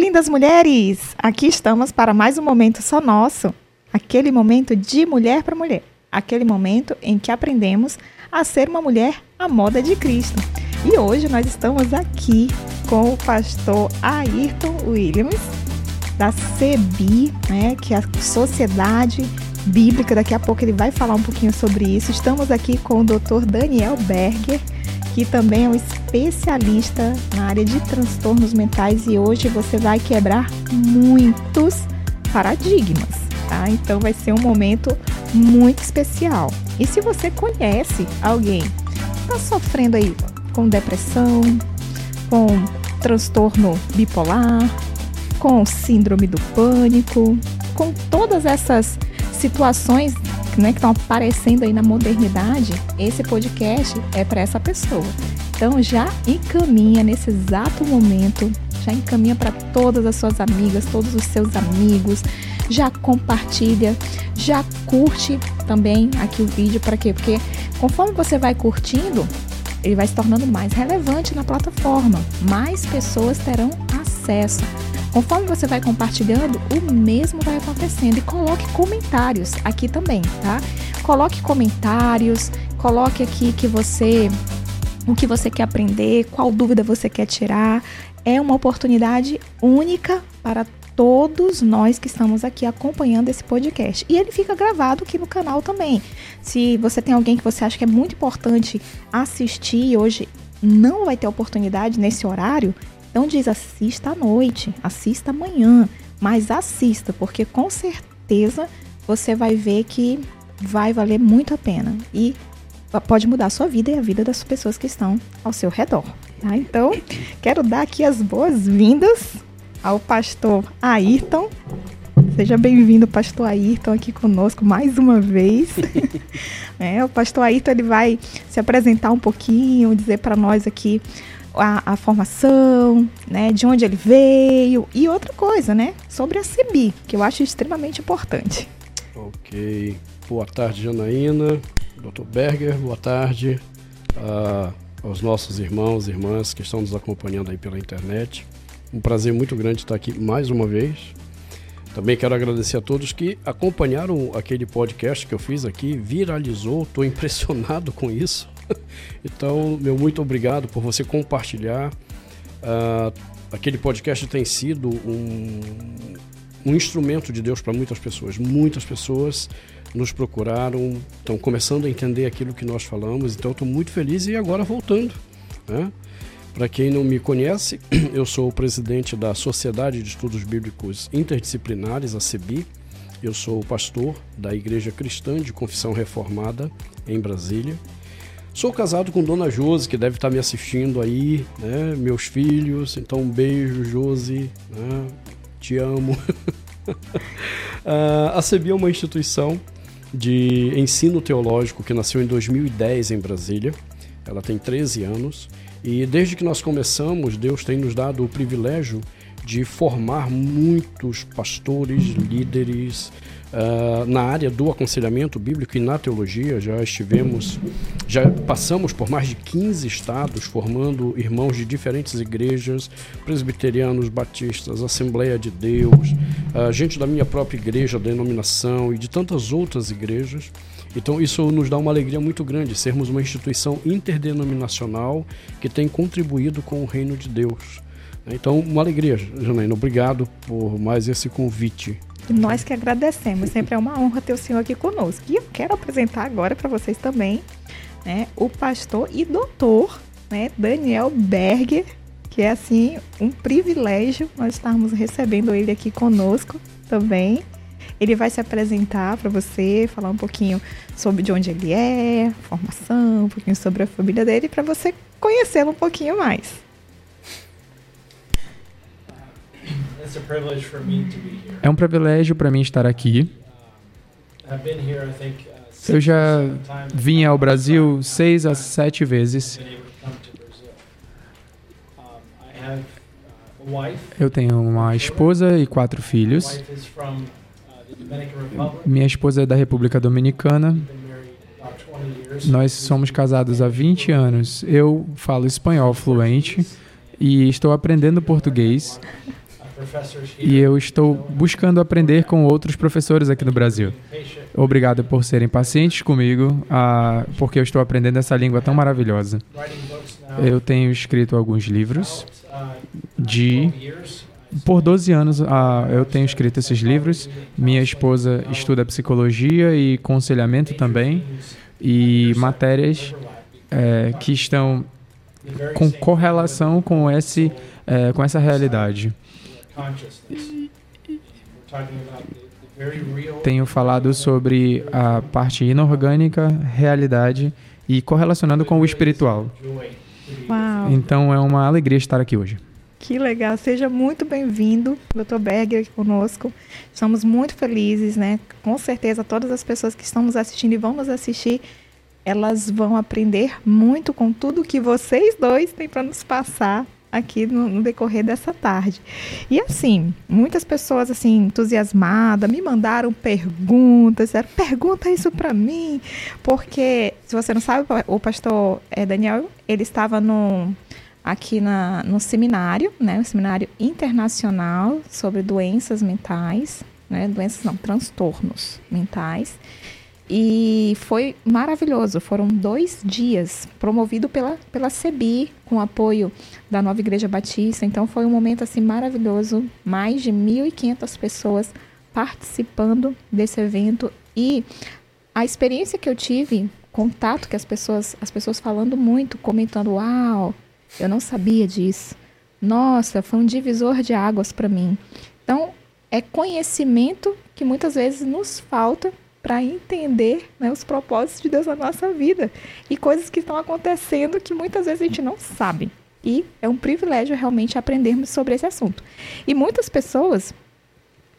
Lindas mulheres! Aqui estamos para mais um momento só nosso. Aquele momento de mulher para mulher. Aquele momento em que aprendemos a ser uma mulher à moda de Cristo. E hoje nós estamos aqui com o pastor Ayrton Williams, da CEBI, né, que é a Sociedade Bíblica. Daqui a pouco ele vai falar um pouquinho sobre isso. Estamos aqui com o Dr. Daniel Berger, que também é um especialista na área de transtornos mentais e hoje você vai quebrar muitos paradigmas, tá? Então vai ser um momento muito especial. E se você conhece alguém que está sofrendo aí com depressão, com transtorno bipolar, com síndrome do pânico, com todas essas situações né, que estão aparecendo aí na modernidade, esse podcast é para essa pessoa. Então já encaminha nesse exato momento, já encaminha para todas as suas amigas, todos os seus amigos, já compartilha, já curte também aqui o vídeo para quê? Porque conforme você vai curtindo, ele vai se tornando mais relevante na plataforma, mais pessoas terão acesso. Conforme você vai compartilhando, o mesmo vai acontecendo. E coloque comentários aqui também, tá? Coloque comentários, coloque aqui que você o que você quer aprender, qual dúvida você quer tirar. É uma oportunidade única para todos nós que estamos aqui acompanhando esse podcast. E ele fica gravado aqui no canal também. Se você tem alguém que você acha que é muito importante assistir hoje, não vai ter oportunidade nesse horário, então diz assista à noite, assista amanhã, mas assista, porque com certeza você vai ver que vai valer muito a pena e pode mudar a sua vida e a vida das pessoas que estão ao seu redor. Tá? Então, quero dar aqui as boas-vindas ao pastor Ayrton. Seja bem-vindo, pastor Ayrton, aqui conosco mais uma vez. é, o pastor Ayrton ele vai se apresentar um pouquinho, dizer para nós aqui a, a, formação, né, de onde ele veio e outra coisa, né, sobre a CEBI, que eu acho extremamente importante. Ok. Boa tarde, Janaína, Dr. Berger, boa tarde uh, aos nossos irmãos e irmãs que estão nos acompanhando aí pela internet. Um prazer muito grande estar aqui mais uma vez. Também quero agradecer a todos que acompanharam aquele podcast que eu fiz aqui, viralizou, estou impressionado com isso. então, meu muito obrigado por você compartilhar. Uh, aquele podcast tem sido um, um instrumento de Deus para muitas pessoas. Muitas pessoas nos procuraram, estão começando a entender aquilo que nós falamos, então estou muito feliz e agora voltando. Né? Para quem não me conhece, eu sou o presidente da Sociedade de Estudos Bíblicos Interdisciplinares, a CEBI. Eu sou pastor da Igreja Cristã de Confissão Reformada em Brasília. Sou casado com Dona Josi, que deve estar me assistindo aí, né? Meus filhos, então um beijo, Josi, né? te amo. Ah, a CEBI é uma instituição de ensino teológico que nasceu em 2010 em Brasília. Ela tem 13 anos e desde que nós começamos, Deus tem nos dado o privilégio de formar muitos pastores, líderes uh, na área do aconselhamento bíblico e na teologia. Já estivemos, já passamos por mais de 15 estados formando irmãos de diferentes igrejas, presbiterianos, batistas, Assembleia de Deus, uh, gente da minha própria igreja, denominação e de tantas outras igrejas. Então isso nos dá uma alegria muito grande sermos uma instituição interdenominacional que tem contribuído com o reino de Deus. Então, uma alegria, Janaína. Obrigado por mais esse convite. Nós que agradecemos. Sempre é uma honra ter o senhor aqui conosco. E eu quero apresentar agora para vocês também né, o pastor e doutor né, Daniel Berger, que é assim um privilégio nós estarmos recebendo ele aqui conosco também. Ele vai se apresentar para você, falar um pouquinho sobre de onde ele é, formação, um pouquinho sobre a família dele, para você conhecê-lo um pouquinho mais. É um privilégio para mim estar aqui. Uh, Eu já vim ao Brasil seis a sete vezes. Uh, Eu tenho uma esposa e quatro filhos. Uh, Minha esposa é da República Dominicana. Nós somos casados há 20 anos. Eu falo espanhol fluente e estou aprendendo português. E eu estou buscando aprender com outros professores aqui no Brasil. Obrigado por serem pacientes comigo, ah, porque eu estou aprendendo essa língua tão maravilhosa. Eu tenho escrito alguns livros de por 12 anos ah, eu tenho escrito esses livros. Minha esposa estuda psicologia e conselhamento também, e matérias é, que estão com correlação com, esse, é, com essa realidade. Tenho falado sobre a parte inorgânica, realidade e correlacionando com o espiritual. Uau. Então é uma alegria estar aqui hoje. Que legal, seja muito bem-vindo, Dr. Berger, aqui conosco. Estamos muito felizes, né? Com certeza, todas as pessoas que estão nos assistindo e vão nos assistir, elas vão aprender muito com tudo que vocês dois têm para nos passar aqui no, no, decorrer dessa tarde. E assim, muitas pessoas assim entusiasmadas me mandaram perguntas, disseram, pergunta isso para mim, porque se você não sabe, o pastor é, Daniel, ele estava no aqui na, no seminário, né, um seminário internacional sobre doenças mentais, né, doenças não, transtornos mentais. E foi maravilhoso. Foram dois dias promovido pela, pela CEBI, com apoio da Nova Igreja Batista. Então foi um momento assim maravilhoso. Mais de 1.500 pessoas participando desse evento. E a experiência que eu tive, contato que as pessoas, as pessoas falando muito, comentando: Uau, eu não sabia disso. Nossa, foi um divisor de águas para mim. Então, é conhecimento que muitas vezes nos falta para entender né, os propósitos de Deus na nossa vida e coisas que estão acontecendo que muitas vezes a gente não sabe. E é um privilégio realmente aprendermos sobre esse assunto. E muitas pessoas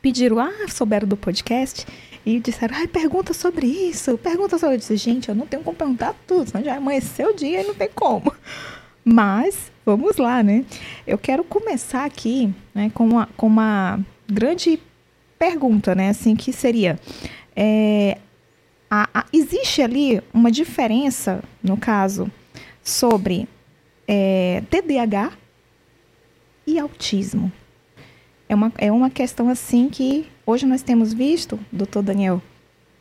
pediram, ah, souberam do podcast e disseram, ah, pergunta sobre isso, pergunta sobre isso. Gente, eu não tenho como perguntar tudo, senão já amanheceu o dia e não tem como. Mas vamos lá, né? Eu quero começar aqui né, com, uma, com uma grande pergunta, né? Assim, que seria: é, a, a, existe ali uma diferença, no caso, sobre é, TDAH e autismo? É uma, é uma questão assim que hoje nós temos visto, doutor Daniel,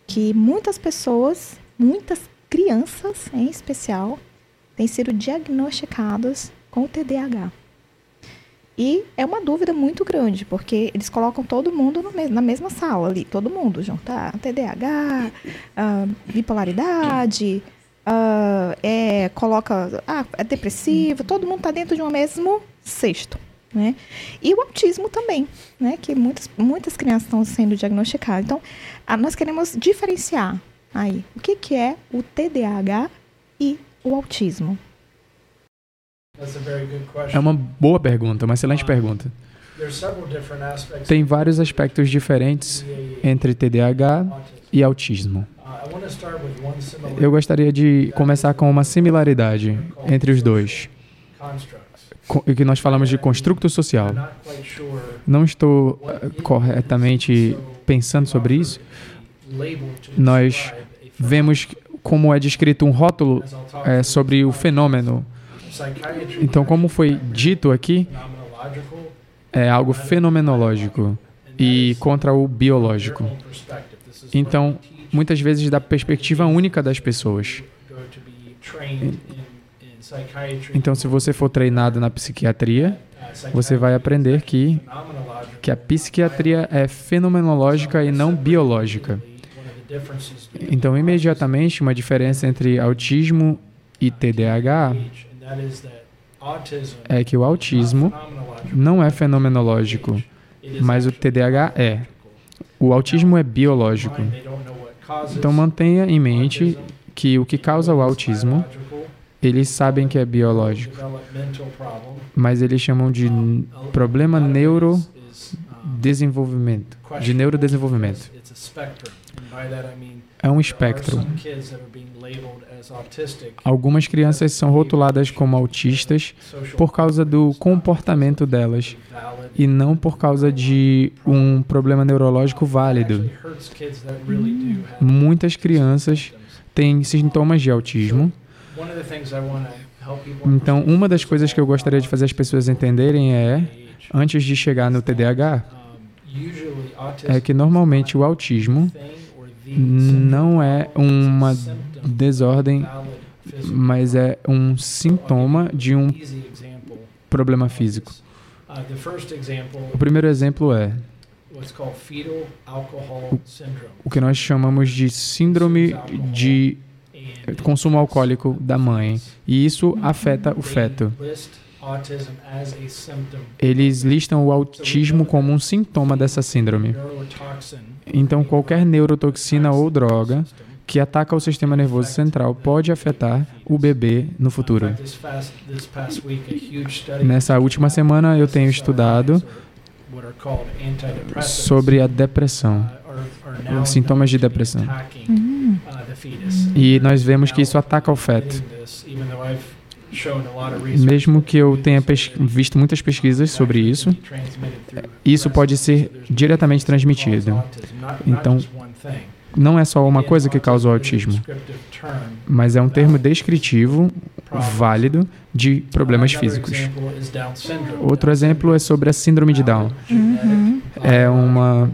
que muitas pessoas, muitas crianças em especial, têm sido diagnosticadas com TDAH. E é uma dúvida muito grande, porque eles colocam todo mundo na mesma sala ali, todo mundo junto. Ah, TDAH, ah, bipolaridade, ah, é, coloca, ah, é depressivo, todo mundo está dentro de um mesmo cesto. Né? E o autismo também, né? que muitas, muitas crianças estão sendo diagnosticadas. Então, ah, nós queremos diferenciar aí o que, que é o TDAH e o autismo. É uma boa pergunta, uma excelente pergunta. Tem vários aspectos diferentes entre TDAH e autismo. Uh, Eu gostaria de começar com uma similaridade entre os dois, o que nós falamos de construto social. Não estou uh, corretamente pensando sobre isso. Nós vemos como é descrito um rótulo é, sobre o fenômeno então, como foi dito aqui, é algo fenomenológico e contra o biológico. Então, muitas vezes da perspectiva única das pessoas. Então, se você for treinado na psiquiatria, você vai aprender que, que a psiquiatria é fenomenológica e não biológica. Então, imediatamente, uma diferença entre autismo e TDAH é que o autismo não é fenomenológico, mas o TDAH é. O autismo é biológico. Então mantenha em mente que o que causa o autismo, eles sabem que é biológico, mas eles chamam de problema neurodesenvolvimento, de neurodesenvolvimento. É um espectro. Algumas crianças são rotuladas como autistas por causa do comportamento delas e não por causa de um problema neurológico válido. Muitas crianças têm sintomas de autismo. Então, uma das coisas que eu gostaria de fazer as pessoas entenderem é antes de chegar no TDAH é que normalmente o autismo não é uma desordem, mas é um sintoma de um problema físico. O primeiro exemplo é o que nós chamamos de síndrome de consumo alcoólico da mãe. E isso afeta o feto. Eles listam o autismo como um sintoma dessa síndrome. Então, qualquer neurotoxina ou droga que ataca o sistema nervoso central pode afetar o bebê no futuro. Nessa última semana, eu tenho estudado sobre a depressão, os sintomas de depressão. E nós vemos que isso ataca o feto. Mesmo que eu tenha visto muitas pesquisas sobre isso, isso pode ser diretamente transmitido. Então, não é só uma coisa que causa o autismo, mas é um termo descritivo válido de problemas físicos. Outro exemplo é sobre a síndrome de Down. Uhum. É uma,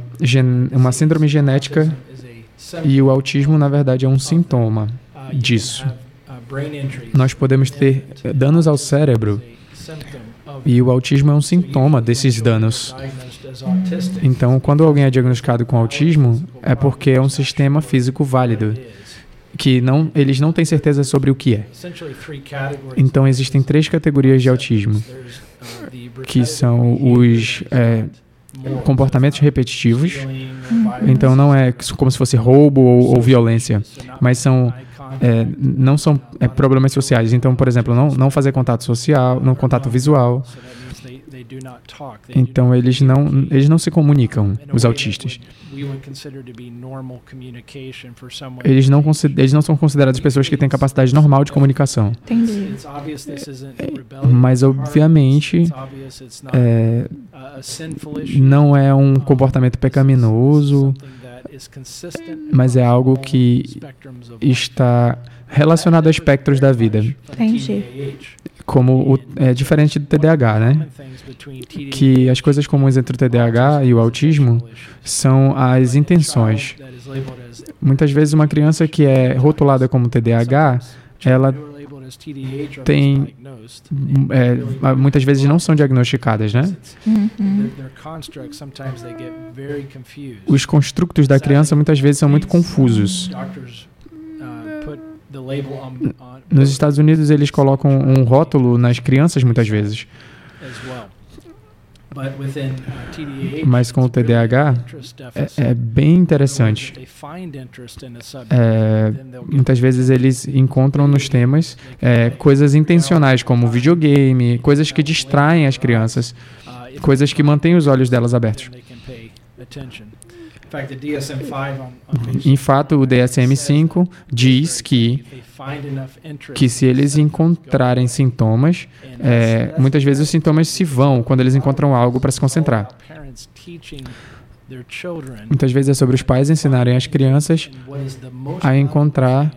uma síndrome genética e o autismo, na verdade, é um sintoma disso. Nós podemos ter danos ao cérebro e o autismo é um sintoma desses danos. Então, quando alguém é diagnosticado com autismo, é porque é um sistema físico válido que não, eles não têm certeza sobre o que é. Então existem três categorias de autismo, que são os é, comportamentos repetitivos. Então não é como se fosse roubo ou, ou violência, mas são é, não são é, problemas sociais. Então, por exemplo, não, não fazer contato social, não contato visual. Então eles não eles não se comunicam, os autistas. Eles não eles não são considerados pessoas que têm capacidade normal de comunicação. Entendi. Mas obviamente é, não é um comportamento pecaminoso, mas é algo que está relacionado a espectros da vida. Entendi. Como o, é diferente do TDAH, né? Que as coisas comuns entre o TDAH e o autismo são as intenções. Muitas vezes uma criança que é rotulada como TDAH, ela tem é, muitas vezes não são diagnosticadas, né? Uhum. Os construtos da criança muitas vezes são muito confusos. Nos Estados Unidos eles colocam um rótulo nas crianças muitas vezes. Uh, Mas com o TDAH é, é bem interessante. É, muitas vezes eles encontram nos temas é, coisas intencionais, como videogame, coisas que distraem as crianças, uh, coisas que mantêm os olhos delas abertos. Em fato, o DSM-5 diz que, que se eles encontrarem sintomas, é, muitas vezes os sintomas se vão quando eles encontram algo para se concentrar. Muitas vezes é sobre os pais ensinarem as crianças a encontrar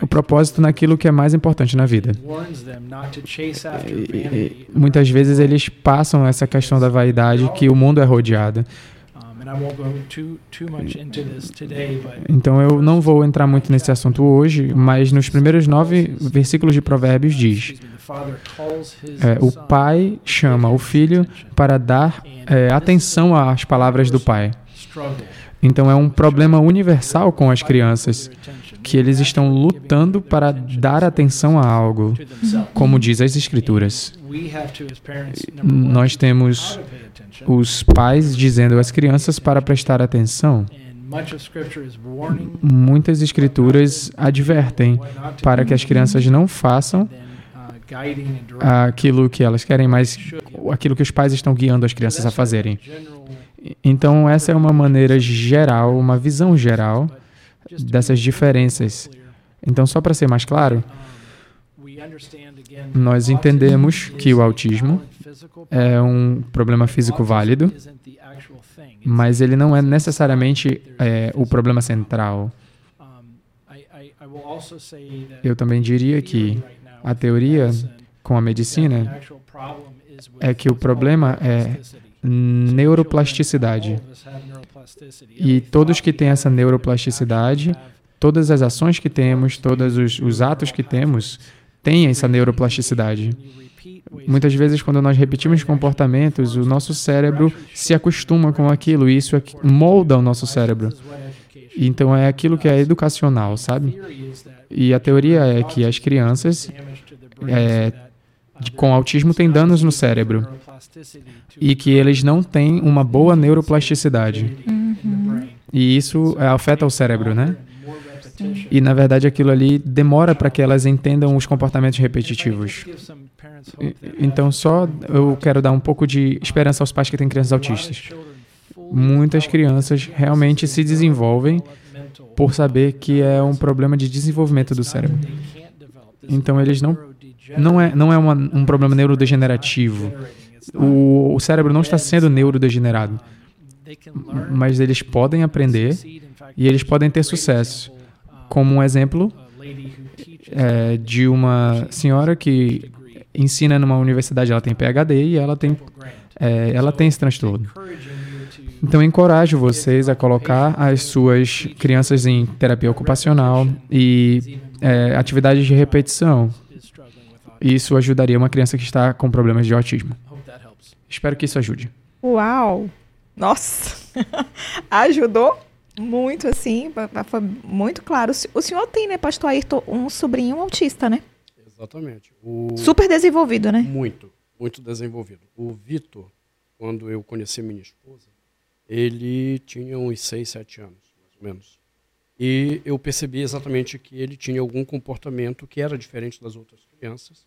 o propósito naquilo que é mais importante na vida. E, muitas vezes eles passam essa questão da vaidade que o mundo é rodeado. Então eu não vou entrar muito nesse assunto hoje, mas nos primeiros nove versículos de Provérbios diz: é, o pai chama o filho para dar é, atenção às palavras do pai. Então é um problema universal com as crianças, que eles estão lutando para dar atenção a algo, como diz as Escrituras. Nós temos os pais dizendo às crianças para prestar atenção. Muitas escrituras advertem para que as crianças não façam aquilo que elas querem, mas aquilo que os pais estão guiando as crianças a fazerem. Então, essa é uma maneira geral, uma visão geral dessas diferenças. Então, só para ser mais claro, nós entendemos que o autismo é um problema físico válido, mas ele não é necessariamente é, o problema central. Eu também diria que a teoria com a medicina é que o problema é neuroplasticidade. E todos que têm essa neuroplasticidade, todas as ações que temos, todos os, os atos que temos, têm essa neuroplasticidade. Muitas vezes, quando nós repetimos comportamentos, o nosso cérebro se acostuma com aquilo e isso molda o nosso cérebro. Então, é aquilo que é educacional, sabe? E a teoria é que as crianças é, com autismo têm danos no cérebro e que eles não têm uma boa neuroplasticidade. Uhum. E isso afeta o cérebro, né? E na verdade aquilo ali demora para que elas entendam os comportamentos repetitivos. Então só eu quero dar um pouco de esperança aos pais que têm crianças autistas. Muitas crianças realmente se desenvolvem por saber que é um problema de desenvolvimento do cérebro. Então eles não não é não é uma, um problema neurodegenerativo. O, o cérebro não está sendo neurodegenerado, mas eles podem aprender e eles podem ter sucesso. Como um exemplo é, de uma senhora que ensina numa universidade, ela tem PhD e ela tem, é, ela tem esse transtorno. Então, encorajo vocês a colocar as suas crianças em terapia ocupacional e é, atividades de repetição. Isso ajudaria uma criança que está com problemas de autismo. Espero que isso ajude. Uau! Nossa! Ajudou muito, assim, foi muito claro. O senhor tem, né, pastor Ayrton, um sobrinho autista, né? Exatamente. O... Super desenvolvido, né? Muito, muito desenvolvido. O Vitor, quando eu conheci minha esposa, ele tinha uns 6, 7 anos, mais ou menos. E eu percebi exatamente que ele tinha algum comportamento que era diferente das outras crianças.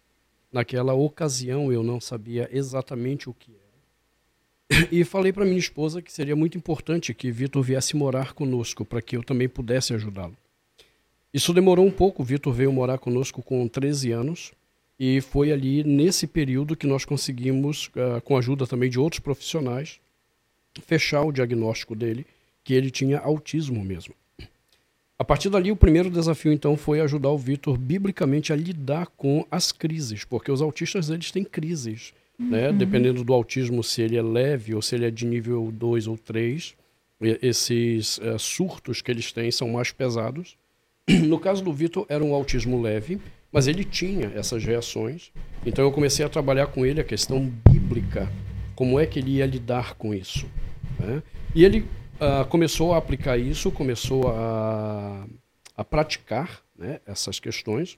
Naquela ocasião eu não sabia exatamente o que era. E falei para minha esposa que seria muito importante que Vitor viesse morar conosco para que eu também pudesse ajudá-lo. Isso demorou um pouco. Vitor veio morar conosco com 13 anos. E foi ali nesse período que nós conseguimos, uh, com a ajuda também de outros profissionais, fechar o diagnóstico dele, que ele tinha autismo mesmo. A partir dali, o primeiro desafio então foi ajudar o Vitor biblicamente a lidar com as crises, porque os autistas eles têm crises, né? uhum. Dependendo do autismo, se ele é leve ou se ele é de nível 2 ou 3, esses uh, surtos que eles têm são mais pesados. No caso do Vitor, era um autismo leve, mas ele tinha essas reações. Então eu comecei a trabalhar com ele a questão bíblica, como é que ele ia lidar com isso. Né? E ele uh, começou a aplicar isso, começou a, a praticar né, essas questões,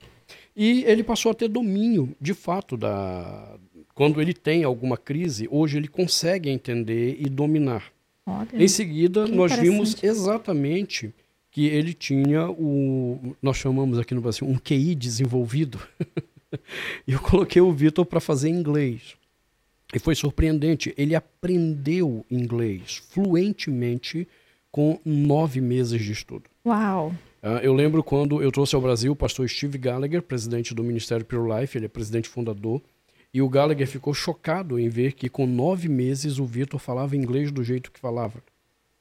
e ele passou a ter domínio, de fato, da quando ele tem alguma crise, hoje ele consegue entender e dominar. Olha, em seguida, nós vimos exatamente que ele tinha o. Nós chamamos aqui no Brasil um QI desenvolvido. e eu coloquei o Vitor para fazer inglês. E foi surpreendente. Ele aprendeu inglês fluentemente com nove meses de estudo. Uau! Uh, eu lembro quando eu trouxe ao Brasil o pastor Steve Gallagher, presidente do Ministério Pure Life, ele é presidente fundador. E o Gallagher ficou chocado em ver que com nove meses o Vitor falava inglês do jeito que falava.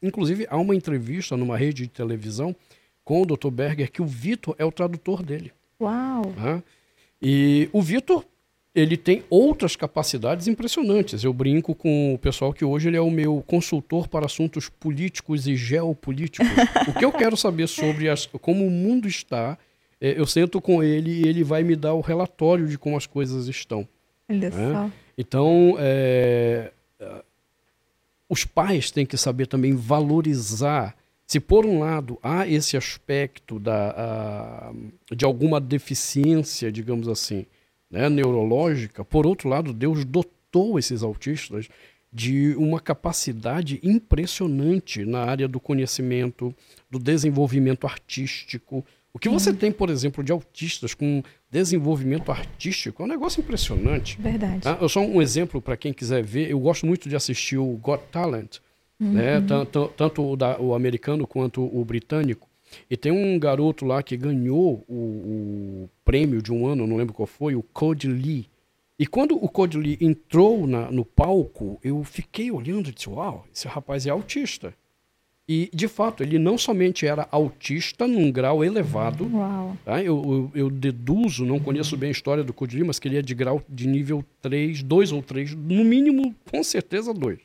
Inclusive, há uma entrevista numa rede de televisão com o Dr. Berger que o Vitor é o tradutor dele. Uau! E o Vitor, ele tem outras capacidades impressionantes. Eu brinco com o pessoal que hoje ele é o meu consultor para assuntos políticos e geopolíticos. o que eu quero saber sobre as, como o mundo está, é, eu sento com ele e ele vai me dar o relatório de como as coisas estão. Olha só. Então, é, os pais têm que saber também valorizar. Se por um lado há esse aspecto da, de alguma deficiência, digamos assim, né, neurológica, por outro lado, Deus dotou esses autistas de uma capacidade impressionante na área do conhecimento, do desenvolvimento artístico, o que você tem, por exemplo, de autistas com desenvolvimento artístico é um negócio impressionante. Verdade. Ah, eu só um exemplo para quem quiser ver. Eu gosto muito de assistir o Got Talent, né? uhum. né? tanto, tanto o, da, o, americano quanto o britânico. E tem um garoto lá que ganhou o, o prêmio de um ano, não lembro qual foi, o Cody Lee. E quando o Cody Lee entrou na, no palco, eu fiquei olhando e disse: Uau, esse rapaz é autista. E, de fato, ele não somente era autista num grau elevado, Uau. tá? eu, eu, eu deduzo, não conheço bem a história do Cody, mas que ele é de grau de nível 3, 2 ou 3, no mínimo, com certeza 2.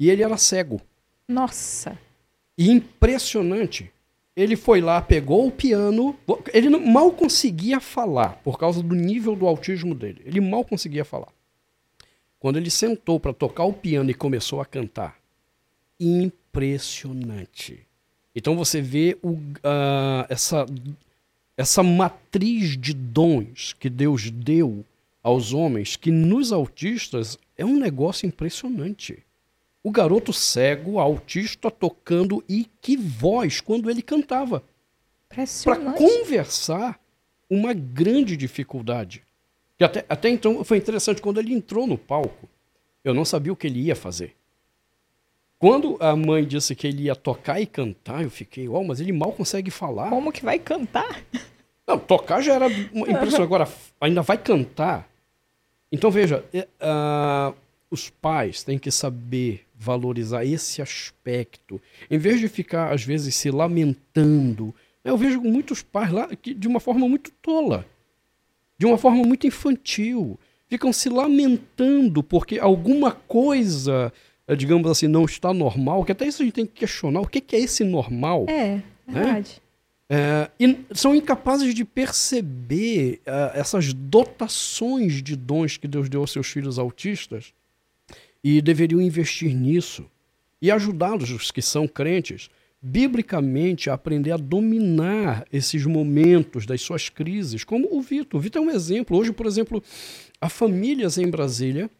E ele era cego. Nossa. E impressionante. Ele foi lá, pegou o piano. Ele não- mal conseguia falar por causa do nível do autismo dele. Ele mal conseguia falar. Quando ele sentou para tocar o piano e começou a cantar, impressionante. Então você vê o, ah, essa, essa matriz de dons que Deus deu aos homens, que nos autistas é um negócio impressionante. O garoto cego, autista, tocando e que voz quando ele cantava. Para Impressionante. conversar, uma grande dificuldade. Até, até então foi interessante, quando ele entrou no palco, eu não sabia o que ele ia fazer. Quando a mãe disse que ele ia tocar e cantar, eu fiquei, ó, mas ele mal consegue falar. Como que vai cantar? Não, tocar já era uma impressão. Agora, ainda vai cantar. Então, veja, ah, os pais têm que saber valorizar esse aspecto. Em vez de ficar, às vezes, se lamentando. Eu vejo muitos pais lá que, de uma forma muito tola, de uma forma muito infantil. Ficam se lamentando porque alguma coisa, eh, digamos assim, não está normal. Que até isso a gente tem que questionar. O que que é esse normal? É, verdade. É, e são incapazes de perceber ah, essas dotações de dons que Deus deu aos seus filhos autistas e deveriam investir nisso e ajudá-los, os que são crentes, biblicamente a aprender a dominar esses momentos das suas crises, como o Vitor. O Vitor é um exemplo. Hoje, por exemplo, há famílias em Brasília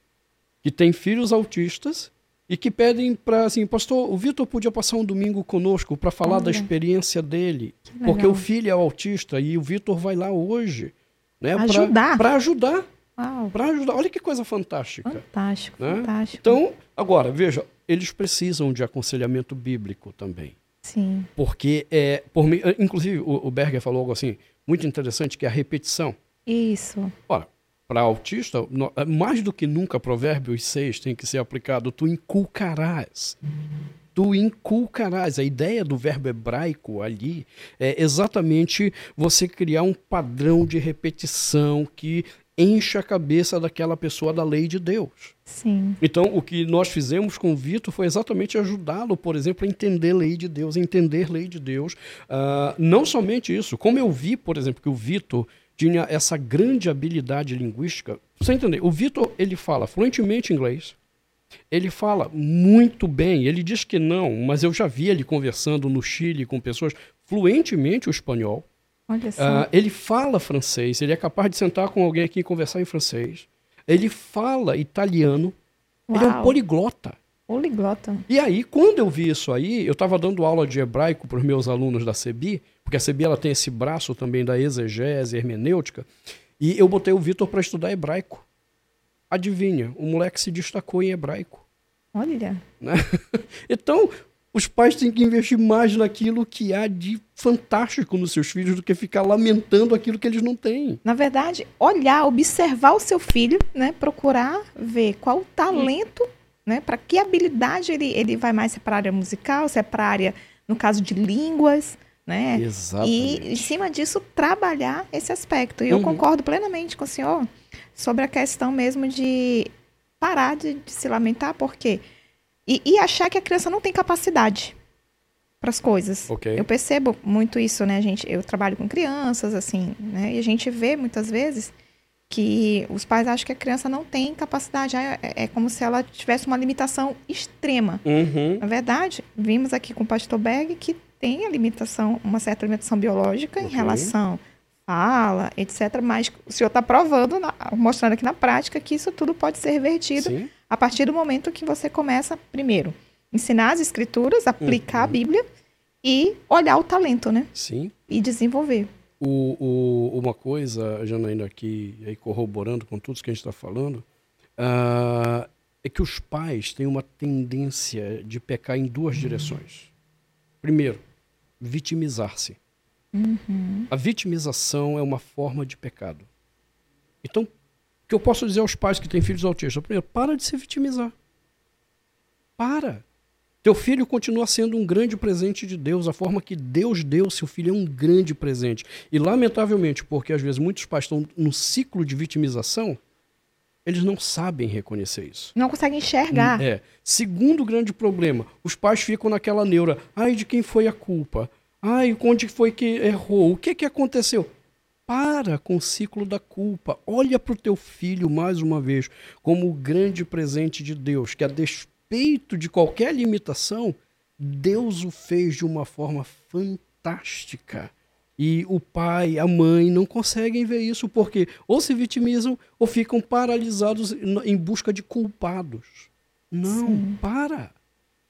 que têm filhos autistas e que pedem para assim, pastor, o Vitor podia passar um domingo conosco para falar da Olha. experiência dele, Que porque o filho é autista e o Vitor vai lá hoje, né, Ajudar. para ajudar, para ajudar. Olha que coisa fantástica. Fantástico, Né? fantástico. Então, agora, veja, eles precisam de aconselhamento bíblico também. Sim. Porque, é, por mim, inclusive, o, o Berger falou algo assim, muito interessante, que é a repetição. Isso. Ora, para autista, é, mais do que nunca, Provérbios 6 tem que ser aplicado. Tu inculcarás. Tu inculcarás. A ideia do verbo hebraico ali é exatamente você criar um padrão de repetição que enche a cabeça daquela pessoa da lei de Deus. Sim. Então, o que nós fizemos com o Vitor foi exatamente ajudá-lo, por exemplo, a entender lei de Deus, entender lei de Deus. Ah, não somente isso, como eu vi, por exemplo, que o Vitor tinha essa grande habilidade linguística. Você entender? O Vitor, ele fala fluentemente inglês, ele fala muito bem, ele diz que não, mas eu já vi ele conversando no Chile com pessoas fluentemente o espanhol. Olha só. Ah, ele fala francês, ele é capaz de sentar com alguém aqui e conversar em francês. Ele fala italiano, ele é um Uau. poliglota. Poliglota. E aí, quando eu vi isso aí, eu estava dando aula de hebraico para os meus alunos da CEBI, porque a CEBI ela tem esse braço também da exegese, hermenêutica, e eu botei o Vitor para estudar hebraico. Adivinha, o moleque se destacou em hebraico. Olha. né? Então, os pais têm que investir mais naquilo que há de fantástico nos seus filhos do que ficar lamentando aquilo que eles não têm. Na verdade, olhar, observar o seu filho, né? Procurar ver qual o talento, né? Para que habilidade ele, ele vai mais se é para a área musical, se é para a área, no caso de línguas, né? E Exatamente. em cima disso, trabalhar esse aspecto. E eu Uhum. concordo plenamente com o senhor sobre a questão mesmo de parar de, de se lamentar, porque. E, e achar que a criança não tem capacidade para as coisas. Ok. Eu percebo muito isso, né, gente? Eu trabalho com crianças, assim, né? E a gente vê muitas vezes que os pais acham que a criança não tem capacidade. Ah, É, é como se ela tivesse uma limitação extrema. Uhum. Na verdade, vimos aqui com o pastor Berg que tem a limitação, uma certa limitação biológica em relação fala, etc. Mas o senhor está provando, mostrando aqui na prática, que isso tudo pode ser revertido Sim. a partir do momento que você começa, primeiro, ensinar as escrituras, aplicar a Uhum. Bíblia e olhar o talento, né? Sim. E desenvolver. O, o- uma coisa, Janaína, aqui aí corroborando com tudo que a gente está falando, ah, é que os pais têm uma tendência de pecar em duas direções. Primeiro, vitimizar-se. A vitimização é uma forma de pecado. Então, o que eu posso dizer aos pais que têm filhos autistas? Primeiro, para de se vitimizar. Para. Teu filho continua sendo um grande presente de Deus, a forma que Deus deu seu filho é um grande presente. E lamentavelmente, porque às vezes muitos pais estão no ciclo de vitimização, eles não sabem reconhecer isso. Não conseguem enxergar. É. Segundo grande problema, os pais ficam naquela neura, ai de quem foi a culpa? Ai, onde foi que errou? O que que aconteceu? Para com o ciclo da culpa. Olha para o teu filho mais uma vez como o grande presente de Deus, que a despeito despeito de qualquer limitação, Deus o fez de uma forma fantástica. E o pai, a mãe não conseguem ver isso porque ou se vitimizam ou ficam paralisados em busca de culpados. Não, Sim. para.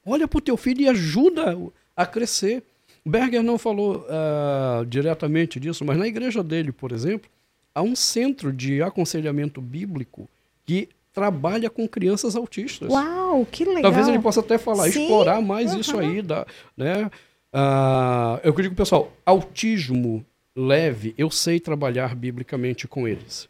Olha para o teu filho e ajuda a crescer. Berger não falou uh, diretamente disso, mas na igreja dele, por exemplo, há um centro de aconselhamento bíblico que trabalha com crianças autistas. Uau, que legal. Talvez ele possa até falar, Sim. explorar mais uhum. isso aí. Da, né? Uh, eu digo, pessoal, autismo leve, eu sei trabalhar biblicamente com eles.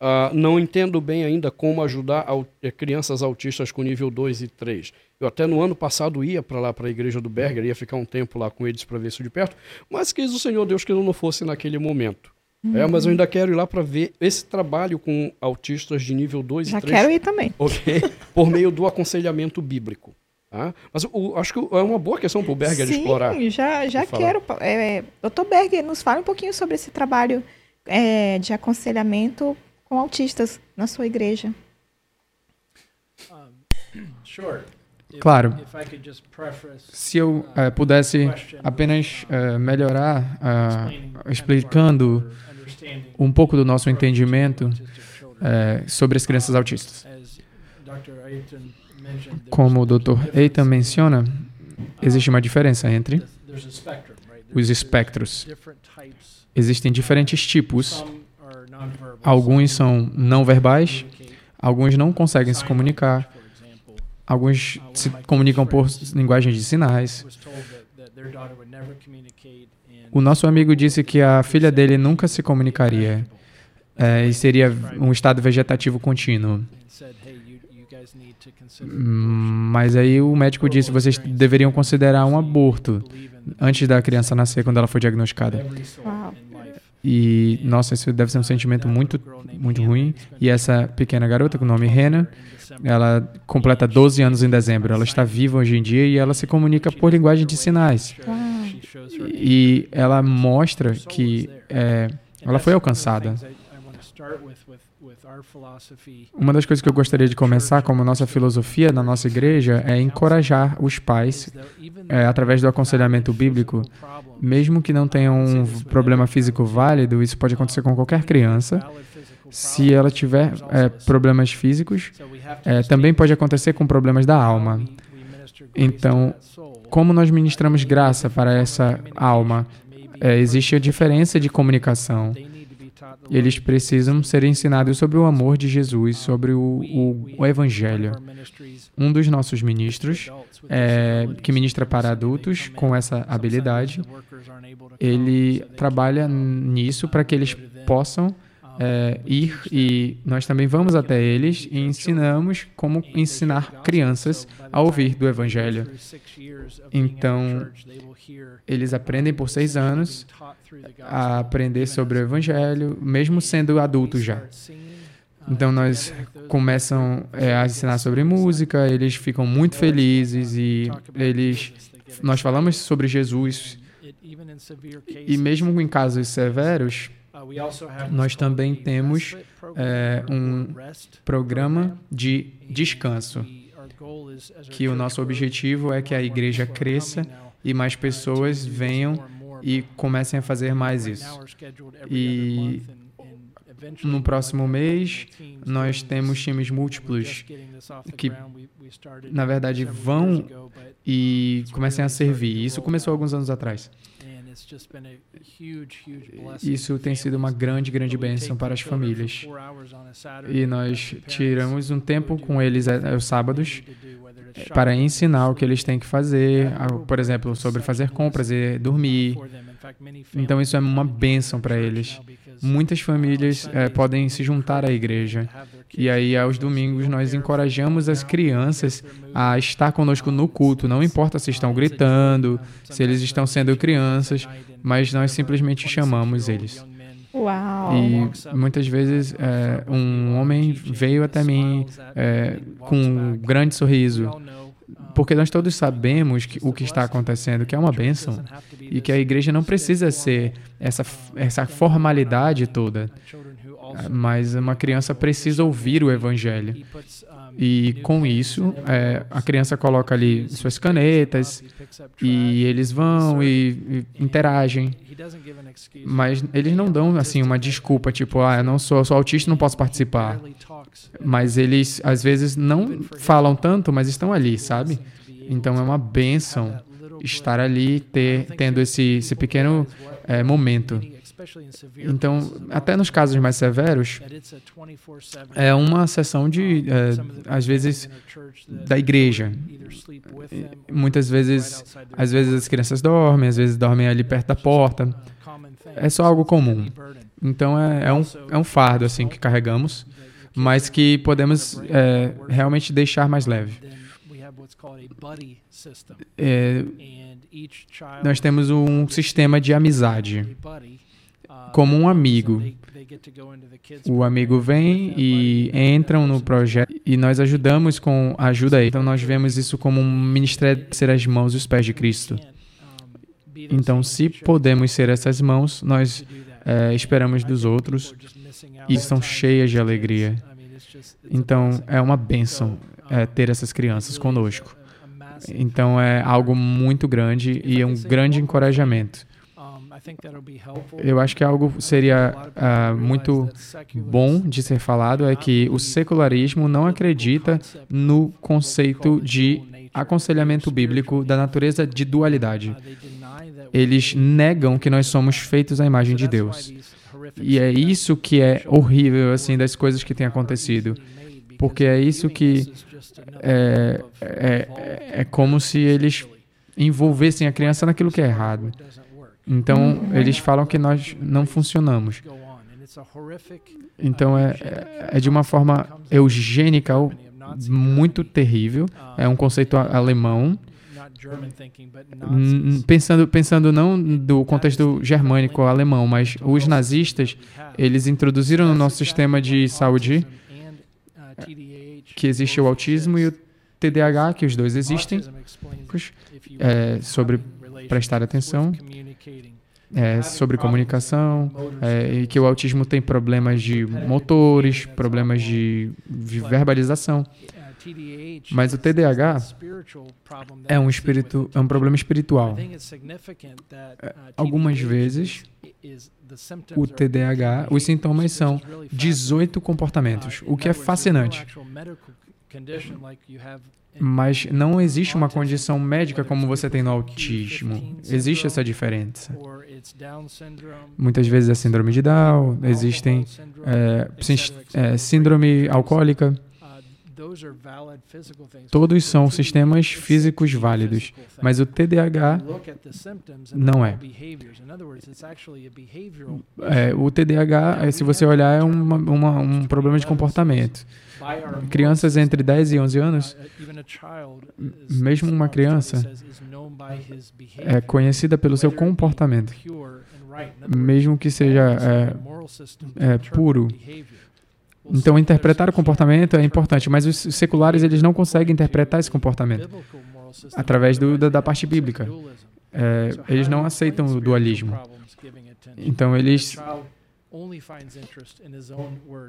Uh, não entendo bem ainda como ajudar eh, crianças autistas com nível 2 e 3. Eu até no ano passado ia para lá, para a igreja do Berger, ia ficar um tempo lá com eles para ver isso de perto, mas quis o Senhor Deus que eu não fosse naquele momento. Uhum. É, mas eu ainda quero ir lá para ver esse trabalho com autistas de nível 2 já e 3. Já quero ir também. Ok? Por meio do aconselhamento bíblico. Tá? Mas eu, acho que é uma boa questão para o Berger Sim, explorar. Sim, já, já quero. É, doutor Berger, nos fale um pouquinho sobre esse trabalho é, de aconselhamento com autistas na sua igreja. Claro. Se eu uh, pudesse apenas uh, melhorar uh, explicando um pouco do nosso entendimento sobre as crianças autistas. Como o Dr. Eitan menciona, existe uma diferença entre os espectros. Existem diferentes tipos. Alguns são não verbais, alguns não conseguem se comunicar, Alguns se comunicam por linguagem de sinais. O nosso amigo disse que a filha dele nunca se comunicaria é, e seria um estado vegetativo contínuo. Mas aí o médico disse: vocês deveriam considerar um aborto antes da criança nascer, quando ela foi diagnosticada. E, nossa, isso deve ser um sentimento muito, muito ruim. E essa pequena garota, com o nome Rena, ela completa 12 anos em dezembro. Ela está viva hoje em dia e ela se comunica por linguagem de sinais. E ela mostra que é, ela foi alcançada. Uma das coisas que eu gostaria de começar como nossa filosofia na nossa igreja é encorajar os pais, é, através do aconselhamento bíblico, mesmo que não tenham um problema físico válido, isso pode acontecer com qualquer criança. Se ela tiver é, problemas físicos, é, também pode acontecer com problemas da alma. Então, como nós ministramos graça para essa alma? É, existe a diferença de comunicação. Eles precisam ser ensinados sobre o amor de Jesus, sobre o, o, o Evangelho. Um dos nossos ministros, é, que ministra para adultos com essa habilidade, ele trabalha nisso para que eles possam é, ir e nós também vamos até eles e ensinamos como ensinar crianças a ouvir do Evangelho. Então, eles aprendem por seis anos a aprender sobre o Evangelho, mesmo sendo adultos já. Então nós começam é, a ensinar sobre música, eles ficam muito felizes e eles nós falamos sobre Jesus e mesmo em casos severos nós também temos é, um programa de descanso, que o nosso objetivo é que a igreja cresça e mais pessoas venham e comecem a fazer mais isso. E no próximo mês, nós temos times múltiplos que, na verdade, vão e comecem a servir. Isso começou alguns anos atrás. Isso tem sido uma grande, grande bênção para as famílias. E nós tiramos um tempo com eles aos é, sábados para ensinar o que eles têm que fazer, por exemplo, sobre fazer compras e dormir. Então isso é uma bênção para eles. Muitas famílias é, podem se juntar à igreja E aí, aos domingos, nós encorajamos as crianças a estar conosco no culto. Não importa se estão gritando, se eles estão sendo crianças, mas nós simplesmente chamamos eles. Uau! E muitas vezes é, um homem veio até mim é, com um grande sorriso, porque nós todos sabemos que, o que está acontecendo, que é uma bênção, e que a igreja não precisa ser essa, essa formalidade toda, mas uma criança precisa ouvir o evangelho. E com isso, é, a criança coloca ali suas canetas e eles vão e, e, interagem. Mas eles não dão assim uma desculpa, tipo, ah, eu não sou, eu sou autista, não posso participar. Mas eles às vezes não falam tanto, mas estão ali, sabe? Então é uma benção estar ali, ter, tendo esse, esse pequeno é, momento. Então, até nos casos mais severos, é uma sessão de, é, às vezes, da igreja. Muitas vezes, às vezes as crianças dormem, às vezes dormem ali perto da porta. É só algo comum. Então, é, é um, é um fardo assim que carregamos, mas que podemos é, realmente deixar mais leve. É, nós temos um sistema de amizade como um amigo. O amigo vem e entram no projeto e nós ajudamos com a ajuda aí. Então nós vemos isso como um ministério de ser as mãos e os pés de Cristo. Então, se podemos ser essas mãos, nós é, esperamos dos outros e estão cheias de alegria. Então, é uma bênção é, ter essas crianças conosco. Então, é algo muito grande e é um grande encorajamento. Eu acho que algo seria uh, muito bom de ser falado é que o secularismo não acredita no conceito de aconselhamento bíblico da natureza de dualidade. Eles negam que nós somos feitos à imagem de Deus. E é isso que é horrível assim das coisas que têm acontecido, porque é isso que é, é, é como se eles envolvessem a criança naquilo que é errado. Então, eles falam que nós não funcionamos. Então, é, é, é de uma forma eugênica muito terrível. É um conceito alemão. Pensando, pensando não do contexto germânico alemão, mas os nazistas, eles introduziram no nosso sistema de saúde que existe o autismo e o TDAH, que os dois existem, é, sobre prestar atenção é, sobre comunicação, é, e que o autismo tem problemas de motores, problemas de, de verbalização. Mas o TDAH é um espírito, é um problema espiritual. É, algumas vezes o TDAH, os sintomas são 18 comportamentos, o que é fascinante. Mas não existe uma condição médica como você tem no autismo. Existe essa diferença. Muitas vezes é síndrome de Down, existem é, é, síndrome alcoólica. Todos são sistemas físicos válidos, mas o TDAH não é. é o TDAH, se você olhar, é uma, uma, um problema de comportamento. Crianças entre 10 e 11 anos, mesmo uma criança, é conhecida pelo seu comportamento, mesmo que seja é, é, puro. Então, interpretar o comportamento é importante, mas os seculares eles não conseguem interpretar esse comportamento através do, da, da, parte bíblica. É, eles não aceitam o dualismo. Então, eles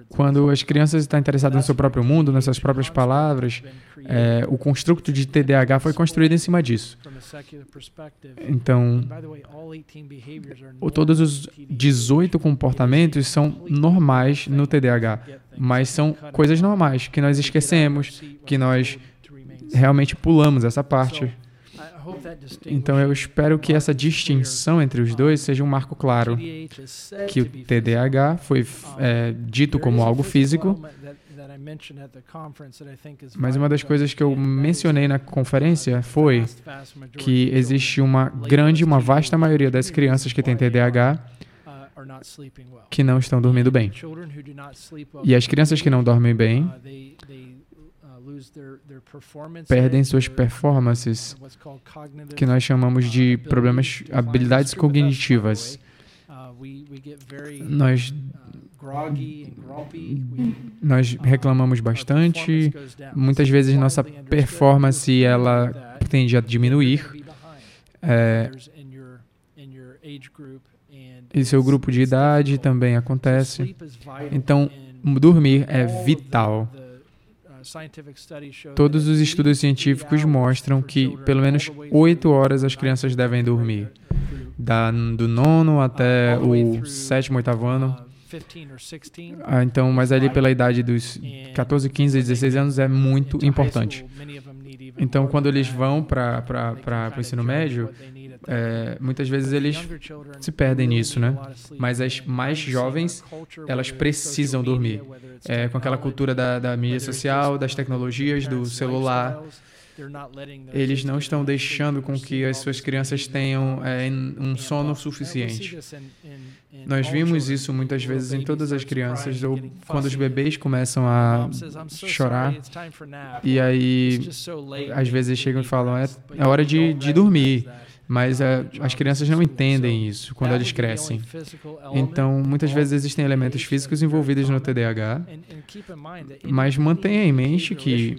quando as crianças estão interessadas no seu próprio mundo, nas suas próprias palavras, é, o construto de TDAH foi construído em cima disso. Então, todos os 18 comportamentos são normais no TDAH, mas são coisas normais que nós esquecemos, que nós realmente pulamos essa parte. Então eu espero que essa distinção entre os dois seja um marco claro, que o TDAH foi é, dito como algo físico, mas uma das coisas que eu mencionei na conferência foi que existe uma grande, uma vasta maioria das crianças que têm TDAH que não estão dormindo bem. E as crianças que não dormem bem perdem suas performances, que nós chamamos de problemas, habilidades cognitivas. Nós nós reclamamos bastante. Muitas vezes nossa performance ela tende a diminuir. É, e seu grupo de idade também acontece. Então, dormir é vital. Todos os estudos científicos mostram que pelo menos oito horas as crianças devem dormir, da, do nono até o sétimo, oitavo ano. Ah, então, mas ali pela idade dos 14, 15, 16 anos é muito importante. Então, quando eles vão para o ensino médio, é, muitas vezes eles se perdem nisso, né? Mas as mais jovens, elas precisam dormir. É, com aquela cultura da, da mídia social, das tecnologias, do celular eles não estão deixando com que as suas crianças tenham é, um sono suficiente. Nós vimos isso muitas vezes em todas as crianças, ou quando os bebês começam a chorar, e aí às vezes chegam e falam: é, é hora de, de dormir. Mas uh, as crianças não entendem isso quando eles crescem. Então, muitas vezes existem elementos físicos envolvidos no TDAH, mas mantenha em mente que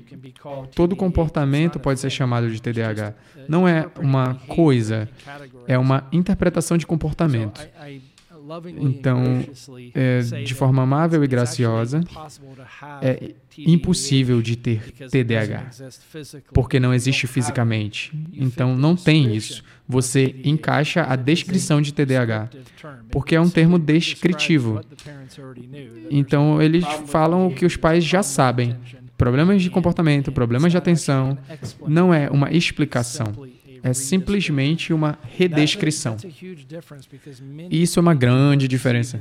todo comportamento pode ser chamado de TDAH. Não é uma coisa, é uma interpretação de comportamento. Então, é, de forma amável e graciosa, é impossível de ter TDAH, porque não existe fisicamente. Então, não tem isso. Você encaixa a descrição de TDAH, porque é um termo descritivo. Então, eles falam o que os pais já sabem. Problemas de comportamento, problemas de atenção, não é uma explicação é simplesmente uma redescrição. E isso é uma grande diferença,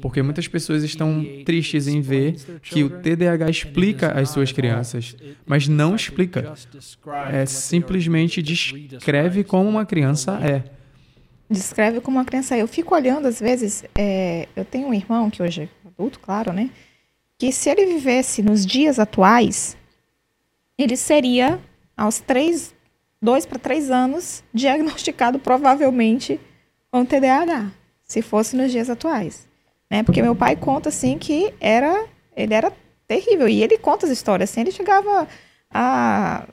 porque muitas pessoas estão tristes em ver que o TDAH explica as suas crianças, mas não explica. É simplesmente descreve como uma criança é. Descreve como uma criança é. Eu fico olhando, às vezes, é, eu tenho um irmão que hoje é adulto, claro, né? Que se ele vivesse nos dias atuais, ele seria, aos três dois para três anos, diagnosticado provavelmente com TDAH, se fosse nos dias atuais. Né? Porque meu pai conta assim que era, ele era terrível. E ele conta as histórias assim, ele chegava a,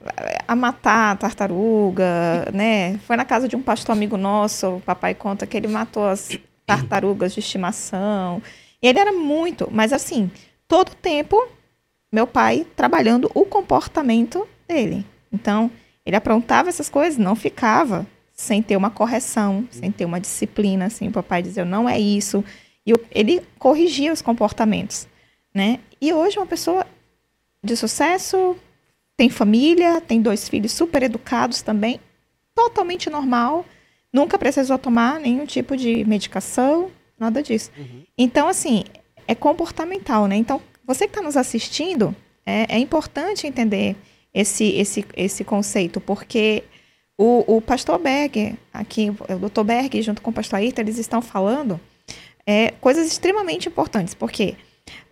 a matar a tartaruga, né? Foi na casa de um pastor amigo nosso, o papai conta que ele matou as tartarugas de estimação. E ele era muito, mas assim, todo tempo, meu pai trabalhando o comportamento dele. Então, ele aprontava essas coisas, não ficava sem ter uma correção, sem ter uma disciplina, assim, o papai dizia, não é isso. E ele corrigia os comportamentos, né? E hoje uma pessoa de sucesso, tem família, tem dois filhos super educados também, totalmente normal, nunca precisou tomar nenhum tipo de medicação, nada disso. Uhum. Então, assim, é comportamental, né? Então, você que está nos assistindo, é, é importante entender esse, esse, esse conceito, porque o, o pastor Berger, aqui, o doutor Berger, junto com o pastor Ayrton, eles estão falando é, coisas extremamente importantes, porque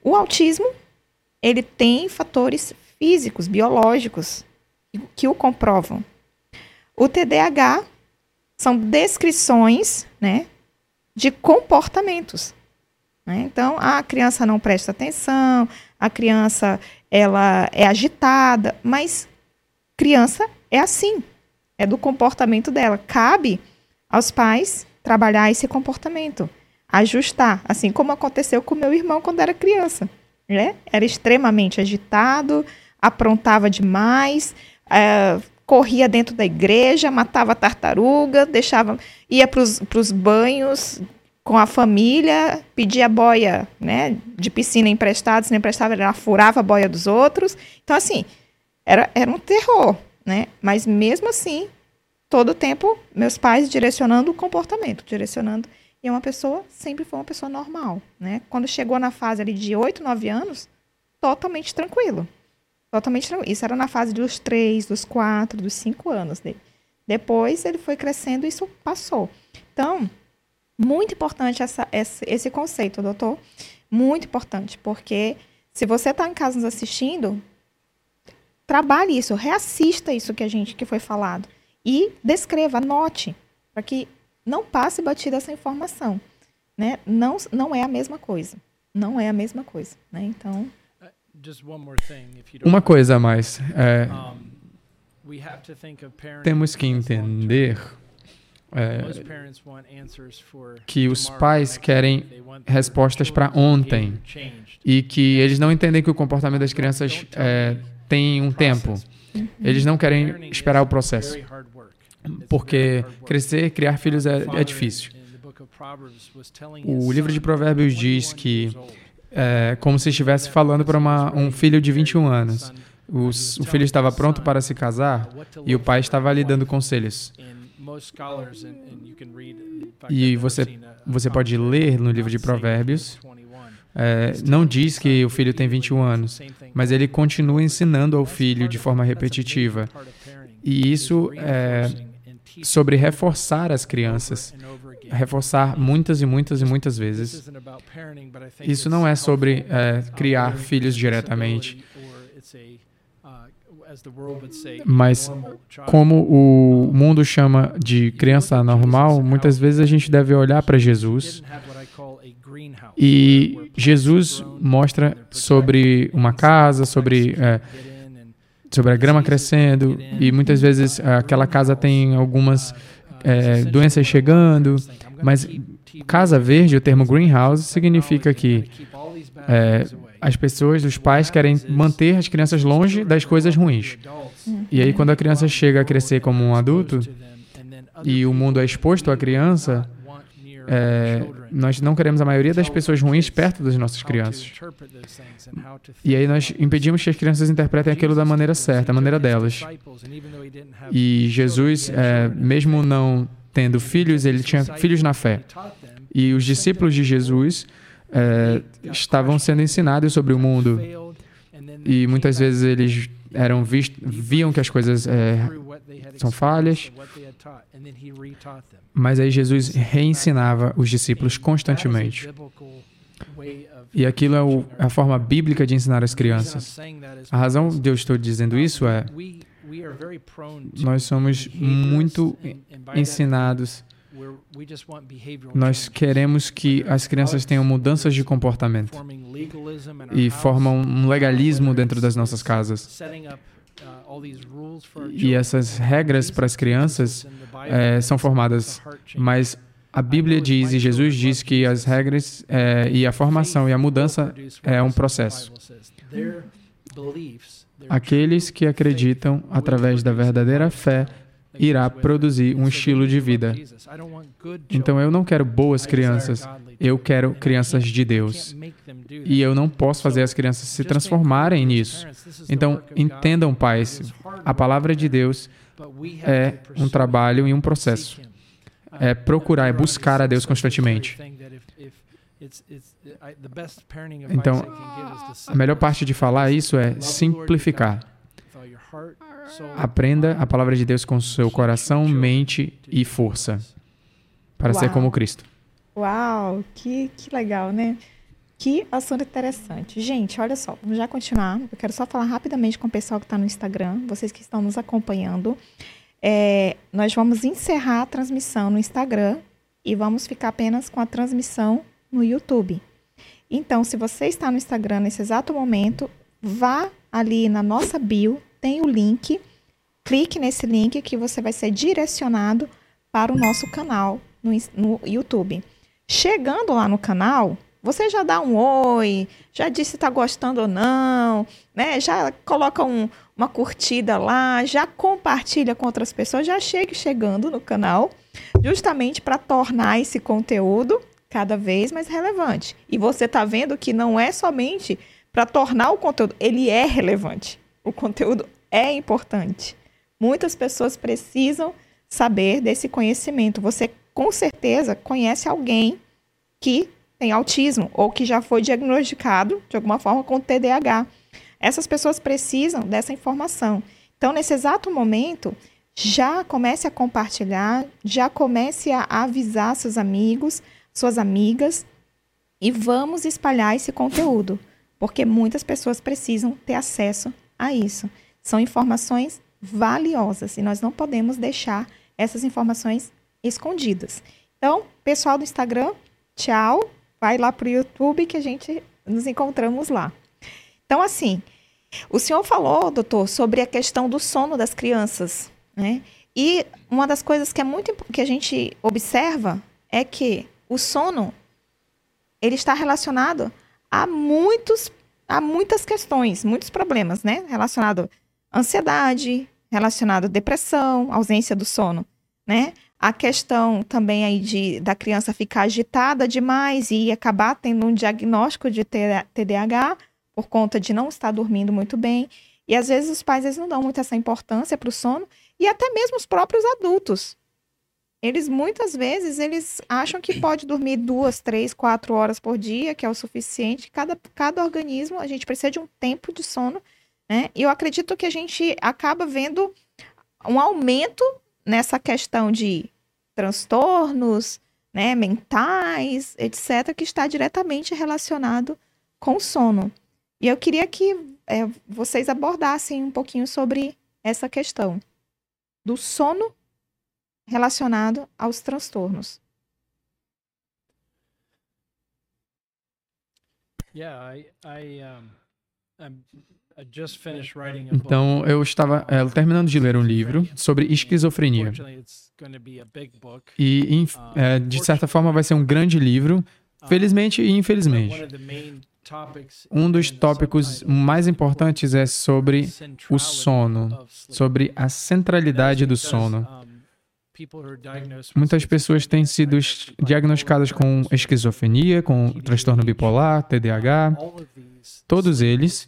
o autismo, ele tem fatores físicos, biológicos, que o comprovam. O TDAH são descrições né, de comportamentos. Né? Então, a criança não presta atenção, a criança ela é agitada, mas criança é assim, é do comportamento dela. Cabe aos pais trabalhar esse comportamento, ajustar, assim como aconteceu com meu irmão quando era criança. Né? Era extremamente agitado, aprontava demais, é, corria dentro da igreja, matava tartaruga, deixava, ia para os banhos com a família, pedia boia né, de piscina emprestada, se não emprestava, ela furava a boia dos outros. Então, assim, era, era um terror, né? Mas mesmo assim, todo o tempo, meus pais direcionando o comportamento, direcionando. E uma pessoa, sempre foi uma pessoa normal, né? Quando chegou na fase ali de 8, 9 anos, totalmente tranquilo. Totalmente tranquilo. Isso era na fase dos 3, dos 4, dos 5 anos dele. Depois ele foi crescendo e isso passou. Então, Muito importante essa, esse, esse conceito, doutor. Muito importante, porque se você está em casa nos assistindo, trabalhe isso, reassista isso que a gente que foi falado e descreva, anote, para que não passe batida essa informação, né? Não não é a mesma coisa, não é a mesma coisa, né? Então uma coisa a mais, é, temos que entender é, que os pais querem respostas para ontem e que eles não entendem que o comportamento das crianças é, tem um tempo. Eles não querem esperar o processo. Porque crescer, criar filhos é, é difícil. O livro de Provérbios diz que é como se estivesse falando para um filho de 21 anos. o filho estava pronto para se casar e o pai estava lhe dando conselhos. E você, você pode ler no livro de Provérbios, é, não diz que o filho tem 21 anos, mas ele continua ensinando ao filho de forma repetitiva. E isso é sobre reforçar as crianças, reforçar muitas e muitas e muitas vezes. Isso não é sobre é, criar filhos diretamente, mas como o mundo chama de criança normal, muitas vezes a gente deve olhar para Jesus e Jesus mostra sobre uma casa, sobre é, sobre a grama crescendo e muitas vezes aquela casa tem algumas é, doenças chegando, mas casa verde, o termo greenhouse significa que é, as pessoas, os pais querem manter as crianças longe das coisas ruins. E aí, quando a criança chega a crescer como um adulto e o mundo é exposto à criança, é, nós não queremos a maioria das pessoas ruins perto das nossas crianças. E aí nós impedimos que as crianças interpretem aquilo da maneira certa, a maneira delas. E Jesus, é, mesmo não tendo filhos, ele tinha filhos na fé. E os discípulos de Jesus é, estavam sendo ensinados sobre o mundo. E muitas vezes eles eram vist, viam que as coisas é, são falhas, mas aí Jesus reensinava os discípulos constantemente. E aquilo é o, a forma bíblica de ensinar as crianças. A razão de eu estou dizendo isso é nós somos muito ensinados nós queremos que as crianças tenham mudanças de comportamento e formam um legalismo dentro das nossas casas. E essas regras para as crianças é, são formadas, mas a Bíblia diz e Jesus diz que as regras é, e a formação e a mudança é um processo. Aqueles que acreditam através da verdadeira fé irá produzir um estilo de vida. Então eu não quero boas crianças, eu quero crianças de Deus. E eu não posso fazer as crianças se transformarem nisso. Então entendam, pais, a palavra de Deus é um trabalho e um processo. É procurar, é buscar a Deus constantemente. Então, a melhor parte de falar isso é simplificar. Aprenda a palavra de Deus com seu coração, mente e força para Uau. ser como Cristo. Uau, que, que legal, né? Que assunto interessante. Gente, olha só, vamos já continuar. Eu quero só falar rapidamente com o pessoal que está no Instagram, vocês que estão nos acompanhando. É, nós vamos encerrar a transmissão no Instagram e vamos ficar apenas com a transmissão no YouTube. Então, se você está no Instagram nesse exato momento, vá ali na nossa bio, tem o link. Clique nesse link que você vai ser direcionado para o nosso canal no, no YouTube. Chegando lá no canal, você já dá um oi, já diz se está gostando ou não, né? Já coloca um, uma curtida lá, já compartilha com outras pessoas, já chega chegando no canal, justamente para tornar esse conteúdo cada vez mais relevante. E você está vendo que não é somente para tornar o conteúdo, ele é relevante. O conteúdo é importante. Muitas pessoas precisam saber desse conhecimento. Você com certeza conhece alguém que tem autismo ou que já foi diagnosticado de alguma forma com TDAH. Essas pessoas precisam dessa informação. Então, nesse exato momento, já comece a compartilhar, já comece a avisar seus amigos, suas amigas e vamos espalhar esse conteúdo, porque muitas pessoas precisam ter acesso a isso. São informações valiosas e nós não podemos deixar essas informações escondidas. Então, pessoal do Instagram, tchau. Vai lá para o YouTube que a gente nos encontramos lá. Então, assim, o senhor falou, doutor, sobre a questão do sono das crianças, né? E uma das coisas que é muito que a gente observa é que o sono ele está relacionado a muitos a muitas questões, muitos problemas, né? Relacionado à ansiedade, relacionado à depressão, ausência do sono, né? A questão também aí de da criança ficar agitada demais e acabar tendo um diagnóstico de TDAH por conta de não estar dormindo muito bem. E às vezes os pais eles não dão muito essa importância para o sono e até mesmo os próprios adultos. Eles muitas vezes eles acham que pode dormir duas, três, quatro horas por dia, que é o suficiente. Cada, cada organismo a gente precisa de um tempo de sono, né? E eu acredito que a gente acaba vendo um aumento nessa questão de transtornos, né, mentais, etc., que está diretamente relacionado com o sono. E eu queria que é, vocês abordassem um pouquinho sobre essa questão do sono relacionado aos transtornos. Yeah, I, I, um, então, eu estava é, terminando de ler um livro sobre esquizofrenia. E, é, de certa forma, vai ser um grande livro, felizmente e infelizmente. Um dos tópicos mais importantes é sobre o sono, sobre a centralidade do sono. Muitas pessoas têm sido diagnosticadas com esquizofrenia, com transtorno bipolar, TDAH. Todos eles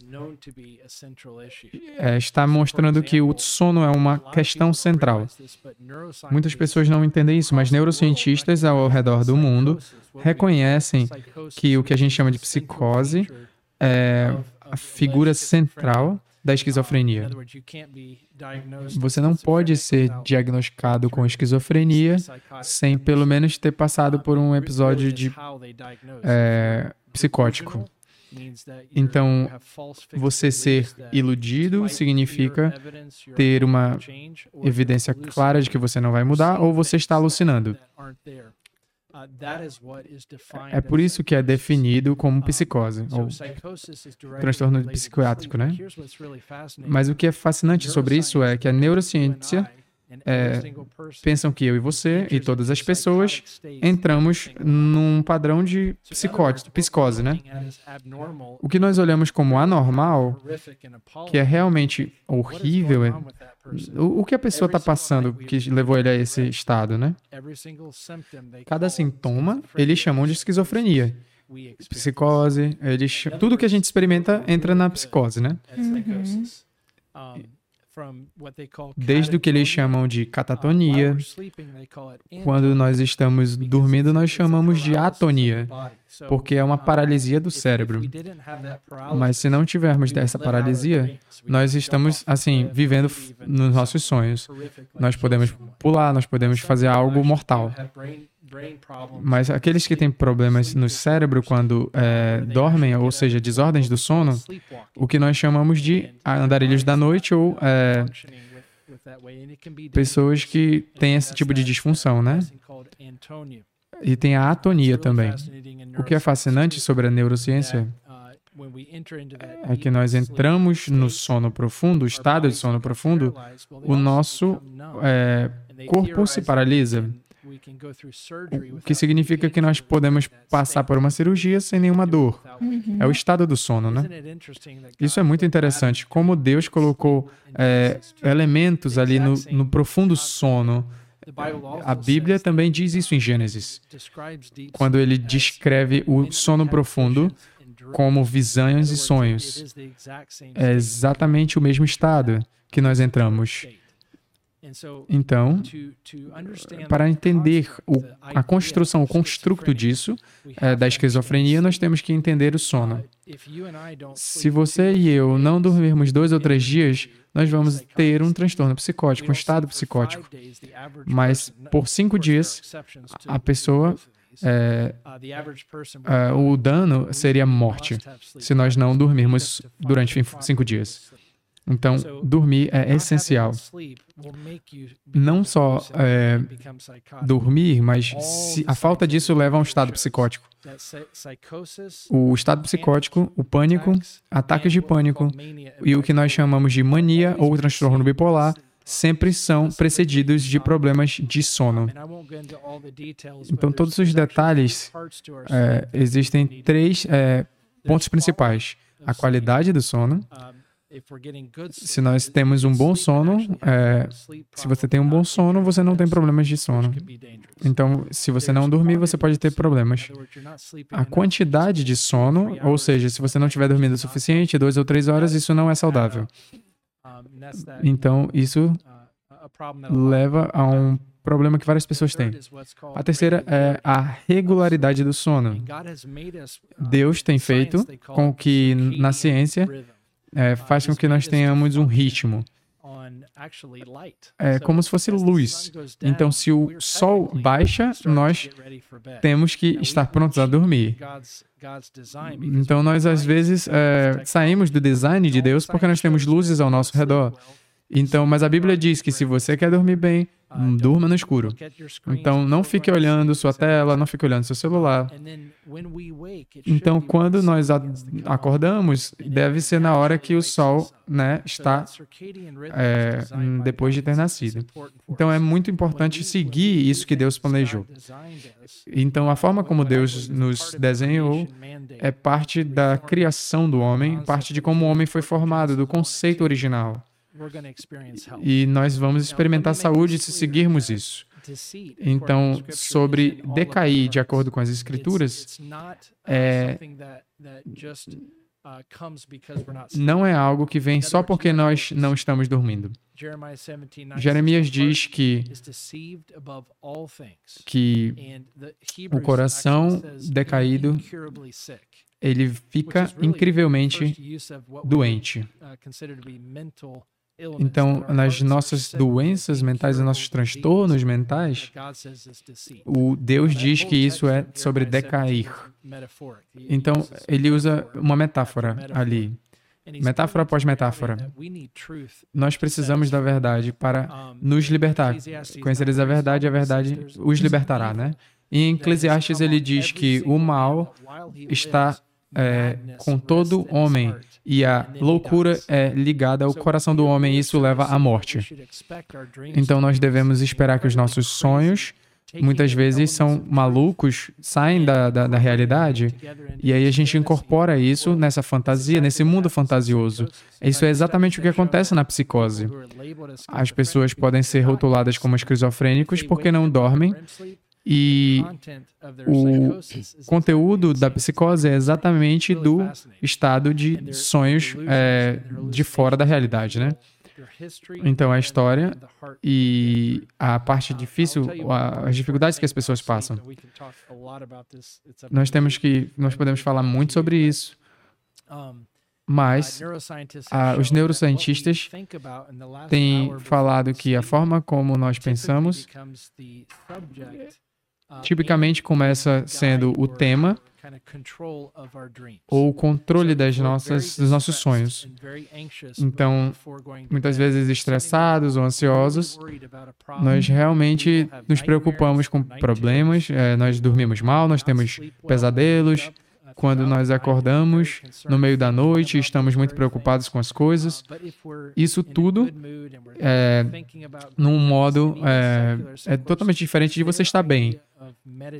é, está mostrando que o sono é uma questão central. Muitas pessoas não entendem isso, mas neurocientistas ao redor do mundo reconhecem que o que a gente chama de psicose é a figura central da esquizofrenia. Você não pode ser diagnosticado com esquizofrenia sem pelo menos ter passado por um episódio de é, psicótico. Então, você ser iludido significa ter uma evidência clara de que você não vai mudar ou você está alucinando. Uh, é por isso que é definido como psicose, ou transtorno psiquiátrico, né? Mas o que é fascinante sobre isso é que a neurociência é, pensam que eu e você e todas as pessoas entramos num padrão de psicose, psicose, né? O que nós olhamos como anormal, que é realmente horrível, é, o, o que a pessoa está passando que levou ele a esse estado, né? Cada sintoma eles chamam de esquizofrenia. Psicose, eles, tudo que a gente experimenta entra na psicose, né? Uhum desde o que eles chamam de catatonia. Quando nós estamos dormindo, nós chamamos de atonia, porque é uma paralisia do cérebro. Mas se não tivermos dessa paralisia, nós estamos, assim, vivendo nos nossos sonhos. Nós podemos pular, nós podemos fazer algo mortal. Mas aqueles que têm problemas no cérebro quando é, dormem, ou seja, desordens do sono, o que nós chamamos de andarilhos da noite ou é, pessoas que têm esse tipo de disfunção, né? E tem a atonia também. O que é fascinante sobre a neurociência é que nós entramos no sono profundo, o estado de sono profundo, o nosso é, corpo se paralisa. O que significa que nós podemos passar por uma cirurgia sem nenhuma dor. Uhum. É o estado do sono, né? Isso é muito interessante. Como Deus colocou é, elementos ali no, no profundo sono. A Bíblia também diz isso em Gênesis, quando ele descreve o sono profundo como visões e sonhos. É exatamente o mesmo estado que nós entramos. Então, para entender o, a construção, o construto disso, é, da esquizofrenia, nós temos que entender o sono. Se você e eu não dormirmos dois ou três dias, nós vamos ter um transtorno psicótico, um estado psicótico. Mas por cinco dias, a pessoa é, é, o dano seria morte se nós não dormirmos durante cinco dias. Então, dormir é essencial. Não só é, dormir, mas se, a falta disso leva a um estado psicótico. O estado psicótico, o pânico, ataques de pânico e o que nós chamamos de mania ou transtorno bipolar sempre são precedidos de problemas de sono. Então, todos os detalhes, é, existem três é, pontos principais: a qualidade do sono. Se nós temos um bom sono, é, se você tem um bom sono, você não tem problemas de sono. Então, se você não dormir, você pode ter problemas. A quantidade de sono, ou seja, se você não estiver dormindo o suficiente, duas ou três horas, isso não é saudável. Então, isso leva a um problema que várias pessoas têm. A terceira é a regularidade do sono. Deus tem feito com que na ciência é, faz com que nós tenhamos um ritmo. É como se fosse luz. Então, se o sol baixa, nós temos que estar prontos a dormir. Então, nós às vezes é, saímos do design de Deus porque nós temos luzes ao nosso redor. Então, mas a Bíblia diz que se você quer dormir bem, durma no escuro. Então, não fique olhando sua tela, não fique olhando seu celular. Então, quando nós acordamos, deve ser na hora que o sol né, está é, depois de ter nascido. Então, é muito importante seguir isso que Deus planejou. Então, a forma como Deus nos desenhou é parte da criação do homem, parte de como o homem foi formado, do conceito original. E nós vamos experimentar saúde se seguirmos isso. Então, sobre decair de acordo com as Escrituras, é, não é algo que vem só porque nós não estamos dormindo. Jeremias diz que, que o coração decaído ele fica incrivelmente doente. Então, nas nossas doenças mentais, nos nossos transtornos mentais, o Deus diz que isso é sobre decair. Então, ele usa uma metáfora ali. Metáfora após metáfora. Nós precisamos da verdade para nos libertar. Conhecereis a verdade, a verdade os libertará, né? Em Eclesiastes ele diz que o mal está é, com todo homem. e a loucura é ligada ao coração do homem e isso leva à morte. Então nós devemos esperar que os nossos sonhos muitas vezes são malucos, saem da, da, da, realidade, e aí a gente incorpora isso nessa fantasia, nesse mundo fantasioso. Isso é exatamente o que acontece na psicose. As pessoas podem ser rotuladas como esquizofrênicos porque não dormem e o conteúdo da psicose é exatamente do estado de sonhos é, de fora da realidade, né? Então, a história e a parte difícil, as dificuldades que as pessoas passam. Nós temos que, nós podemos falar muito sobre isso, mas ah, os neurocientistas têm falado que a forma como nós pensamos tipicamente começa sendo o tema ou o controle das nossas, dos nossos sonhos. Então, muitas vezes estressados ou ansiosos, nós realmente nos preocupamos com problemas, é, nós dormimos mal, nós temos pesadelos, quando nós acordamos no meio da noite, estamos muito preocupados com as coisas. Isso tudo é num modo é, é totalmente diferente de você estar bem.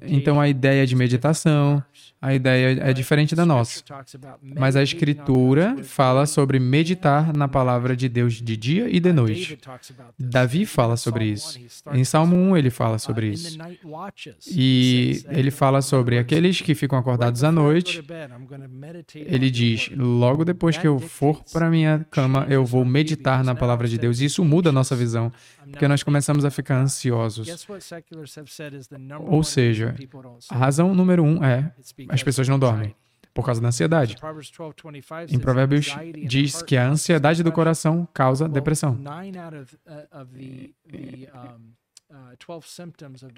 Então a ideia de meditação, a ideia é diferente da nossa. Mas a Escritura fala sobre meditar na palavra de Deus de dia e de noite. Davi fala sobre isso. Em Salmo 1 ele fala sobre isso. E ele fala sobre aqueles que ficam acordados à noite. Ele diz: logo depois que eu for para minha cama, eu vou meditar na palavra de Deus. E isso muda a nossa visão, porque nós começamos a ficar ansiosos. Ou seja, a razão número um é as pessoas não dormem por causa da ansiedade. Em Provérbios diz que a ansiedade do coração causa depressão.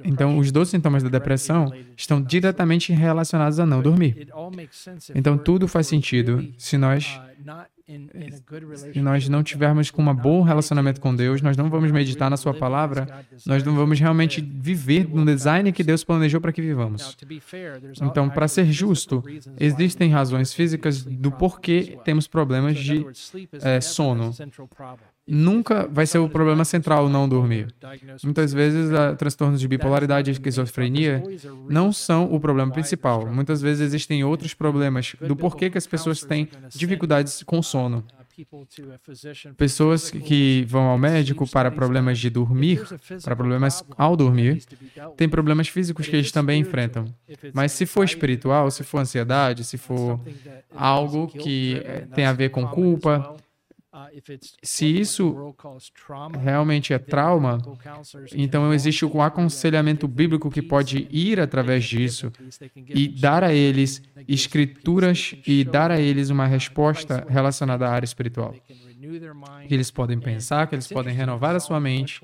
Então, os 12 sintomas da depressão estão diretamente relacionados a não dormir. Então, tudo faz sentido se nós se nós não tivermos com um bom relacionamento com Deus, nós não vamos meditar na Sua palavra, nós não vamos realmente viver no design que Deus planejou para que vivamos. Então, para ser justo, existem razões físicas do porquê temos problemas de é, sono nunca vai ser o problema central não dormir. Muitas vezes, transtornos de bipolaridade e esquizofrenia não são o problema principal. Muitas vezes existem outros problemas do porquê que as pessoas têm dificuldades com sono. Pessoas que vão ao médico para problemas de dormir, para problemas ao dormir, têm problemas físicos que eles também enfrentam. Mas se for espiritual, se for ansiedade, se for algo que eh, tem a ver com culpa, se isso realmente é trauma, então existe um aconselhamento bíblico que pode ir através disso e dar a eles escrituras e dar a eles uma resposta relacionada à área espiritual. Que eles podem pensar, que eles podem renovar a sua mente.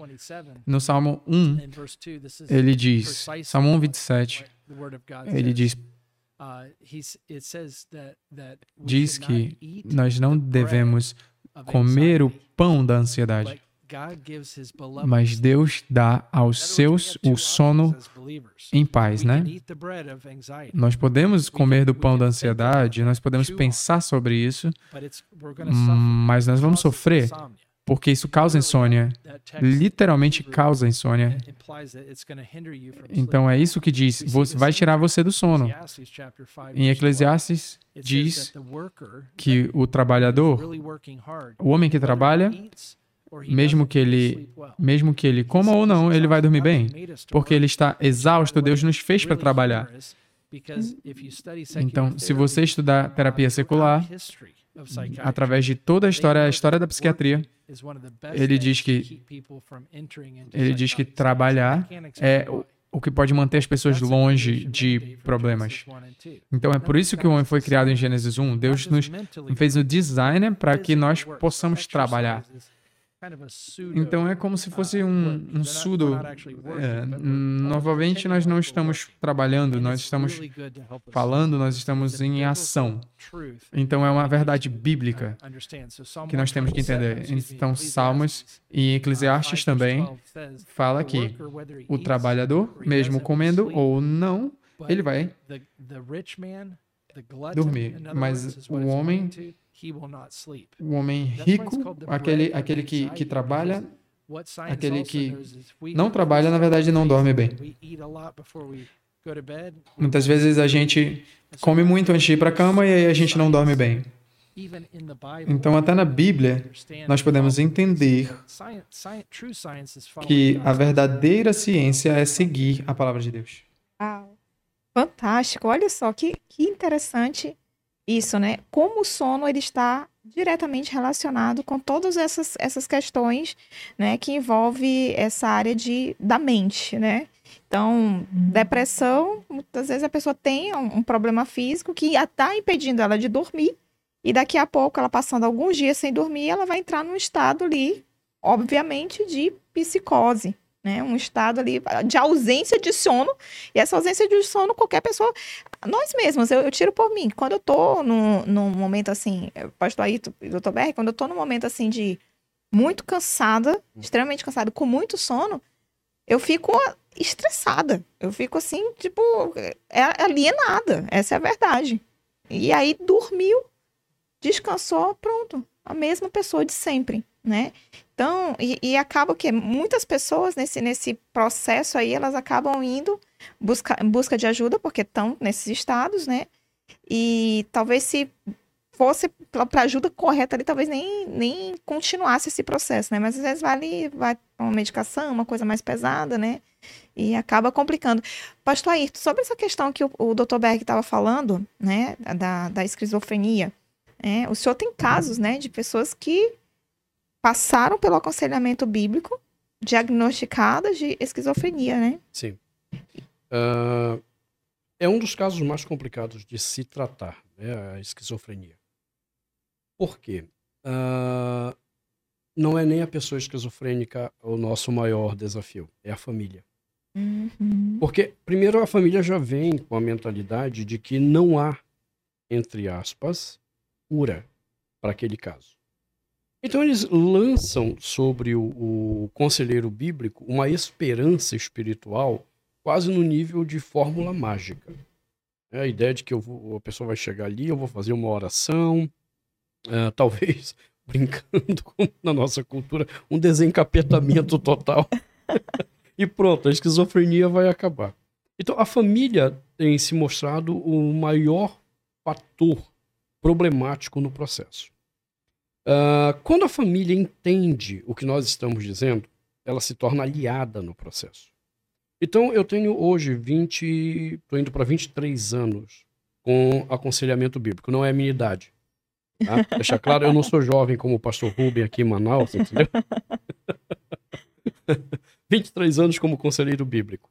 No Salmo 1, ele diz, Salmo 1, 27, ele diz, diz que nós não devemos comer o pão da ansiedade. Mas Deus dá aos seus o sono em paz, né? Nós podemos comer do pão da ansiedade, nós podemos pensar sobre isso, mas nós vamos sofrer porque isso causa insônia. Literalmente causa insônia. Então é isso que diz, vai tirar você do sono. Em Eclesiastes diz que o trabalhador, o homem que trabalha, mesmo que ele mesmo que ele coma ou não, ele vai dormir bem, porque ele está exausto, Deus nos fez para trabalhar. Então, se você estudar terapia secular, através de toda a história, a história da psiquiatria, ele diz que ele diz que trabalhar é o que pode manter as pessoas longe de problemas. Então é por isso que o homem foi criado em Gênesis 1. Deus nos fez o designer para que nós possamos trabalhar. Então é como se fosse uh, um, um sudo. É, novamente, nós não estamos trabalhando, nós estamos falando, nós estamos em ação. Então é uma verdade bíblica que nós temos que entender. Então, Salmos e Eclesiastes também fala que o trabalhador, mesmo comendo ou não, ele vai dormir. Mas o homem o homem rico, aquele, aquele que, que trabalha, aquele que não trabalha, na verdade, não dorme bem. Muitas vezes a gente come muito antes de ir para a cama e aí a gente não dorme bem. Então, até na Bíblia, nós podemos entender que a verdadeira ciência é seguir a palavra de Deus. Fantástico. Olha só que, que interessante isso, né? Como o sono ele está diretamente relacionado com todas essas, essas questões, né, que envolve essa área de, da mente, né? Então, depressão, muitas vezes a pessoa tem um, um problema físico que está impedindo ela de dormir, e daqui a pouco, ela passando alguns dias sem dormir, ela vai entrar num estado ali, obviamente, de psicose, né? Um estado ali de ausência de sono. E essa ausência de sono, qualquer pessoa. Nós mesmos, eu, eu tiro por mim. Quando eu tô num, num momento assim, pastor aí, doutor Berg, quando eu tô num momento assim de muito cansada, extremamente cansada, com muito sono, eu fico estressada. Eu fico assim, tipo, é alienada. Essa é a verdade. E aí dormiu, descansou, pronto. A mesma pessoa de sempre, né? Então, e, e acaba que muitas pessoas nesse, nesse processo aí, elas acabam indo busca, em busca de ajuda, porque estão nesses estados, né? E talvez se fosse para ajuda correta ali, talvez nem, nem continuasse esse processo, né? Mas às vezes vai ali, vai uma medicação, uma coisa mais pesada, né? E acaba complicando. Pastor Ayrton, sobre essa questão que o, o Dr. Berg estava falando, né, da, da esquizofrenia, é, o senhor tem casos, né, de pessoas que passaram pelo aconselhamento bíblico diagnosticadas de esquizofrenia, né? Sim. Uh, é um dos casos mais complicados de se tratar, né, a esquizofrenia. Por quê? Uh, não é nem a pessoa esquizofrênica o nosso maior desafio, é a família. Uhum. Porque, primeiro, a família já vem com a mentalidade de que não há, entre aspas, cura para aquele caso. Então, eles lançam sobre o, o conselheiro bíblico uma esperança espiritual quase no nível de fórmula mágica. É a ideia de que vou, a pessoa vai chegar ali, eu vou fazer uma oração, uh, talvez brincando com, na nossa cultura, um desencapetamento total. e pronto, a esquizofrenia vai acabar. Então, a família tem se mostrado o maior fator problemático no processo. Uh, quando a família entende o que nós estamos dizendo, ela se torna aliada no processo. Então, eu tenho hoje 20, estou indo para 23 anos com aconselhamento bíblico, não é a minha idade. Tá? Claro, eu não sou jovem como o pastor Rubem aqui em Manaus, entendeu? 23 anos como conselheiro bíblico.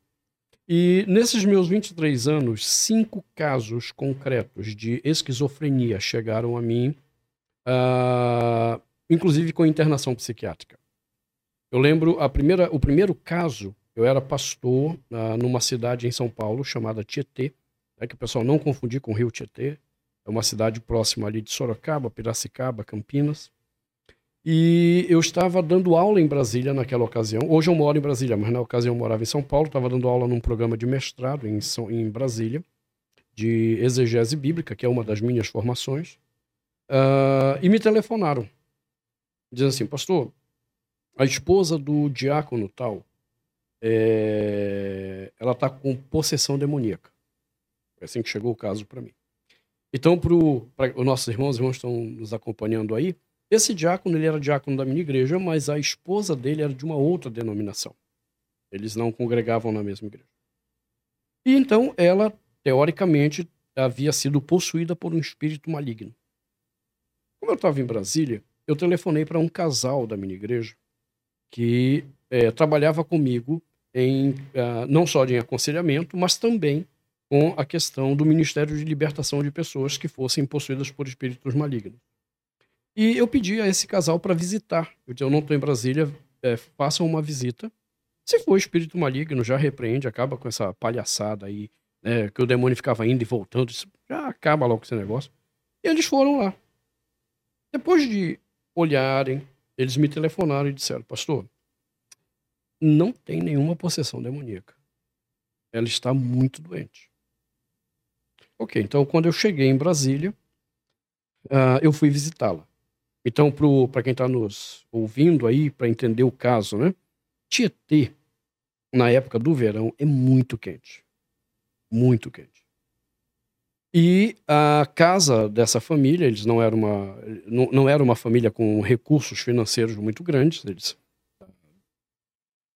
E nesses meus 23 anos, cinco casos concretos de esquizofrenia chegaram a mim, uh, inclusive com internação psiquiátrica. Eu lembro a primeira, o primeiro caso, eu era pastor uh, numa cidade em São Paulo chamada Tietê, né, que o pessoal não confundir com Rio Tietê, é uma cidade próxima ali de Sorocaba, Piracicaba, Campinas. E eu estava dando aula em Brasília naquela ocasião. Hoje eu moro em Brasília, mas na ocasião eu morava em São Paulo. Estava dando aula num programa de mestrado em, em Brasília, de exegese bíblica, que é uma das minhas formações. Uh, e me telefonaram, dizendo assim: Pastor, a esposa do diácono tal, é... ela está com possessão demoníaca. É assim que chegou o caso para mim. Então, para os nossos irmãos, os irmãos estão nos acompanhando aí, esse diácono, ele era diácono da minha igreja, mas a esposa dele era de uma outra denominação. Eles não congregavam na mesma igreja. E então ela, teoricamente, havia sido possuída por um espírito maligno. Como eu estava em Brasília, eu telefonei para um casal da minha igreja que é, trabalhava comigo em uh, não só em aconselhamento, mas também com a questão do Ministério de Libertação de Pessoas que fossem possuídas por espíritos malignos. E eu pedi a esse casal para visitar. Eu disse, eu não estou em Brasília, é, façam uma visita. Se for espírito maligno, já repreende, acaba com essa palhaçada aí, né, que o demônio ficava indo e voltando, já acaba logo esse negócio. E eles foram lá. Depois de olharem, eles me telefonaram e disseram, pastor, não tem nenhuma possessão demoníaca. Ela está muito doente. Ok, então quando eu cheguei em Brasília, uh, eu fui visitá-la. Então, para quem está nos ouvindo aí, para entender o caso, né? Tietê, na época do verão, é muito quente. Muito quente. E a casa dessa família, eles não eram uma, não, não era uma família com recursos financeiros muito grandes, eles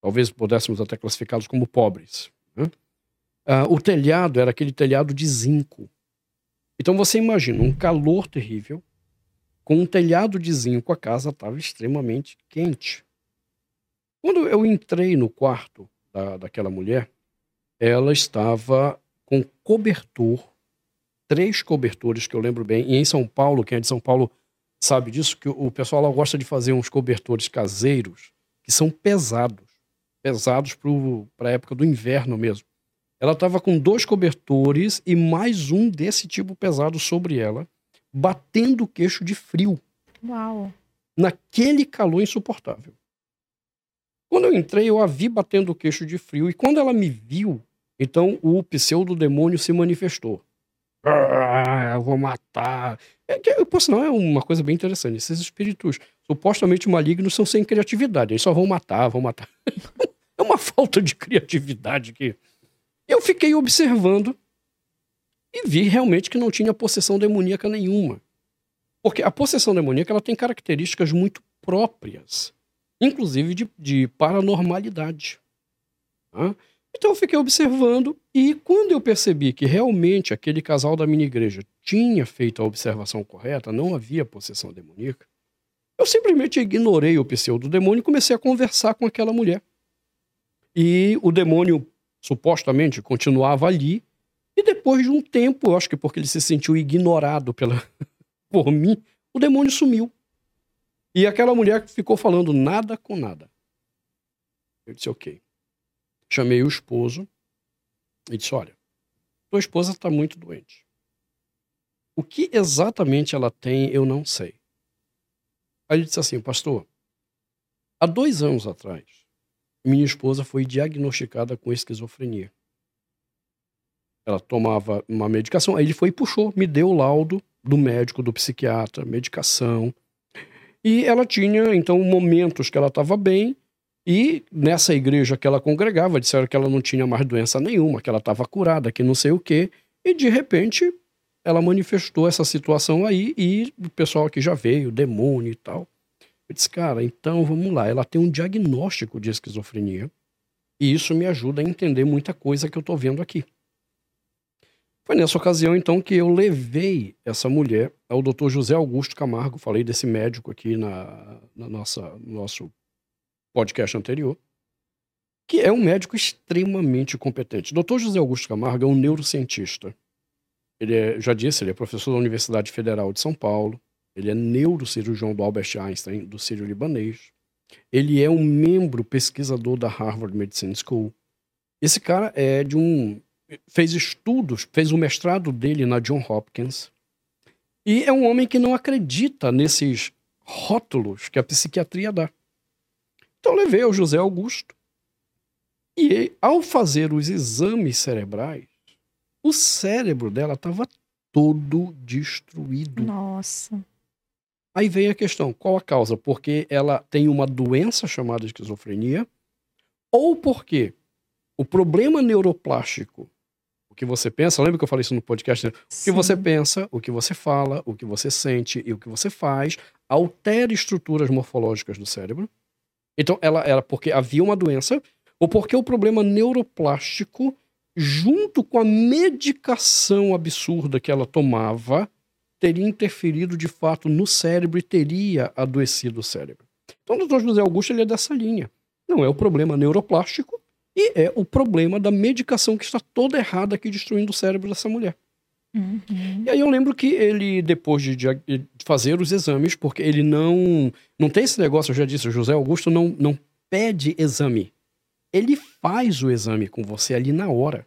talvez pudéssemos até classificá-los como pobres. Né? Uh, o telhado era aquele telhado de zinco. Então você imagina um calor terrível, com um telhado de zinco, a casa estava extremamente quente. Quando eu entrei no quarto da, daquela mulher, ela estava com cobertor, três cobertores que eu lembro bem, e em São Paulo, quem é de São Paulo sabe disso, que o pessoal lá gosta de fazer uns cobertores caseiros que são pesados, pesados para a época do inverno mesmo. Ela estava com dois cobertores e mais um desse tipo pesado sobre ela, batendo o queixo de frio. Uau! Naquele calor insuportável. Quando eu entrei, eu a vi batendo o queixo de frio, e quando ela me viu, então o pseudo-demônio se manifestou. Vou matar. É, que, por sinal, é uma coisa bem interessante. Esses espíritos supostamente malignos são sem criatividade. Eles só vão matar, vão matar. é uma falta de criatividade que. Eu fiquei observando e vi realmente que não tinha possessão demoníaca nenhuma. Porque a possessão demoníaca ela tem características muito próprias, inclusive de, de paranormalidade. Tá? Então eu fiquei observando e quando eu percebi que realmente aquele casal da minha igreja tinha feito a observação correta, não havia possessão demoníaca, eu simplesmente ignorei o pseudo-demônio e comecei a conversar com aquela mulher. E o demônio supostamente continuava ali e depois de um tempo, eu acho que porque ele se sentiu ignorado pela, por mim, o demônio sumiu. E aquela mulher ficou falando nada com nada. Eu disse, ok. Chamei o esposo e disse: Olha, tua esposa está muito doente. O que exatamente ela tem, eu não sei. Aí ele disse assim: Pastor, há dois anos atrás, minha esposa foi diagnosticada com esquizofrenia. Ela tomava uma medicação, aí ele foi e puxou, me deu o laudo do médico, do psiquiatra, medicação. E ela tinha, então, momentos que ela estava bem e nessa igreja que ela congregava, disseram que ela não tinha mais doença nenhuma, que ela estava curada, que não sei o quê. E de repente ela manifestou essa situação aí e o pessoal aqui já veio, demônio e tal. Eu disse, cara, então vamos lá. Ela tem um diagnóstico de esquizofrenia e isso me ajuda a entender muita coisa que eu estou vendo aqui. Foi nessa ocasião, então, que eu levei essa mulher ao Dr. José Augusto Camargo. Falei desse médico aqui na, na nossa nosso podcast anterior, que é um médico extremamente competente. Dr. José Augusto Camargo é um neurocientista. Ele é, já disse, ele é professor da Universidade Federal de São Paulo. Ele é neurocirurgião do Albert Einstein, do Sírio-Libanês. Ele é um membro pesquisador da Harvard Medicine School. Esse cara é de um. fez estudos, fez o mestrado dele na John Hopkins. E é um homem que não acredita nesses rótulos que a psiquiatria dá. Então levei ao José Augusto. E ao fazer os exames cerebrais, o cérebro dela estava todo destruído. Nossa. Aí vem a questão: qual a causa? Porque ela tem uma doença chamada esquizofrenia, ou porque o problema neuroplástico, o que você pensa, lembra que eu falei isso no podcast? Né? O que você pensa, o que você fala, o que você sente e o que você faz altera estruturas morfológicas do cérebro. Então, ela era porque havia uma doença ou porque o problema neuroplástico, junto com a medicação absurda que ela tomava, teria interferido de fato no cérebro e teria adoecido o cérebro. Então, o doutor José Augusto ele é dessa linha. Não é o problema neuroplástico e é o problema da medicação que está toda errada aqui destruindo o cérebro dessa mulher. Uhum. E aí eu lembro que ele, depois de, de, fazer os exames, porque ele não. Não tem esse negócio, eu já disse, o José Augusto não, não pede exame. Ele faz o exame com você ali na hora.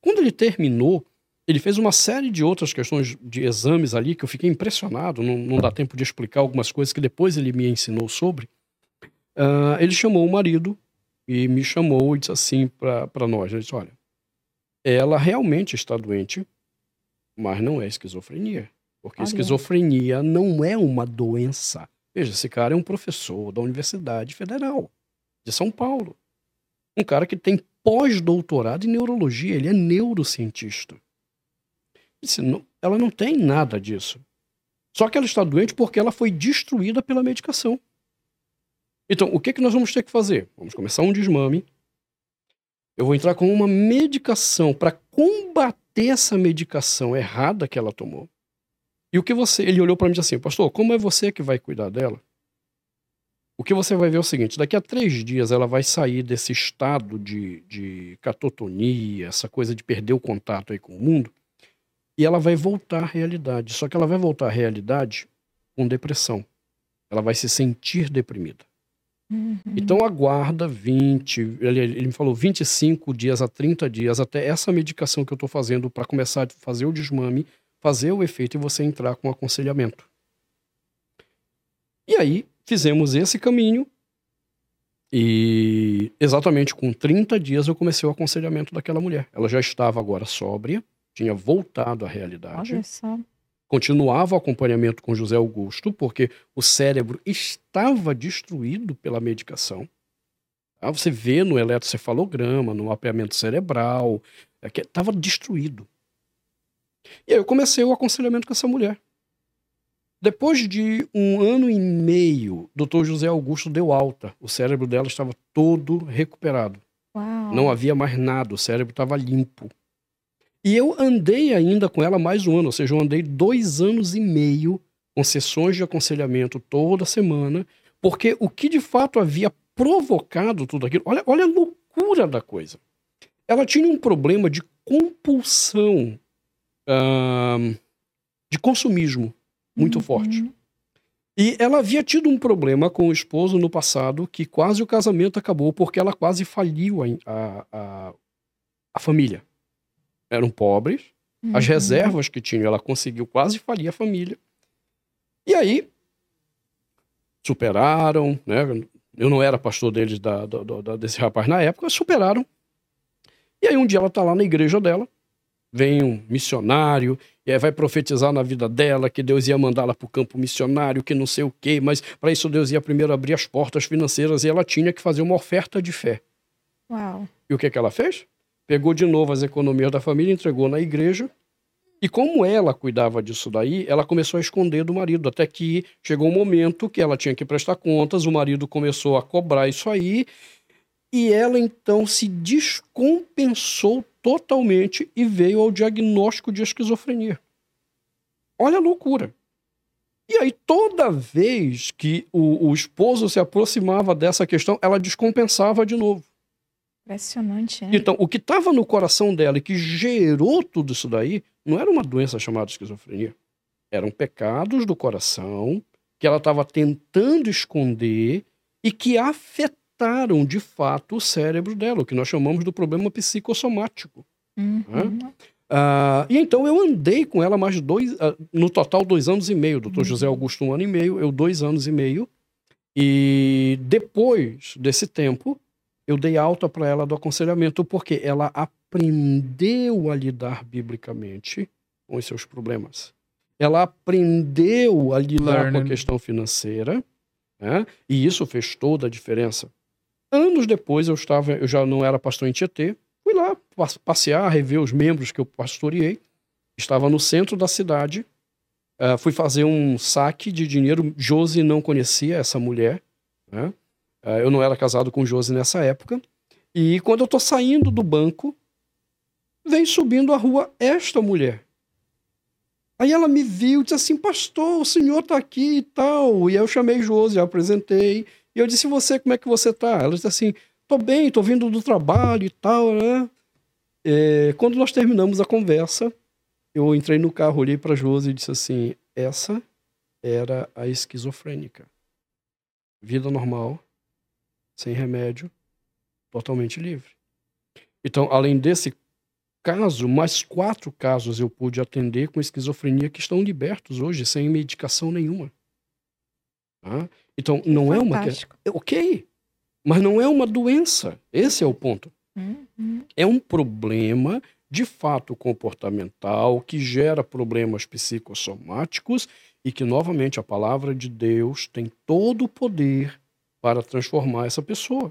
Quando ele terminou, ele fez uma série de outras questões de exames ali que eu fiquei impressionado. Não, não dá tempo de explicar algumas coisas que depois ele me ensinou sobre. Uh, ele chamou o marido e me chamou e disse assim para nós: ele disse, Olha, ela realmente está doente mas não é esquizofrenia. Porque Olha. esquizofrenia não é uma doença. Veja, esse cara é um professor da Universidade Federal de São Paulo. Um cara que tem pós-doutorado em neurologia, ele é neurocientista. Disse, não, ela não tem nada disso. Só que ela está doente porque ela foi destruída pela medicação. Então, o que, que nós vamos ter que fazer? Vamos começar um desmame. Eu vou entrar com uma medicação para combater ter essa medicação errada que ela tomou. E o que você. Ele olhou para mim e disse assim: Pastor, como é você que vai cuidar dela? O que você vai ver é o seguinte: daqui a três dias ela vai sair desse estado de, de catotonia, essa coisa de perder o contato aí com o mundo, e ela vai voltar à realidade. Só que ela vai voltar à realidade com depressão. Ela vai se sentir deprimida. Uhum. Então aguarda 20, ele, ele, me falou 25 dias a 30 dias até essa medicação que eu estou fazendo para começar a fazer o desmame, fazer o efeito e você entrar com aconselhamento. E aí fizemos esse caminho e exatamente com 30 dias eu comecei o aconselhamento daquela mulher. Ela já estava agora sóbria, tinha voltado à realidade. Olha só. Continuava o acompanhamento com José Augusto, porque o cérebro estava destruído pela medicação. Ah, você vê no eletrocefalograma, no mapeamento cerebral, é que estava destruído. E aí eu comecei o aconselhamento com essa mulher. Depois de um ano e meio, doutor José Augusto deu alta. O cérebro dela estava todo recuperado. Uau. Não havia mais nada, o cérebro estava limpo. E eu andei ainda com ela mais um ano, ou seja, eu andei dois anos e meio com sessões de aconselhamento toda semana, porque o que de fato havia provocado tudo aquilo, olha, olha a loucura da coisa. Ela tinha um problema de compulsão ahn, de consumismo muito Uhum. forte. E ela havia tido um problema com o esposo no passado que quase o casamento acabou porque ela quase faliu a, a, a, a família. Eram pobres, as Uhum. reservas que tinham, ela conseguiu quase falir a família. E aí, superaram, né? Eu não era pastor deles, da, da- da- desse rapaz na época, superaram. E aí um dia ela tá lá na igreja dela, vem um missionário, e aí vai profetizar na vida dela que Deus ia mandá-la para o campo missionário, que não sei o quê, mas para isso Deus ia primeiro abrir as portas financeiras e ela tinha que fazer uma oferta de fé. Uau. E o que, que ela fez? Pegou de novo as economias da família, entregou na igreja. E como ela cuidava disso daí, ela começou a esconder do marido, até que chegou um momento que ela tinha que prestar contas, o marido começou a cobrar isso aí, e ela então se descompensou totalmente e veio ao diagnóstico de esquizofrenia. Olha a loucura. E aí, toda vez que o, o esposo se aproximava dessa questão, ela descompensava de novo. Impressionante, hein? Então, o que estava no coração dela e que gerou tudo isso daí não era uma doença chamada esquizofrenia. Eram pecados do coração que ela estava tentando esconder e que afetaram de fato o cérebro dela, o que nós chamamos do problema psicossomático. Uhum. Ah, e então eu andei com ela mais dois, ah, no total dois anos e meio. Doutor José Augusto, um ano e meio, eu dois anos e meio. E depois desse tempo, eu dei alta para ela do aconselhamento, porque ela aprendeu a lidar biblicamente com os seus problemas. Ela aprendeu a lidar com a Learning. questão financeira, né? e isso fez toda a diferença. Anos depois, eu estava, eu já não era pastor em Tietê, fui lá pas- passear, rever os membros que eu pastoreei. Estava no centro da cidade. ah, fui fazer um saque de dinheiro. Josi não conhecia essa mulher. né? Ah, eu não era casado com Josi nessa época. E quando eu tô saindo do banco, vem subindo a rua esta mulher. Aí ela me viu e disse assim, pastor, o senhor tá aqui e tal. E aí eu chamei Josi, apresentei. E eu disse, você, como é que você tá? Ela disse assim, tô bem, tô vindo do trabalho e tal, né? É, quando nós terminamos a conversa, eu entrei no carro, olhei para Josi e disse assim, essa era a esquizofrênica. Vida normal, sem remédio, totalmente livre. Então, além desse caso, mais quatro casos eu pude atender com esquizofrenia que estão libertos hoje, sem medicação nenhuma. Tá? Então, não é uma... Fantástico. Ok, mas não é uma doença. Esse é o ponto. Uhum. É um problema de fato comportamental que gera problemas psicossomáticos e que, novamente, a palavra de Deus tem todo o poder para transformar essa pessoa.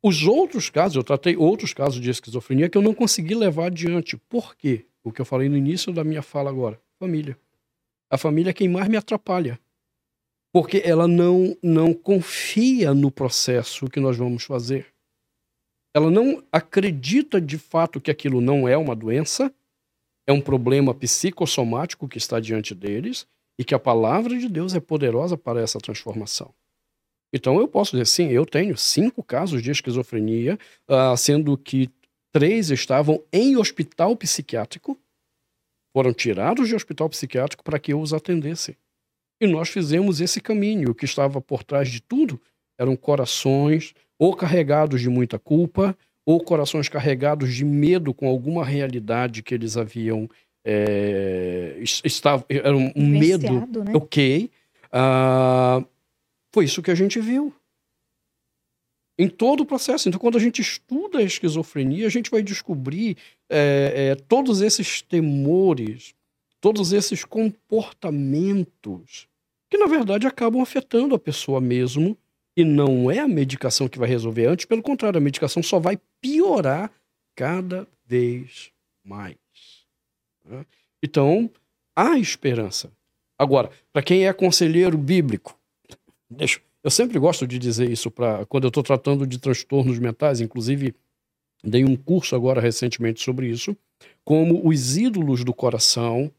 Os outros casos, eu tratei outros casos de esquizofrenia que eu não consegui levar adiante. Por quê? O que eu falei no início da minha fala agora. Família. A família é quem mais me atrapalha. Porque ela não, não confia no processo que nós vamos fazer ela não acredita de fato que aquilo não é uma doença, é um problema psicossomático que está diante deles e que a palavra de Deus é poderosa para essa transformação. Então eu posso dizer sim, eu tenho cinco casos de esquizofrenia, ah, sendo que três estavam em hospital psiquiátrico, foram tirados de hospital psiquiátrico para que eu os atendesse. E nós fizemos esse caminho. O que estava por trás de tudo eram corações ou carregados de muita culpa, ou corações carregados de medo com alguma realidade que eles haviam. É, es- estava, era um um medo. Né? Ok. Ah, foi isso que a gente viu. em todo o processo. Então, quando a gente estuda a esquizofrenia, a gente vai descobrir é, é, todos esses temores, todos esses comportamentos que, na verdade, acabam afetando a pessoa mesmo. E não é a medicação que vai resolver antes, pelo contrário, a medicação só vai piorar cada vez mais. Né? Então, há esperança. Agora, para quem é conselheiro bíblico, deixa, eu sempre gosto de dizer isso para quando eu estou tratando de transtornos mentais, inclusive dei um curso agora recentemente sobre isso, como os ídolos do coração,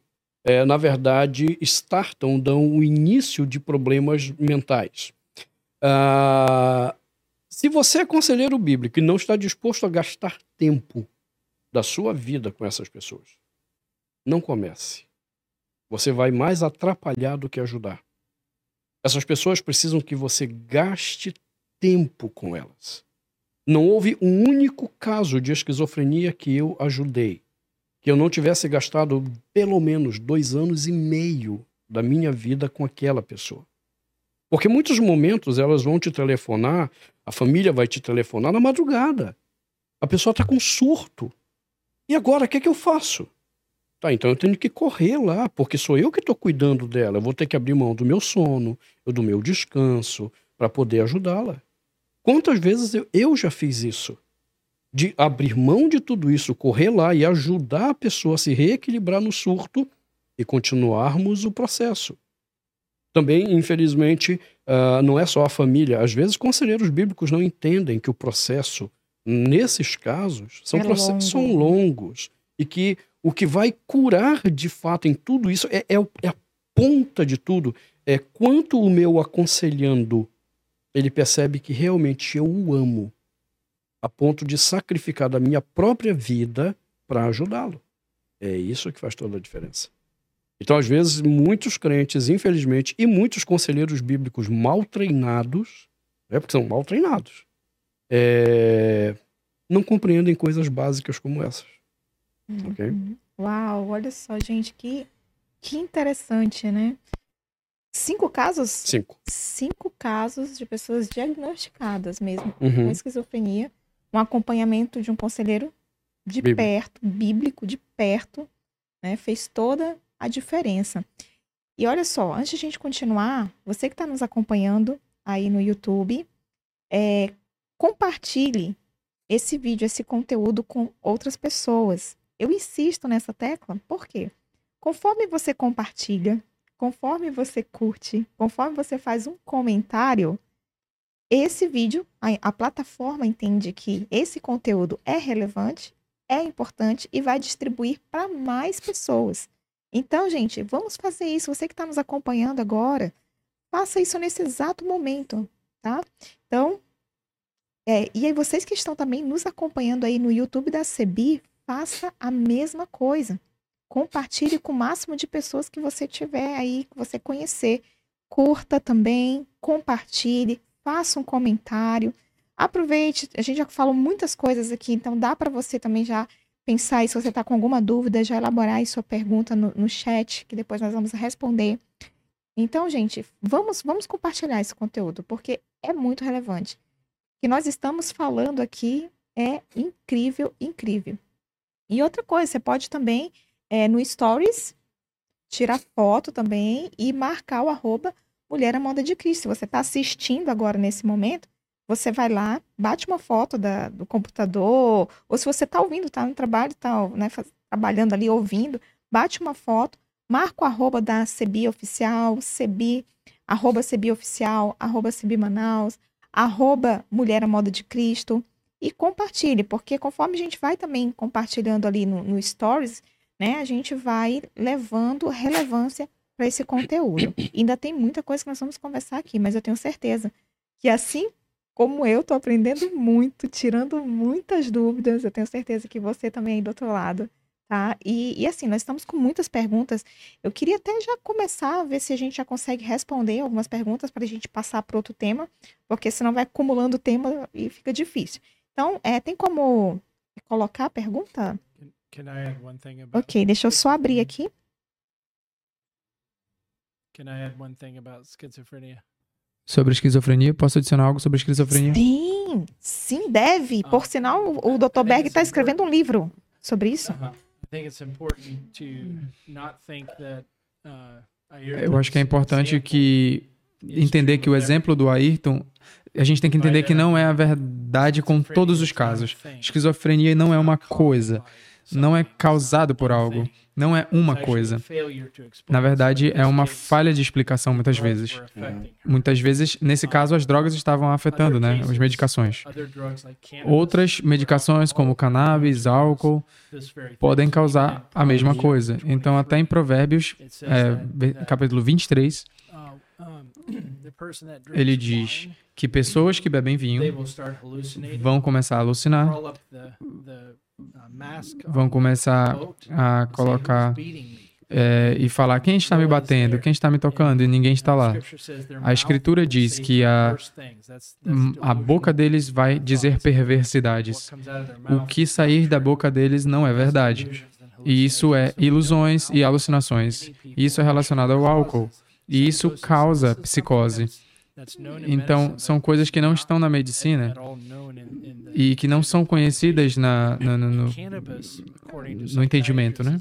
é, na verdade, startam, dão o início de problemas mentais. Ah, se você é conselheiro bíblico e não está disposto a gastar tempo da sua vida com essas pessoas, não comece. Você vai mais atrapalhar do que ajudar. Essas pessoas precisam que você gaste tempo com elas. Não houve um único caso de esquizofrenia que eu ajudei, que eu não tivesse gastado pelo menos dois anos e meio da minha vida com aquela pessoa. Porque muitos momentos elas vão te telefonar, a família vai te telefonar na madrugada. A pessoa está com surto. E agora, o que, é que eu faço? Tá, então eu tenho que correr lá, porque sou eu que estou cuidando dela. Eu vou ter que abrir mão do meu sono, do meu descanso, para poder ajudá-la. Quantas vezes eu, eu já fiz isso? De abrir mão de tudo isso, correr lá e ajudar a pessoa a se reequilibrar no surto e continuarmos o processo. Também, infelizmente, uh, não é só a família. Às vezes, conselheiros bíblicos não entendem que o processo, nesses casos, são, é longo. são longos e que o que vai curar de fato em tudo isso é, é, é a ponta de tudo. É quanto o meu aconselhando ele percebe que realmente eu o amo, a ponto de sacrificar da minha própria vida para ajudá-lo. É isso que faz toda a diferença. Então, às vezes, muitos crentes, infelizmente, e muitos conselheiros bíblicos mal treinados, é porque são mal treinados, é, não compreendem coisas básicas como essas. Uhum. Uau, olha só, gente, que, que interessante, né? Cinco casos? Cinco. Cinco casos de pessoas diagnosticadas mesmo uhum. com esquizofrenia, um acompanhamento de um conselheiro de Bíblia. perto, bíblico, de perto, né? Fez toda a diferença. E olha só, antes de a gente continuar, você que está nos acompanhando aí no YouTube, é, compartilhe esse vídeo, esse conteúdo com outras pessoas. Eu insisto nessa tecla, por quê? Conforme você compartilha, conforme você curte, conforme você faz um comentário, esse vídeo, a, a plataforma entende que esse conteúdo é relevante, é importante e vai distribuir para mais pessoas. Então, gente, vamos fazer isso. Você que está nos acompanhando agora, faça isso nesse exato momento, tá? Então, é, e aí vocês que estão também nos acompanhando aí no YouTube da CEBI, faça a mesma coisa. Compartilhe com o máximo de pessoas que você tiver aí, que você conhecer. Curta também, compartilhe, faça um comentário. Aproveite, a gente já falou muitas coisas aqui, então dá para você também já pensar, e se você está com alguma dúvida, já elaborar aí sua pergunta no, no chat, que depois nós vamos responder. Então, gente, vamos, vamos compartilhar esse conteúdo, porque é muito relevante. O que nós estamos falando aqui é incrível, incrível. E outra coisa, você pode também é, no Stories, tirar foto também e marcar o arroba Mulher à Moda de Cristo. Se você está assistindo agora nesse momento, você vai lá, bate uma foto da, do computador, ou se você está ouvindo, está no trabalho, está né, trabalhando ali, ouvindo, bate uma foto, marca o arroba da CEBI Oficial, CEBI, arroba CEBI Oficial, arroba CEBI Manaus, arroba Mulher à Moda de Cristo, e compartilhe, porque conforme a gente vai também compartilhando ali no, no Stories, né, a gente vai levando relevância para esse conteúdo. ainda tem muita coisa que nós vamos conversar aqui, mas eu tenho certeza que assim como eu estou aprendendo muito, tirando muitas dúvidas, eu tenho certeza que você também aí do outro lado, tá? E, e assim, nós estamos com muitas perguntas. Eu queria até já começar a ver se a gente já consegue responder algumas perguntas para a gente passar para outro tema, porque senão vai acumulando tema e fica difícil. Então, é, tem como colocar a pergunta? Can I add one thing about ok, deixa eu só abrir aqui. Can I add one thing about schizophrenia? Sobre esquizofrenia, posso adicionar algo sobre esquizofrenia? Sim, sim, deve. Por sinal, o Dr. Berg está escrevendo um livro sobre isso. I think it's important to not think that. Uh, Eu acho que é importante que entender que o exemplo do Ayrton, a gente tem que entender que não é a verdade com todos os casos. Esquizofrenia não é uma coisa, não é causado por algo, não é uma coisa. Na verdade, é uma falha de explicação muitas vezes. Muitas vezes, nesse caso, as drogas estavam afetando, né, as medicações. Outras medicações, como cannabis, álcool, podem causar a mesma coisa. Então, até em Provérbios, é, capítulo 23, ele diz que pessoas que bebem vinho vão começar a alucinar, vão começar a colocar é, e falar quem está me batendo, quem está me tocando e ninguém está lá. A escritura diz que a, a boca deles vai dizer perversidades. O que sair da boca deles não é verdade. E isso é ilusões e alucinações. Isso é relacionado ao álcool. E isso causa psicose. Então, são coisas que não estão na medicina e que não são conhecidas na, no, no, no, entendimento, né?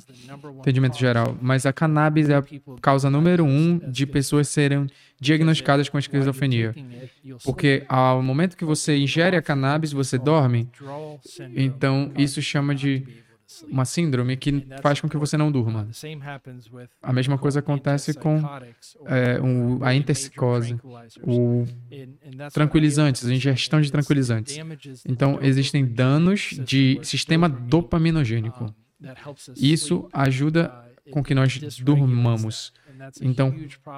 Entendimento geral. Mas a cannabis é a causa número um de pessoas serem diagnosticadas com esquizofrenia. Porque ao momento que você ingere a cannabis, você dorme. Então, isso chama de uma síndrome que faz com que você não durma. A mesma coisa acontece com é, um, a intercicose, o tranquilizantes, a ingestão de tranquilizantes. Então, existem danos de sistema dopaminogênico. Isso ajuda com que nós durmamos. Então,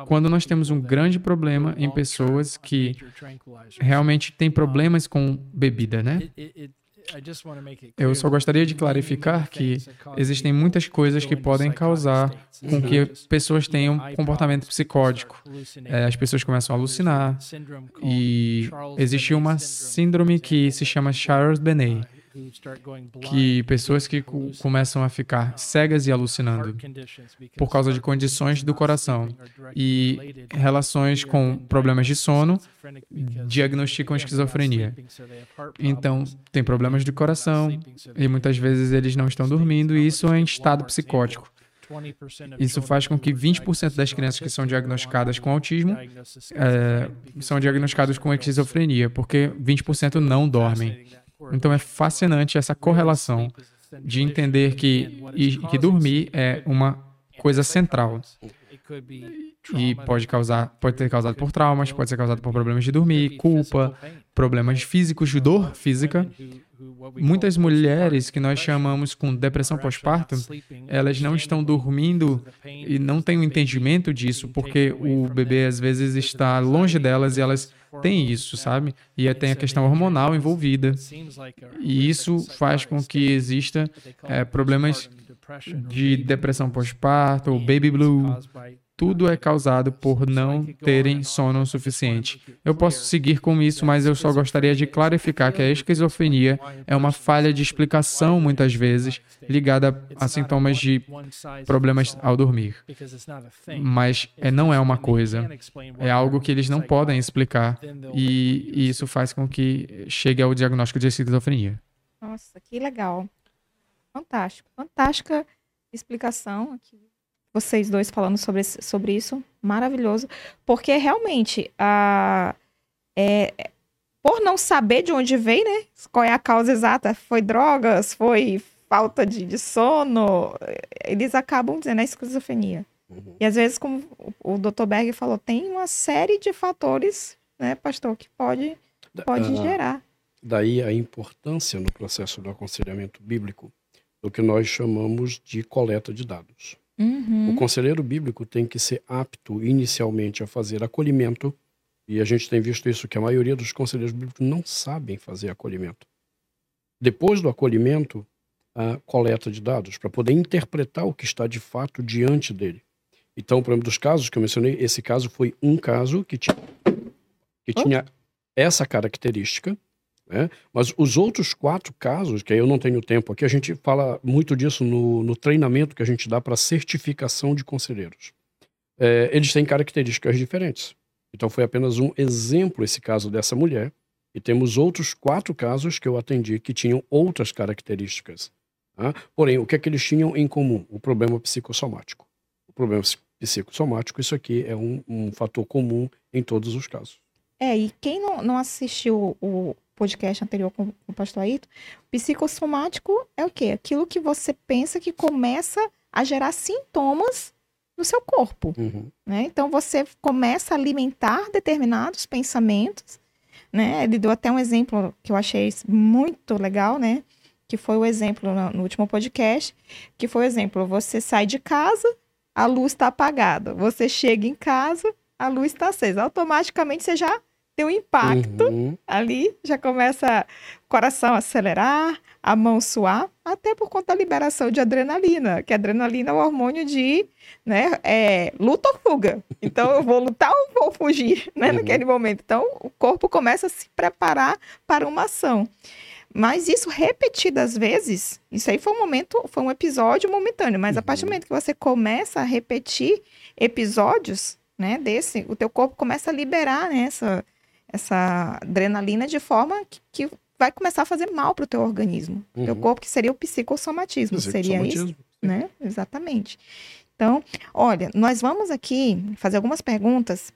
quando nós temos um grande problema em pessoas que realmente têm problemas com bebida, né? Eu só gostaria de clarificar que existem muitas coisas que podem causar com que pessoas tenham comportamento psicótico. É, as pessoas começam a alucinar. e existe uma síndrome que se chama Charles-Bonnet, que pessoas que começam a ficar cegas e alucinando por causa de condições do coração e relações com problemas de sono diagnosticam esquizofrenia. Então, tem problemas de coração e muitas vezes eles não estão dormindo e isso é em estado psicótico. Isso faz com que 20% das crianças que são diagnosticadas com autismo é, são diagnosticadas com esquizofrenia, porque 20% não dormem. Então é fascinante essa correlação de entender que, e, que dormir é uma coisa central. E pode causar, pode ter causado por traumas, pode ser causado por problemas de dormir, culpa, problemas físicos, de dor física. Muitas mulheres que nós chamamos com depressão pós-parto, elas não estão dormindo e não têm o um entendimento disso, porque o bebê às vezes está longe delas e elas têm isso, sabe? E tem a questão hormonal envolvida. E isso faz com que exista é, problemas de depressão pós-parto, ou baby blue, tudo é causado por não terem sono suficiente. Eu posso seguir com isso, mas eu só gostaria de clarificar que a esquizofrenia é uma falha de explicação, muitas vezes, ligada a sintomas de problemas ao dormir. Mas é, não é uma coisa, é algo que eles não podem explicar e, e isso faz com que chegue ao diagnóstico de esquizofrenia. Nossa, que legal. Fantástico. Fantástica explicação aqui vocês dois falando sobre, sobre isso, maravilhoso, porque realmente a é, por não saber de onde veio, né? Qual é a causa exata? Foi drogas? Foi falta de, de sono? Eles acabam dizendo a esquizofrenia. Uhum. E às vezes, como o Dr. Berg falou, tem uma série de fatores, né, pastor, que pode, pode uh, gerar. Daí a importância no processo do aconselhamento bíblico do que nós chamamos de coleta de dados. Uhum. O conselheiro bíblico tem que ser apto inicialmente a fazer acolhimento, e a gente tem visto isso que a maioria dos conselheiros bíblicos não sabem fazer acolhimento. Depois do acolhimento, a coleta de dados para poder interpretar o que está de fato diante dele. Então, por exemplo, dos casos que eu mencionei, esse caso foi um caso que tinha, que tinha essa característica, né? Mas os outros quatro casos, que aí eu não tenho tempo aqui, a gente fala muito disso no, no treinamento que a gente dá para certificação de conselheiros. É, eles têm características diferentes. Então foi apenas um exemplo esse caso dessa mulher. E temos outros quatro casos que eu atendi que tinham outras características. Tá? Porém, o que é que eles tinham em comum? O problema psicossomático. O problema psicossomático, isso aqui é um, um fator comum em todos os casos. É, e quem não, não assistiu o podcast anterior com o pastor Aito, psicossomático é o quê? Aquilo que você pensa que começa a gerar sintomas no seu corpo. Uhum. Né? Então você começa a alimentar determinados pensamentos. Né? Ele deu até um exemplo que eu achei muito legal, né? Que foi o exemplo no, no último podcast, que foi o exemplo: você sai de casa, a luz está apagada. Você chega em casa, a luz está acesa. Automaticamente você já tem um impacto Uhum. ali, já começa o coração acelerar, a mão suar, até por conta da liberação de adrenalina, que adrenalina é o hormônio de né, é, luta ou fuga. Então eu vou lutar ou vou fugir né, Uhum. naquele momento. Então o corpo começa a se preparar para uma ação. Mas isso repetidas vezes, isso aí foi um momento, foi um episódio momentâneo, mas a partir do Uhum. momento que você começa a repetir episódios, né, desse, o teu corpo começa a liberar né, essa, essa adrenalina de forma que, que vai começar a fazer mal para o teu organismo. Teu Uhum. corpo que seria o psicossomatismo, seria isso? Né? Exatamente. Então, olha, nós vamos aqui fazer algumas perguntas.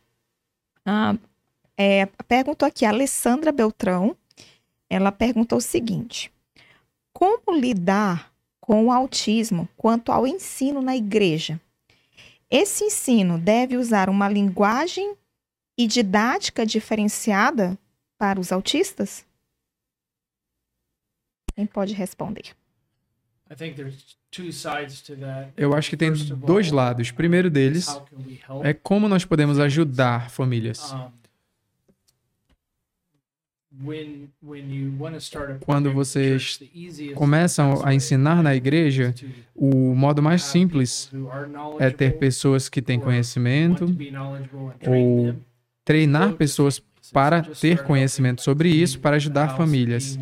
Ah, é, perguntou aqui a Alessandra Beltrão. Ela perguntou o seguinte: Como lidar com o autismo quanto ao ensino na igreja? Esse ensino deve usar uma linguagem e didática diferenciada para os autistas? Quem pode responder? Eu acho que tem dois lados. Primeiro deles é como nós podemos ajudar famílias. Quando vocês Começam a ensinar na igreja, o modo mais simples é ter pessoas que têm conhecimento, ou treinar to pessoas para ter conhecimento sobre isso, para ajudar famílias.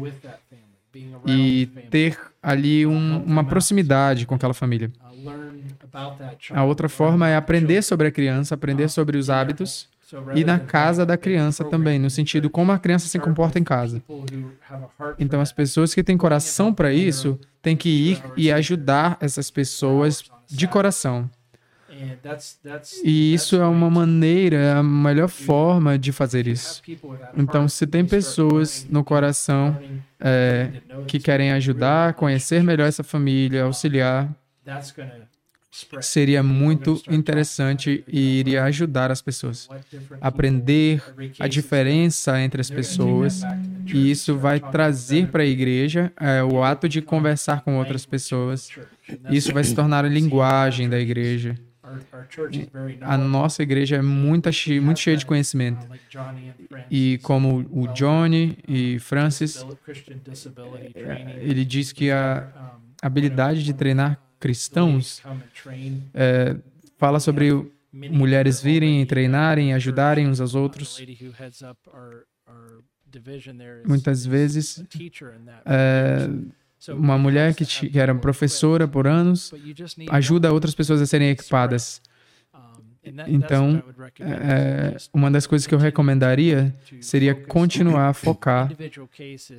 e ter ali um- uma proximidade com aquela família. uh, A outra forma é aprender sobre a criança, aprender sobre os hábitos e na casa da criança também, no sentido como a criança se comporta em casa. Então as pessoas que têm coração para isso têm que ir e ajudar essas pessoas de coração. E isso é uma maneira, é a melhor forma de fazer isso. Então, se tem pessoas no coração é, que querem ajudar, conhecer melhor essa família, auxiliar, gonna spread. seria muito interessante e iria ajudar as pessoas. Aprender a diferença entre as pessoas e isso vai trazer para a igreja é, o ato de conversar com outras pessoas. Isso vai se tornar a linguagem da igreja. A nossa igreja é muito, che muito cheia de conhecimento. uh, Francis, E como o Johnny e Francis, disability é, training, ele diz que a habilidade de treinar cristãos é, fala sobre mulheres virem e treinarem, ajudarem uns aos Uh, outros. Muitas vezes, é, uma mulher que, have que era professora por anos ajuda outras pessoas a serem equipadas. Então, É, just uma das coisas que eu recomendaria seria continuar a focar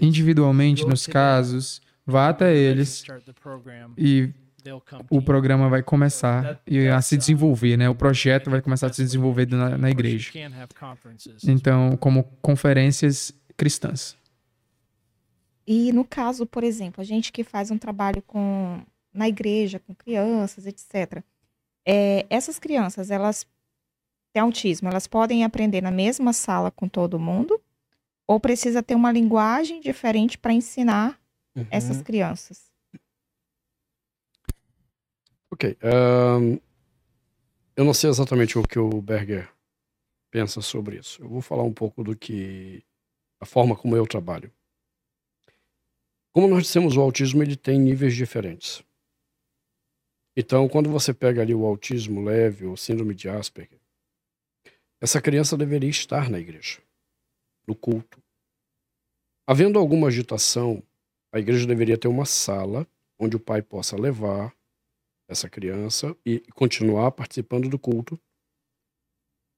individualmente nos casos, vá até eles e o programa vai começar a se desenvolver, né? O projeto vai começar a se desenvolver na, na igreja. Então, como conferências cristãs. E no caso, por exemplo, a gente que faz um trabalho com na igreja, com crianças, etc. é, essas crianças, elas têm autismo, elas podem aprender na mesma sala com todo mundo? Ou precisa ter uma linguagem diferente para ensinar Uhum. essas crianças? Ok. ahn, eu não sei exatamente o que o Berger pensa sobre isso. Eu vou falar um pouco do que. a forma como eu trabalho. Como nós dissemos, o autismo ele tem níveis diferentes. Então, quando você pega ali o autismo leve ou síndrome de Asperger, essa criança deveria estar na igreja, no culto. Havendo alguma agitação, a igreja deveria ter uma sala onde o pai possa levar essa criança e continuar participando do culto.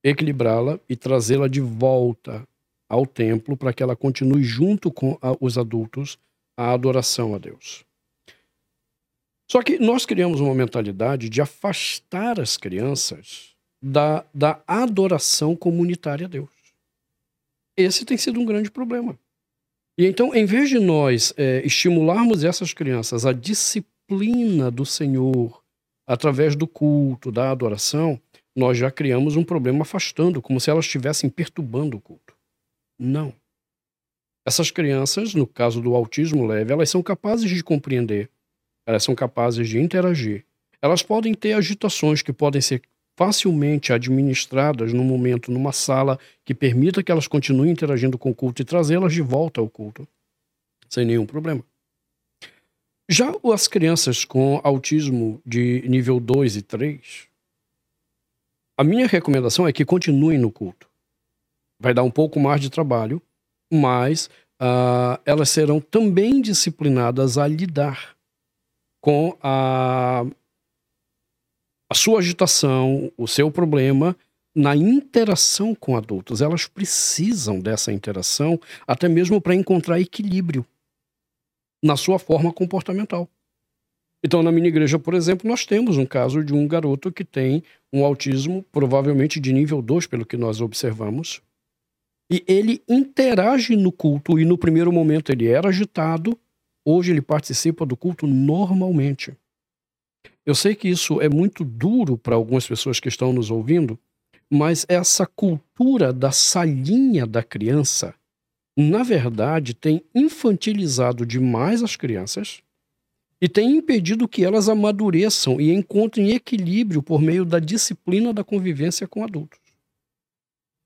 equilibrá-la e trazê-la de volta ao templo para que ela continue junto com a, os adultos a adoração a Deus. Só que nós criamos uma mentalidade de afastar as crianças da, da adoração comunitária a Deus. Esse tem sido um grande problema. E então, em vez de nós é, estimularmos essas crianças à disciplina do Senhor através do culto, da adoração, nós já criamos um problema afastando, como se elas estivessem perturbando o culto. Não. Essas crianças, no caso do autismo leve, elas são capazes de compreender, elas são capazes de interagir. Elas podem ter agitações que podem ser facilmente administradas no momento numa sala que permita que elas continuem interagindo com o culto e trazê-las de volta ao culto, sem nenhum problema. Já as crianças com autismo de nível 2 e 3, a minha recomendação é que continuem no culto. Vai dar um pouco mais de trabalho, mas uh, elas serão também disciplinadas a lidar com a a sua agitação, o seu problema na interação com adultos. Elas precisam dessa interação até mesmo para encontrar equilíbrio na sua forma comportamental. Então, na minha igreja, por exemplo, nós temos um caso de um garoto que tem um autismo, provavelmente de nível 2, pelo que nós observamos, e ele interage no culto, e no primeiro momento ele era agitado, hoje ele participa do culto normalmente. Eu sei que isso é muito duro para algumas pessoas que estão nos ouvindo, mas essa cultura da salinha da criança, na verdade, tem infantilizado demais as crianças e tem impedido que elas amadureçam e encontrem equilíbrio por meio da disciplina da convivência com adultos.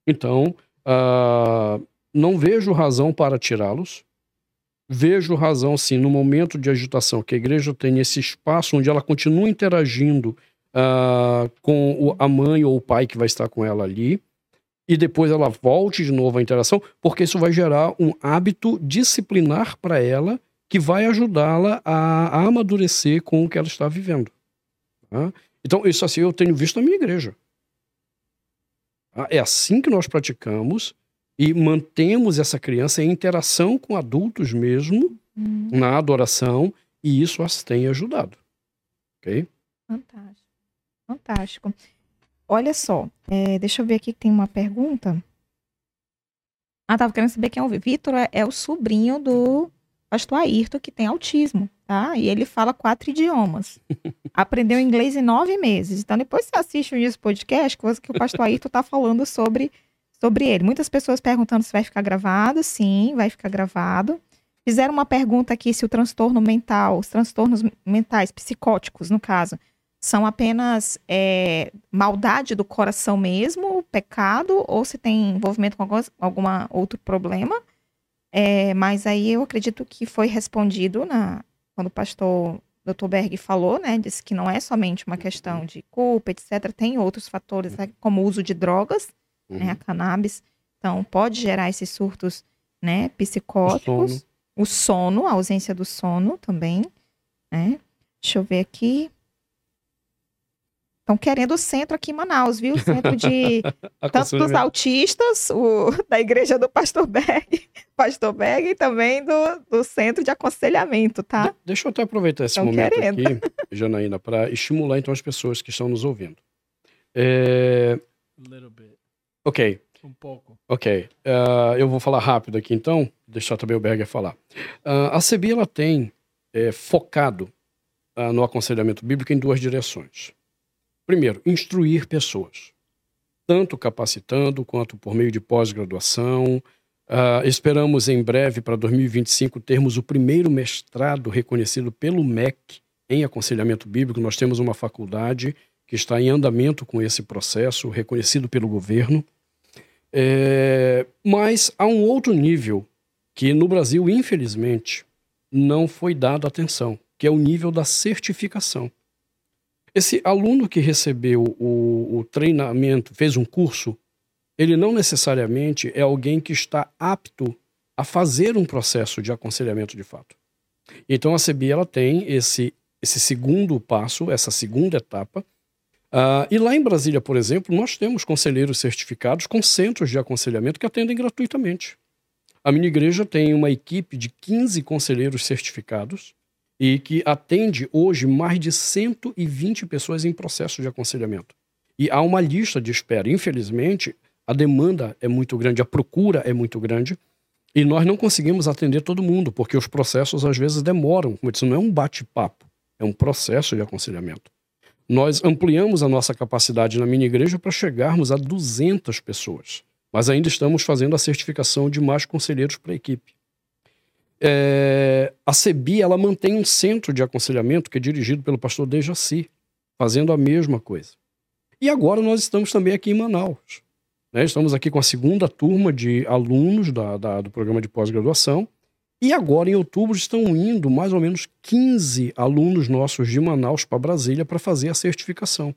Então, uh, não vejo razão para tirá-los. Vejo razão, sim, no momento de agitação, que a igreja tem esse espaço onde ela continua interagindo uh, com a mãe ou o pai que vai estar com ela ali, e depois ela volte de novo à interação, porque isso vai gerar um hábito disciplinar para ela que vai ajudá-la a, a, amadurecer com o que ela está vivendo. Tá? Então, isso assim eu tenho visto na minha igreja. Tá? É assim que nós praticamos e mantemos essa criança em interação com adultos mesmo, uhum. na adoração, e isso as tem ajudado. Ok? Fantástico. Fantástico. Olha só, é, deixa eu ver aqui que tem uma pergunta. Ah, tava querendo saber quem é o Vitor. É, é o sobrinho do pastor Ayrton, que tem autismo, tá? E ele fala quatro idiomas. Aprendeu inglês em nove meses. Então, depois você assiste o podcast que o pastor Ayrton tá falando sobre sobre ele. Muitas pessoas perguntando se vai ficar gravado. Sim, vai ficar gravado. Fizeram uma pergunta aqui se o transtorno mental, os transtornos mentais, psicóticos, no caso, são apenas é, maldade do coração mesmo, pecado, ou se tem envolvimento com algum alguma outro problema. É, mas aí eu acredito que foi respondido na, quando o pastor Dr. Berg falou, né? Disse que não é somente uma questão de culpa, etc. Tem outros fatores, né, como o uso de drogas, uhum. né, a cannabis. Então, pode gerar esses surtos né, psicóticos. O sono. o sono, a ausência do sono também. Né? Deixa eu ver aqui. Estão querendo o centro aqui em Manaus, viu? O centro de tanto dos autistas, o, da igreja do Pastor Berg, Pastor Berg e também do, do centro de aconselhamento, tá? De, deixa eu até aproveitar esse Tão momento querendo. aqui, Janaína, para estimular então as pessoas que estão nos ouvindo. É... Little bit. Ok. Um pouco. Ok. Uh, eu vou falar rápido aqui então, deixar também o Berger falar. Uh, a CBI ela tem é, focado uh, no aconselhamento bíblico em duas direções. Primeiro, instruir pessoas, tanto capacitando quanto por meio de pós-graduação. esperamos em breve, para 2025, termos o primeiro mestrado reconhecido pelo MEC em aconselhamento bíblico. Nós temos uma faculdade que está em andamento com esse processo, reconhecido pelo governo. É, mas há um outro nível que no Brasil, infelizmente, não foi dado atenção, que é o nível da certificação. Esse aluno que recebeu o, o treinamento, fez um curso, ele não necessariamente é alguém que está apto a fazer um processo de aconselhamento de fato. Então a CBI ela tem esse, esse segundo passo, essa segunda etapa, Uh, e lá em Brasília, por exemplo, nós temos conselheiros certificados com centros de aconselhamento que atendem gratuitamente. A minha igreja tem uma equipe de 15 conselheiros certificados e que atende hoje mais de 120 pessoas em processo de aconselhamento. E há uma lista de espera. Infelizmente, a demanda é muito grande, a procura é muito grande, e nós não conseguimos atender todo mundo, porque os processos às vezes demoram. Como eu disse, não é um bate-papo, é um processo de aconselhamento. Nós ampliamos a nossa capacidade na minha igreja para chegarmos a 200 pessoas, mas ainda estamos fazendo a certificação de mais conselheiros para a equipe. É, a CEBI ela mantém um centro de aconselhamento que é dirigido pelo pastor Dejaci, fazendo a mesma coisa. E agora nós estamos também aqui em Manaus. Né? Estamos aqui com a segunda turma de alunos da, da, do programa de pós-graduação. E agora, em outubro, estão indo mais ou menos 15 alunos nossos de Manaus para Brasília para fazer a certificação.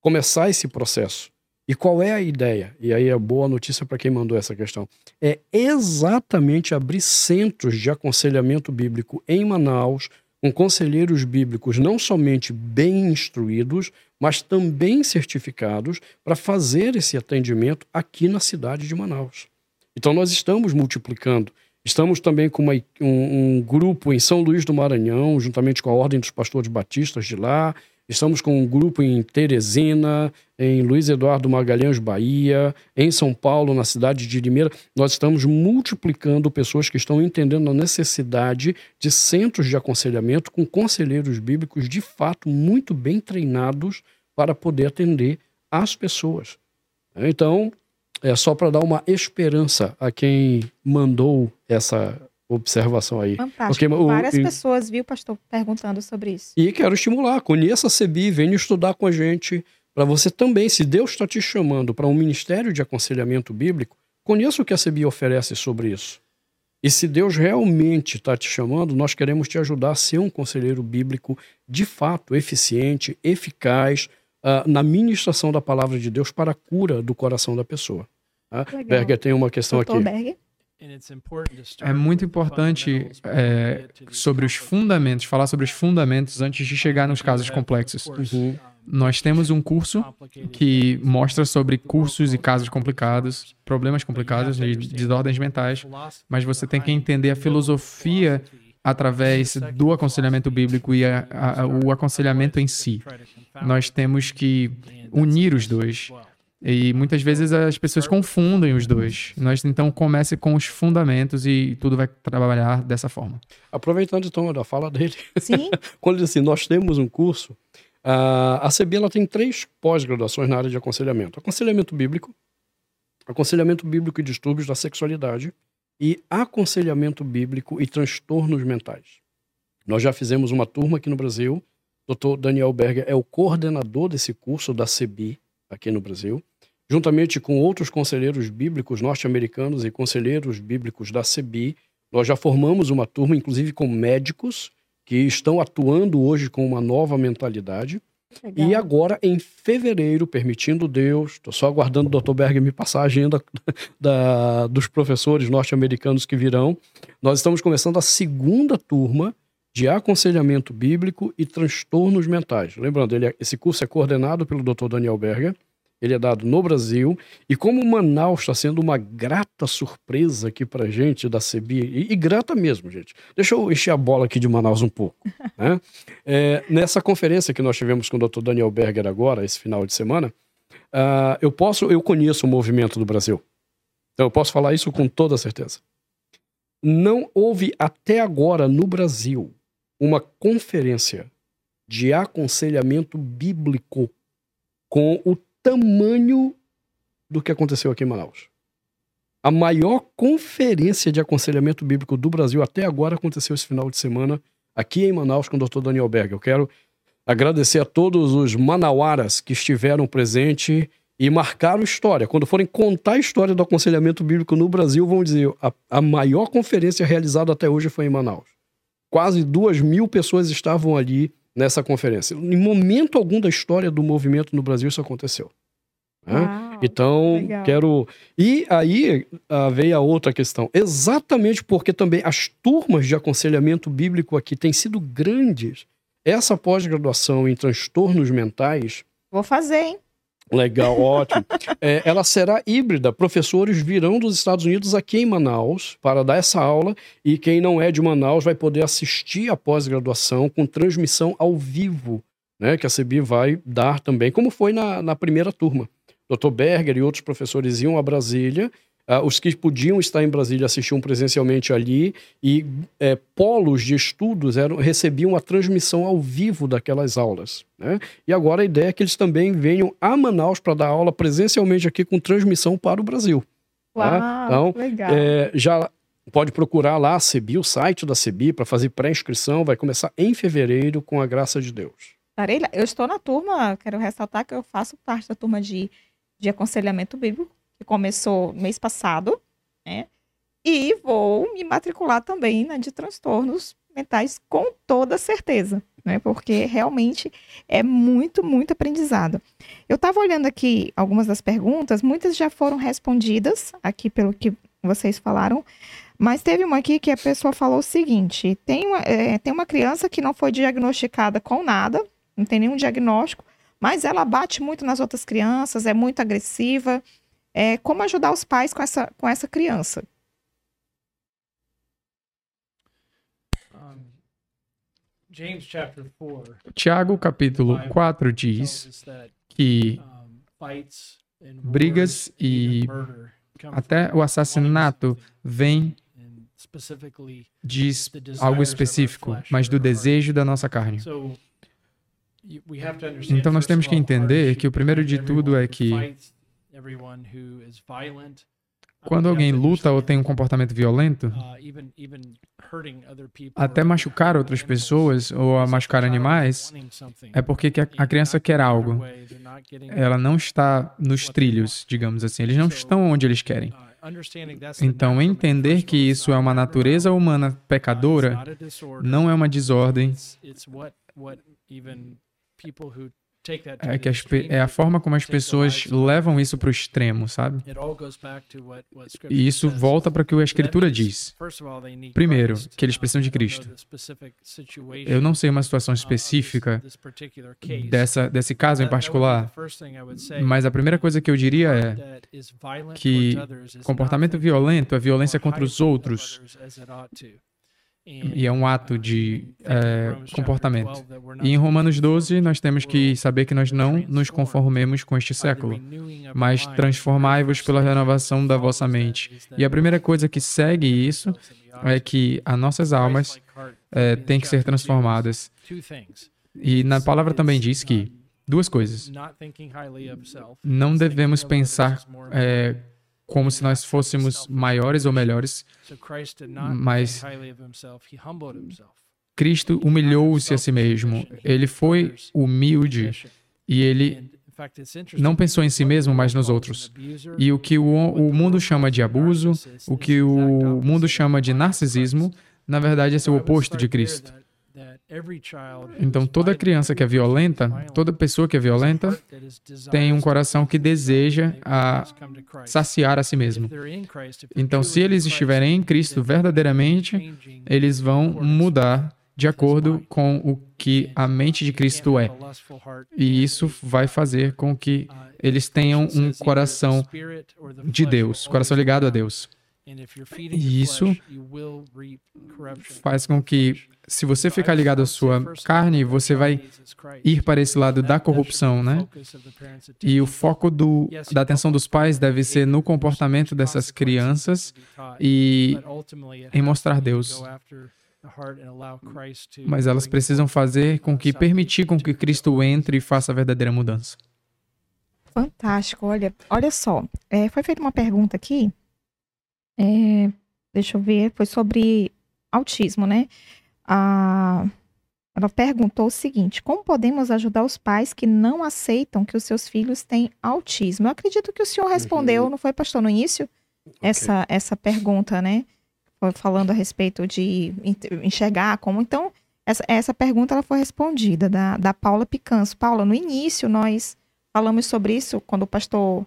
Começar esse processo. E qual é a ideia? E aí é boa notícia para quem mandou essa questão. É exatamente abrir centros de aconselhamento bíblico em Manaus, com conselheiros bíblicos não somente bem instruídos, mas também certificados para fazer esse atendimento aqui na cidade de Manaus. Então nós estamos multiplicando. Estamos também com uma, um, um grupo em São Luís do Maranhão, juntamente com a Ordem dos Pastores Batistas de lá. Estamos com um grupo em Teresina, em Luiz Eduardo Magalhães, Bahia, em São Paulo, na cidade de Limeira. Nós estamos multiplicando pessoas que estão entendendo a necessidade de centros de aconselhamento com conselheiros bíblicos de fato muito bem treinados para poder atender as pessoas. Então, é só para dar uma esperança a quem mandou essa observação aí. Fantástico. Porque, Várias o, pessoas, viu, pastor, perguntando sobre isso. E quero estimular, conheça a CEBI, venha estudar com a gente, para você também, se Deus está te chamando para um ministério de aconselhamento bíblico, conheça o que a CEBI oferece sobre isso. E se Deus realmente está te chamando, nós queremos te ajudar a ser um conselheiro bíblico de fato eficiente, eficaz uh, na ministração da palavra de Deus para a cura do coração da pessoa. Tá? Berger tem uma questão Doutor aqui. Berger? É muito importante é, sobre os fundamentos, falar sobre os fundamentos antes de chegar nos casos complexos. Uhum. Nós temos um curso que mostra sobre cursos e casos complicados, problemas complicados de desordens mentais, mas você tem que entender a filosofia através do aconselhamento bíblico e a, a, o aconselhamento em si. Nós temos que unir os dois. E muitas vezes as pessoas confundem os dois. Nós então comece com os fundamentos e tudo vai trabalhar dessa forma. Aproveitando então da fala dele, Sim. quando ele diz assim, nós temos um curso, uh, a CB ela tem três pós-graduações na área de aconselhamento: aconselhamento bíblico, aconselhamento bíblico e distúrbios da sexualidade e aconselhamento bíblico e transtornos mentais. Nós já fizemos uma turma aqui no Brasil. O Dr. Daniel Berger é o coordenador desse curso da CBI aqui no Brasil, juntamente com outros conselheiros bíblicos norte-americanos e conselheiros bíblicos da CEBI. Nós já formamos uma turma, inclusive com médicos, que estão atuando hoje com uma nova mentalidade. Legal. E agora, em fevereiro, permitindo Deus, estou só aguardando o Dr. Berger me passar a agenda da, dos professores norte-americanos que virão. Nós estamos começando a segunda turma de aconselhamento bíblico e transtornos mentais. Lembrando, ele, é, esse curso é coordenado pelo Dr. Daniel Berger, ele é dado no Brasil, e como Manaus está sendo uma grata surpresa aqui para gente da CEBI, e, e, grata mesmo, gente. Deixa eu encher a bola aqui de Manaus um pouco. Né? É, nessa conferência que nós tivemos com o Dr. Daniel Berger agora, esse final de semana, uh, eu posso, eu conheço o movimento do Brasil. Então eu posso falar isso com toda certeza. Não houve até agora no Brasil uma conferência de aconselhamento bíblico com o tamanho do que aconteceu aqui em Manaus. A maior conferência de aconselhamento bíblico do Brasil até agora aconteceu esse final de semana aqui em Manaus com o Dr. Daniel Berger. Eu quero agradecer a todos os manauaras que estiveram presentes e marcaram história. Quando forem contar a história do aconselhamento bíblico no Brasil, vão dizer a, a maior conferência realizada até hoje foi em Manaus quase duas mil pessoas estavam ali nessa conferência. Em momento algum da história do movimento no Brasil isso aconteceu. Né? Uau, então, legal. quero. E aí uh, veio a outra questão. Exatamente porque também as turmas de aconselhamento bíblico aqui têm sido grandes. Essa pós-graduação em transtornos mentais Vou fazer, hein? Legal, ótimo. É, ela será híbrida. Professores virão dos Estados Unidos aqui em Manaus para dar essa aula e quem não é de Manaus vai poder assistir a pós-graduação com transmissão ao vivo, né? Que a CEBI vai dar também, como foi na, na primeira turma. Dr. Berger e outros professores iam a Brasília Uh, os que podiam estar em Brasília assistiam presencialmente ali e é, polos de estudos eram, recebiam a transmissão ao vivo daquelas aulas. Né? E agora a ideia é que eles também venham a Manaus para dar aula presencialmente aqui com transmissão para o Brasil. Tá? Uau, tá? Então, legal. É, já pode procurar lá a CEBI, o site da CEBI, para fazer pré-inscrição. Vai começar em fevereiro, com a graça de Deus. Tareila, eu estou na turma, quero ressaltar que eu faço parte da turma de, de aconselhamento bíblico que começou mês passado, né? E vou me matricular também na de transtornos mentais com toda certeza, né? Porque realmente é muito, muito aprendizado. Eu estava olhando aqui algumas das perguntas, muitas já foram respondidas aqui pelo que vocês falaram, mas teve uma aqui que a pessoa falou o seguinte: tem uma, é, tem uma criança que não foi diagnosticada com nada, não tem nenhum diagnóstico, mas ela bate muito nas outras crianças, é muito agressiva é, como ajudar os pais com essa, com essa criança? Tiago capítulo 4 diz que brigas e até o assassinato vem diz algo específico, mas do desejo da nossa carne. Então nós temos que entender que o primeiro de tudo é que quando alguém luta ou tem um comportamento violento, uh, até machucar outras pessoas ou a machucar animais, é porque a criança quer algo. Ela não está nos trilhos, digamos assim. Eles não estão onde eles querem. Uh, então, entender que isso é uma natureza humana uh, pecadora não é uma desordem é, que as, é a forma como as pessoas levam isso para o extremo, sabe? E isso volta para o que a Escritura diz. Primeiro, que eles precisam de Cristo. Eu não sei uma situação específica dessa, desse caso em particular, mas a primeira coisa que eu diria é que comportamento violento é violência contra os outros e é um ato de é, comportamento. E em Romanos 12, nós temos que saber que nós não nos conformemos com este século, mas transformai-vos pela renovação da vossa mente. E a primeira coisa que segue isso é que as nossas almas é, têm que ser transformadas. E na palavra também diz que duas coisas. Não devemos pensar é, como se nós fôssemos maiores ou melhores, mas Cristo humilhou-se a si mesmo. Ele foi humilde e ele não pensou em si mesmo, mas nos outros. E o que o, o mundo chama de abuso, o que o mundo chama de narcisismo, na verdade é o oposto de Cristo. Então, toda criança que é violenta, toda pessoa que é violenta, tem um coração que deseja a saciar a si mesmo. Então, se eles estiverem em Cristo verdadeiramente, eles vão mudar de acordo com o que a mente de Cristo é. E isso vai fazer com que eles tenham um coração de Deus, coração ligado a Deus. E isso faz com que se você ficar ligado à sua carne, você vai ir para esse lado da corrupção, né? E o foco do, da atenção dos pais deve ser no comportamento dessas crianças e em mostrar Deus. Mas elas precisam fazer com que permitir com que Cristo entre e faça a verdadeira mudança. Fantástico, olha, olha só, é, foi feita uma pergunta aqui, é, deixa eu ver, foi sobre autismo, né? A, ela perguntou o seguinte: como podemos ajudar os pais que não aceitam que os seus filhos têm autismo? Eu acredito que o senhor respondeu, uhum. não foi, pastor, no início? Okay. Essa, essa pergunta, né? Falando a respeito de enxergar como. Então, essa, essa pergunta ela foi respondida da, da Paula Picanso. Paula, no início nós falamos sobre isso quando o pastor.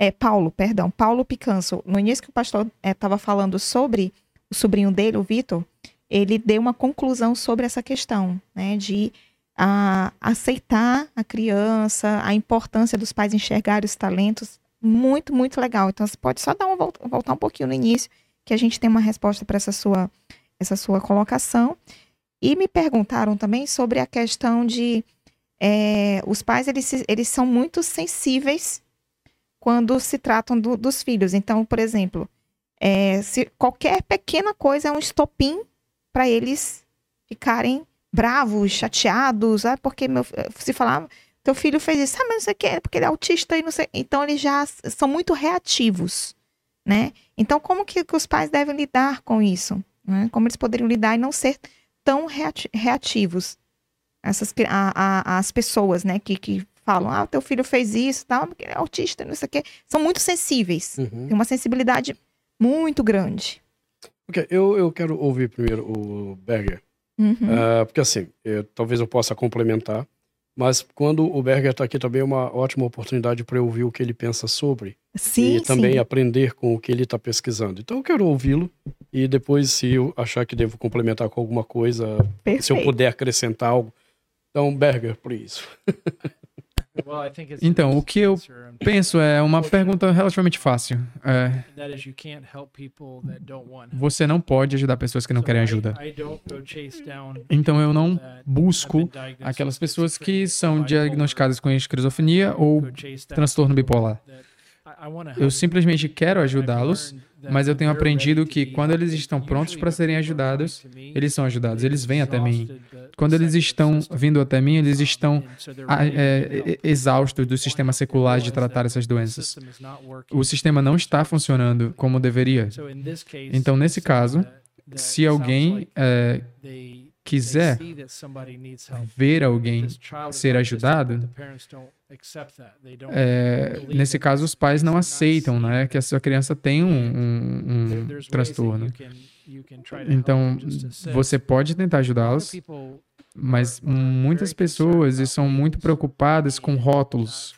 É, Paulo, perdão, Paulo Picanso. No início que o pastor estava é, falando sobre o sobrinho dele, o Vitor, ele deu uma conclusão sobre essa questão, né, de a aceitar a criança, a importância dos pais enxergarem os talentos, muito, muito legal. Então, você pode só dar uma volta, voltar um pouquinho no início, que a gente tem uma resposta para essa sua, essa sua colocação. E me perguntaram também sobre a questão de é, os pais eles, eles são muito sensíveis quando se tratam do, dos filhos. Então, por exemplo, é, se qualquer pequena coisa é um estopim para eles ficarem bravos, chateados, ah, porque meu, se falar, teu filho fez isso, ah, mas não sei o que, porque ele é autista e não sei. Então eles já são muito reativos, né? Então como que, que os pais devem lidar com isso? Né? Como eles poderiam lidar e não ser tão reativos? Essas, a, a, as pessoas, né, que, que falam, ah, teu filho fez isso, tal, porque ele é autista, não sei o que, são muito sensíveis, uhum. tem uma sensibilidade muito grande. Ok, eu, eu quero ouvir primeiro o Berger. Uhum. Uh, porque assim, eu, talvez eu possa complementar, mas quando o Berger está aqui também é uma ótima oportunidade para eu ouvir o que ele pensa sobre. Sim, e também sim. aprender com o que ele está pesquisando. Então eu quero ouvi-lo e depois, se eu achar que devo complementar com alguma coisa, Perfeito. se eu puder acrescentar algo. Então, Berger, por isso. Então, o que eu penso é uma pergunta relativamente fácil. É, você não pode ajudar pessoas que não querem ajuda. Então, eu não busco aquelas pessoas que são diagnosticadas com esquizofrenia ou transtorno bipolar. Eu simplesmente quero ajudá-los mas eu tenho aprendido que quando eles estão prontos para serem ajudados, eles são ajudados, eles vêm até mim. Quando eles estão vindo até mim, eles estão é, exaustos do sistema secular de tratar essas doenças. O sistema não está funcionando como deveria. Então, nesse caso, se alguém é, quiser ver alguém ser ajudado, é, nesse caso os pais não aceitam né, que a sua criança tem um, um, um transtorno. Então, você pode tentar ajudá-los, mas muitas pessoas são muito preocupadas com rótulos.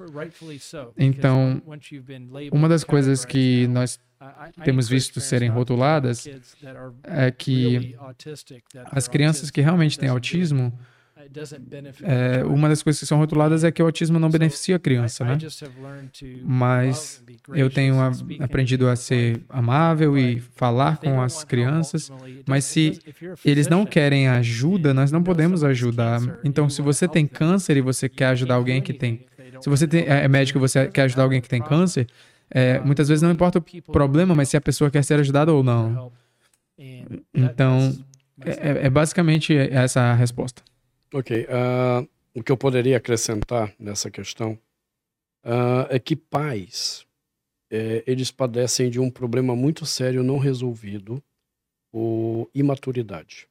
Então, uma das coisas que nós temos visto serem rotuladas é que as crianças que realmente têm autismo, é, uma das coisas que são rotuladas é que o autismo não beneficia a criança, né? Mas eu tenho a, aprendido a ser amável e falar com as crianças, mas se eles não querem ajuda, nós não podemos ajudar. Então, se você tem câncer e você quer ajudar alguém que tem se você tem, é médico e você quer ajudar alguém que tem câncer, é, muitas vezes não importa o problema, mas se a pessoa quer ser ajudada ou não. Então, é, é basicamente essa a resposta. Ok. Uh, o que eu poderia acrescentar nessa questão uh, é que pais, é, eles padecem de um problema muito sério não resolvido, o imaturidade,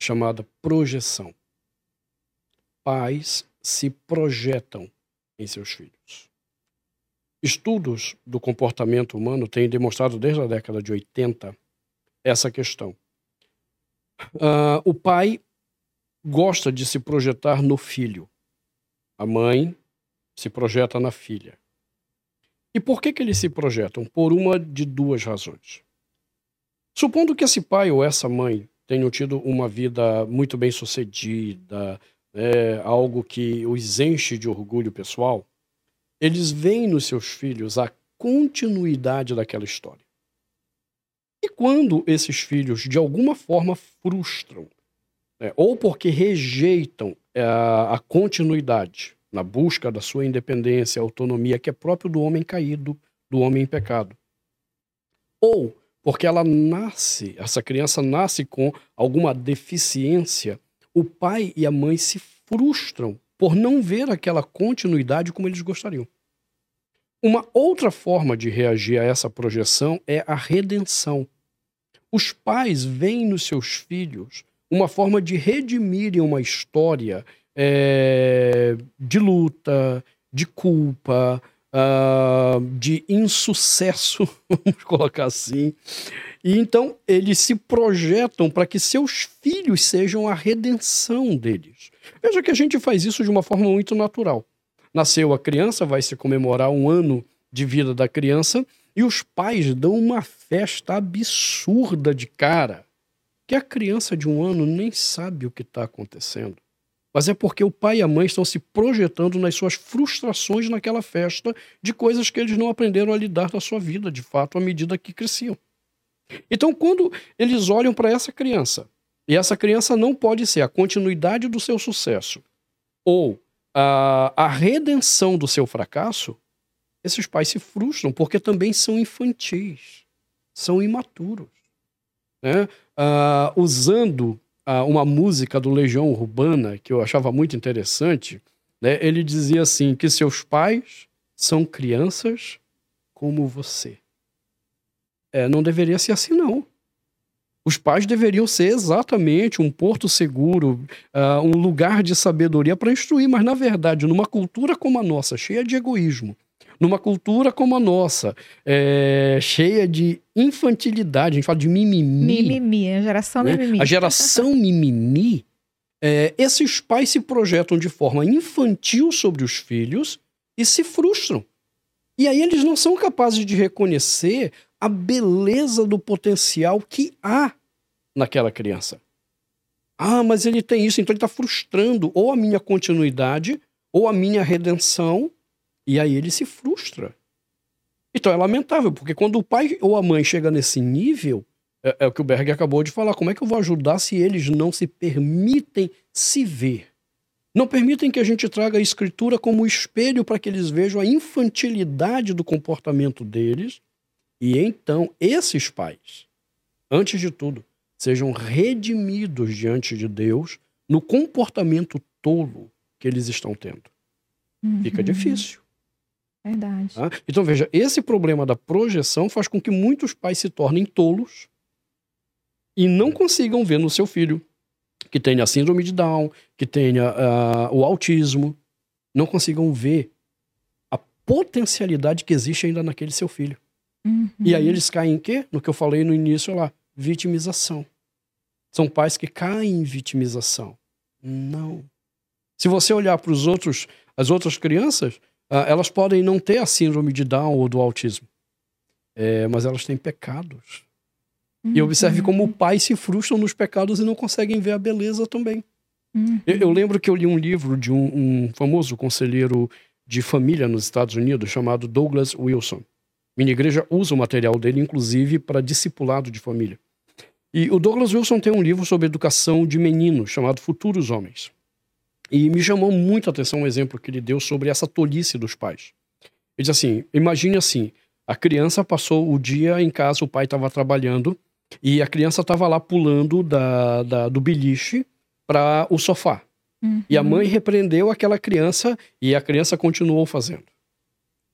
chamada projeção. Pais se projetam em seus filhos. Estudos do comportamento humano têm demonstrado desde a década de 80 essa questão. Uh, o pai gosta de se projetar no filho. A mãe se projeta na filha. E por que, que eles se projetam? Por uma de duas razões. Supondo que esse pai ou essa mãe tenham tido uma vida muito bem sucedida, é, algo que os enche de orgulho pessoal, eles veem nos seus filhos a continuidade daquela história. E quando esses filhos, de alguma forma, frustram, né, ou porque rejeitam é, a continuidade na busca da sua independência, autonomia, que é próprio do homem caído, do homem em pecado, ou porque ela nasce, essa criança nasce com alguma deficiência, o pai e a mãe se frustram por não ver aquela continuidade como eles gostariam. Uma outra forma de reagir a essa projeção é a redenção. Os pais veem nos seus filhos uma forma de redimirem uma história é, de luta, de culpa, uh, de insucesso, vamos colocar assim. E então eles se projetam para que seus filhos sejam a redenção deles. Veja que a gente faz isso de uma forma muito natural. Nasceu a criança, vai se comemorar um ano de vida da criança e os pais dão uma festa absurda de cara que a criança de um ano nem sabe o que está acontecendo. mas é porque o pai e a mãe estão se projetando nas suas frustrações naquela festa de coisas que eles não aprenderam a lidar na sua vida, de fato, à medida que cresciam. Então, quando eles olham para essa criança, e essa criança não pode ser a continuidade do seu sucesso ou a, a redenção do seu fracasso, esses pais se frustram porque também são infantis, são imaturos. Né? Uh, usando uh, uma música do Legião Urbana, que eu achava muito interessante, né? ele dizia assim: que seus pais são crianças como você. É, não deveria ser assim, não. Os pais deveriam ser exatamente um porto seguro, uh, um lugar de sabedoria para instruir, mas na verdade, numa cultura como a nossa, cheia de egoísmo, numa cultura como a nossa, é, cheia de infantilidade, a gente fala de mimimi. Mimimi, a geração né? mimimi. A geração mimimi, é, esses pais se projetam de forma infantil sobre os filhos e se frustram. E aí eles não são capazes de reconhecer a beleza do potencial que há naquela criança. Ah, mas ele tem isso, então ele está frustrando ou a minha continuidade ou a minha redenção, e aí ele se frustra. Então é lamentável, porque quando o pai ou a mãe chega nesse nível, é, é o que o Berg acabou de falar, como é que eu vou ajudar se eles não se permitem se ver? Não permitem que a gente traga a escritura como espelho para que eles vejam a infantilidade do comportamento deles. E então, esses pais, antes de tudo, sejam redimidos diante de Deus no comportamento tolo que eles estão tendo. Uhum. Fica difícil. Verdade. Tá? Então, veja, esse problema da projeção faz com que muitos pais se tornem tolos e não consigam ver no seu filho que tenha a síndrome de Down, que tenha uh, o autismo, não consigam ver a potencialidade que existe ainda naquele seu filho. Uhum. E aí eles caem em quê? No que eu falei no início lá, vitimização. São pais que caem em vitimização. Não. Se você olhar para os outros, as outras crianças, uh, elas podem não ter a síndrome de Down ou do autismo, é, mas elas têm pecados. Uhum. E observe como o pai se frustram nos pecados e não conseguem ver a beleza também. Uhum. Eu, eu, lembro que eu li um livro de um, um, famoso conselheiro de família nos Estados Unidos chamado Douglas Wilson. Minha igreja usa o material dele, inclusive, para discipulado de família. E o Douglas Wilson tem um livro sobre educação de meninos chamado Futuros Homens. E me chamou muito a atenção um exemplo que ele deu sobre essa tolice dos pais. Ele diz assim: imagine assim, a criança passou o dia em casa, o pai estava trabalhando, e a criança estava lá pulando da, da do beliche para o sofá. Uhum. E a mãe repreendeu aquela criança e a criança continuou fazendo.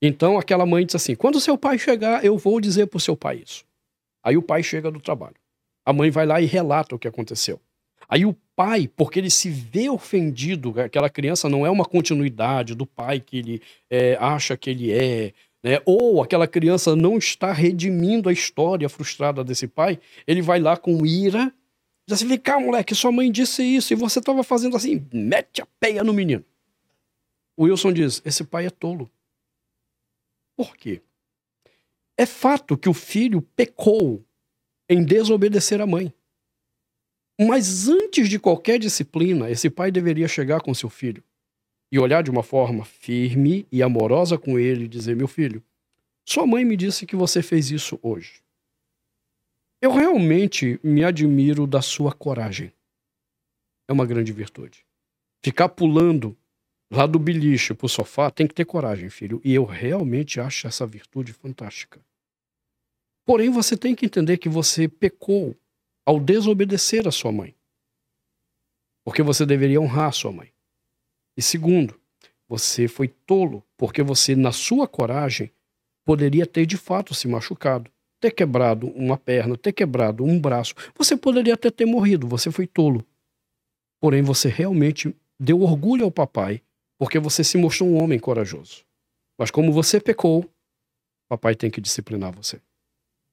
Então aquela mãe disse assim: quando seu pai chegar, eu vou dizer para o seu pai isso. Aí o pai chega do trabalho. A mãe vai lá e relata o que aconteceu. Aí o pai, porque ele se vê ofendido, aquela criança não é uma continuidade do pai que ele é, acha que ele é, né? ou aquela criança não está redimindo a história frustrada desse pai, ele vai lá com ira, diz assim: vem cá, moleque, sua mãe disse isso e você estava fazendo assim, mete a peia no menino. O Wilson diz: esse pai é tolo. Por quê? É fato que o filho pecou em desobedecer a mãe. Mas antes de qualquer disciplina, esse pai deveria chegar com seu filho e olhar de uma forma firme e amorosa com ele e dizer: Meu filho, sua mãe me disse que você fez isso hoje. Eu realmente me admiro da sua coragem. É uma grande virtude. Ficar pulando lá do beliche pro sofá tem que ter coragem, filho. E eu realmente acho essa virtude fantástica. Porém, você tem que entender que você pecou ao desobedecer a sua mãe. Porque você deveria honrar a sua mãe. E segundo, você foi tolo, porque você, na sua coragem, poderia ter de fato se machucado, ter quebrado uma perna, ter quebrado um braço. Você poderia até ter morrido, você foi tolo. Porém, você realmente deu orgulho ao papai, porque você se mostrou um homem corajoso. Mas como você pecou, papai tem que disciplinar você.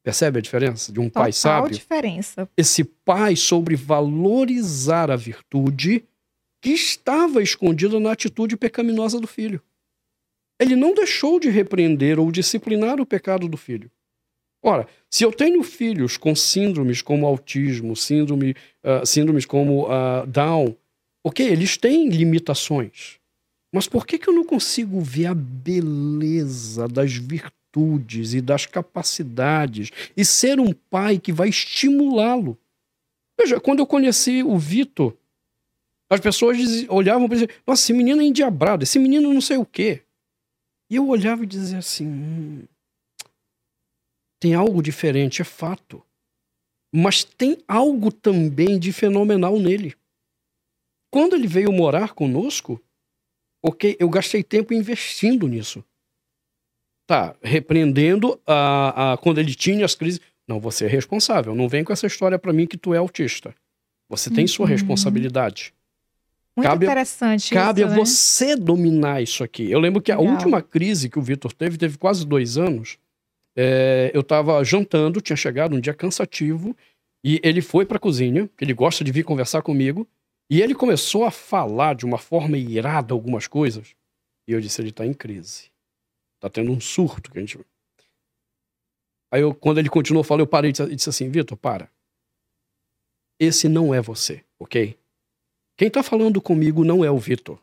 Percebe a diferença de um Total pai sábio? diferença. Esse pai sobre valorizar a virtude que estava escondida na atitude pecaminosa do filho. Ele não deixou de repreender ou disciplinar o pecado do filho. Ora, se eu tenho filhos com síndromes como autismo, síndrome, uh, síndromes como uh, Down, Ok, eles têm limitações. Mas por que, que eu não consigo ver a beleza das virtudes e das capacidades e ser um pai que vai estimulá-lo? Veja, quando eu conheci o Vitor, as pessoas olhavam para dizer: Nossa, esse menino é endiabrado, esse menino não sei o quê. E eu olhava e dizia assim: hum, tem algo diferente, é fato. Mas tem algo também de fenomenal nele. Quando ele veio morar conosco, ok, eu gastei tempo investindo nisso. Tá, repreendendo a, a, quando ele tinha as crises. Não, você é responsável. Não vem com essa história para mim que tu é autista. Você tem uhum. sua responsabilidade. Muito cabe, interessante Cabe isso, a né? você dominar isso aqui. Eu lembro que a Legal. última crise que o Vitor teve, teve quase dois anos. É, eu estava jantando, tinha chegado um dia cansativo, e ele foi para a cozinha, ele gosta de vir conversar comigo, e ele começou a falar de uma forma irada algumas coisas. E eu disse: ele está em crise. Está tendo um surto que a gente. Aí, eu, quando ele continuou falando, eu parei e disse assim: Vitor, para. Esse não é você, ok? Quem está falando comigo não é o Vitor.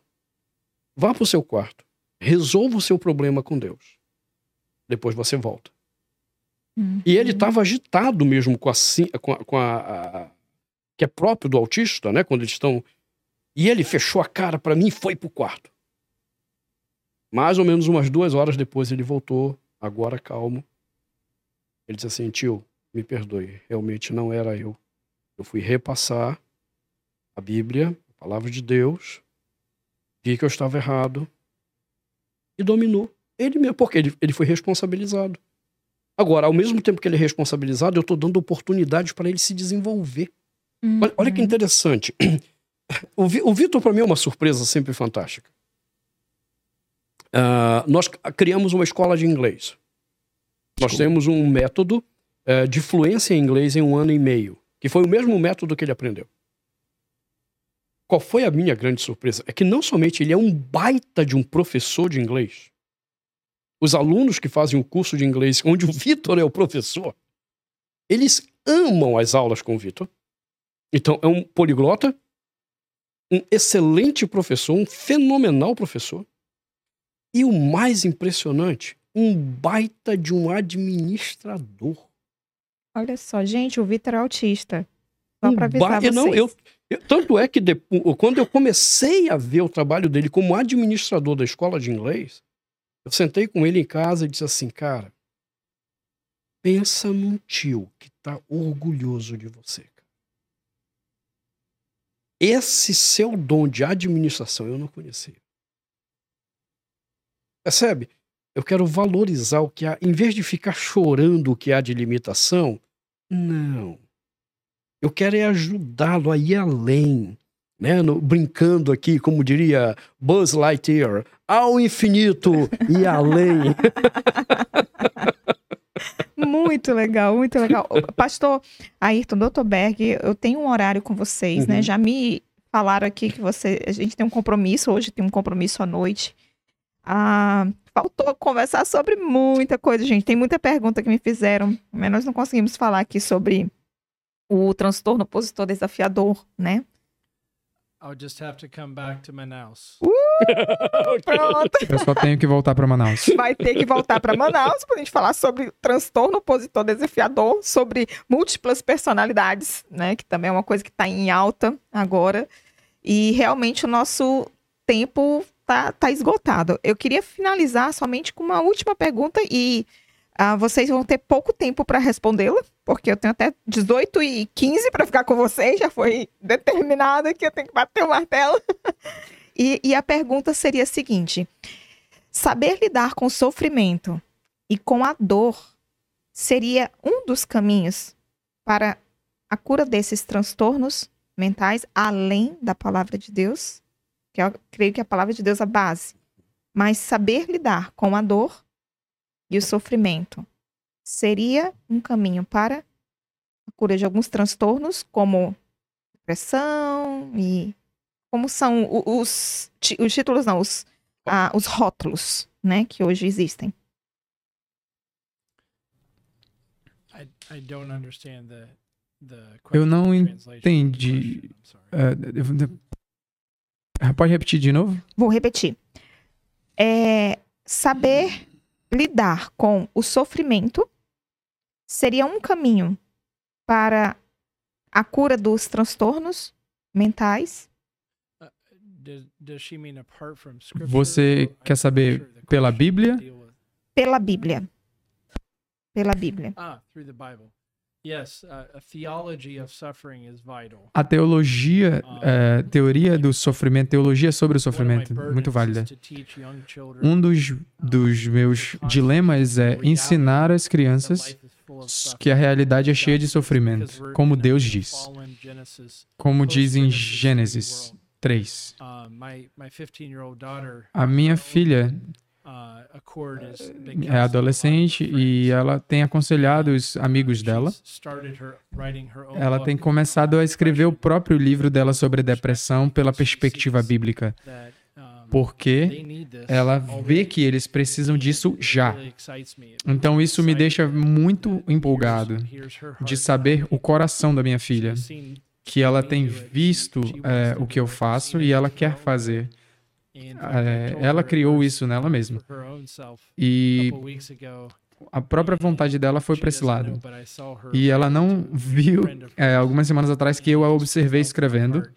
Vá para o seu quarto. Resolva o seu problema com Deus. Depois você volta. Uhum. E ele estava agitado mesmo com a, com a, com a, a que é próprio do autista, né? Quando eles estão. E ele fechou a cara para mim e foi pro quarto. Mais ou menos umas duas horas depois ele voltou, agora calmo. Ele disse assim: tio, me perdoe, realmente não era eu. Eu fui repassar a Bíblia, a palavra de Deus, vi que eu estava errado e dominou. Ele mesmo, porque ele, ele foi responsabilizado. Agora, ao mesmo tempo que ele é responsabilizado, eu estou dando oportunidades para ele se desenvolver. Uhum. Olha, olha, que interessante. O, o Vitor, para mim, é uma surpresa sempre fantástica. Uh, nós criamos uma escola de inglês. Nós temos um método uh, de fluência em inglês em um ano e meio, que foi o mesmo método que ele aprendeu. Qual foi a minha grande surpresa? É que não somente ele é um baita de um professor de inglês. Os alunos que fazem o curso de inglês, onde o Vitor é o professor, eles amam as aulas com o Vitor. Então, é um poliglota, um excelente professor, um fenomenal professor. E o mais impressionante, um baita de um administrador. Olha só, gente, o Vitor é autista. Só um para avisar ba... Não, eu, eu, tanto é que quando eu comecei a ver o trabalho dele como administrador da escola de inglês, eu sentei com ele em casa e disse assim, cara, pensa num tio que está orgulhoso de você. Esse seu dom de administração eu não conhecia. Percebe? Eu quero valorizar o que há, em vez de ficar chorando o que há de limitação, não. Eu quero é ajudá-lo a ir além, né? No, brincando aqui, como diria Buzz Lightyear, ao infinito e além. Muito legal, muito legal. Pastor Ayrton, doutor Berg, eu tenho um horário com vocês, né? uhum. né? Já me falaram aqui que você, a gente tem um compromisso, hoje tem um compromisso à noite. Ah, faltou conversar sobre muita coisa, gente. Tem muita pergunta que me fizeram, mas nós não conseguimos falar aqui sobre o transtorno opositor desafiador, né? I'll just have to come back to Manaus. Uh, pronto. Eu só tenho que voltar para Manaus. Vai ter que voltar para Manaus para a gente falar sobre transtorno opositor desafiador, sobre múltiplas personalidades, né? Que também é uma coisa que está em alta agora. E realmente o nosso tempo tá, tá esgotado. Eu queria finalizar somente com uma última pergunta e Uh, vocês vão ter pouco tempo para respondê-la, porque eu tenho até 18 e 15 para ficar com vocês, já foi determinado que eu tenho que bater o martelo. e, e a pergunta seria a seguinte: saber lidar com o sofrimento e com a dor seria um dos caminhos para a cura desses transtornos mentais, além da palavra de Deus? Que eu creio que a palavra de Deus é a base. Mas saber lidar com a dor e o sofrimento seria um caminho para a cura de alguns transtornos, como depressão e como são os, os títulos, não, os, ah, os rótulos, né, que hoje existem. I, I don't understand the, the Eu não entendi. Uh, Pode repetir de novo? Vou repetir. É, saber lidar com o sofrimento seria um caminho para a cura dos transtornos mentais. Does, does she mean apart from scripture? Você quer saber pela Bíblia? Pela Bíblia. Pela Bíblia. Ah, through the Bible. Yes, a theology of suffering is vital. A teologia, é, teoria do sofrimento, teologia sobre o sofrimento, muito válida. Um dos, dos meus dilemas é ensinar às crianças que a realidade é cheia de sofrimento, como Deus diz, como diz em Gênesis 3. Uh, my my 15-year-old daughter, A minha filha uh, been é adolescente e ela tem aconselhado os amigos dela. Ela tem começado a escrever o próprio livro dela sobre depressão pela perspectiva bíblica, porque ela vê que eles precisam disso já. Então isso me deixa muito empolgado de saber o coração da minha filha, que ela tem visto é, o que eu faço e ela quer fazer. É, ela criou isso nela mesma. E a própria vontade dela foi para esse lado. E ela não viu, é, algumas semanas atrás, que eu a observei escrevendo.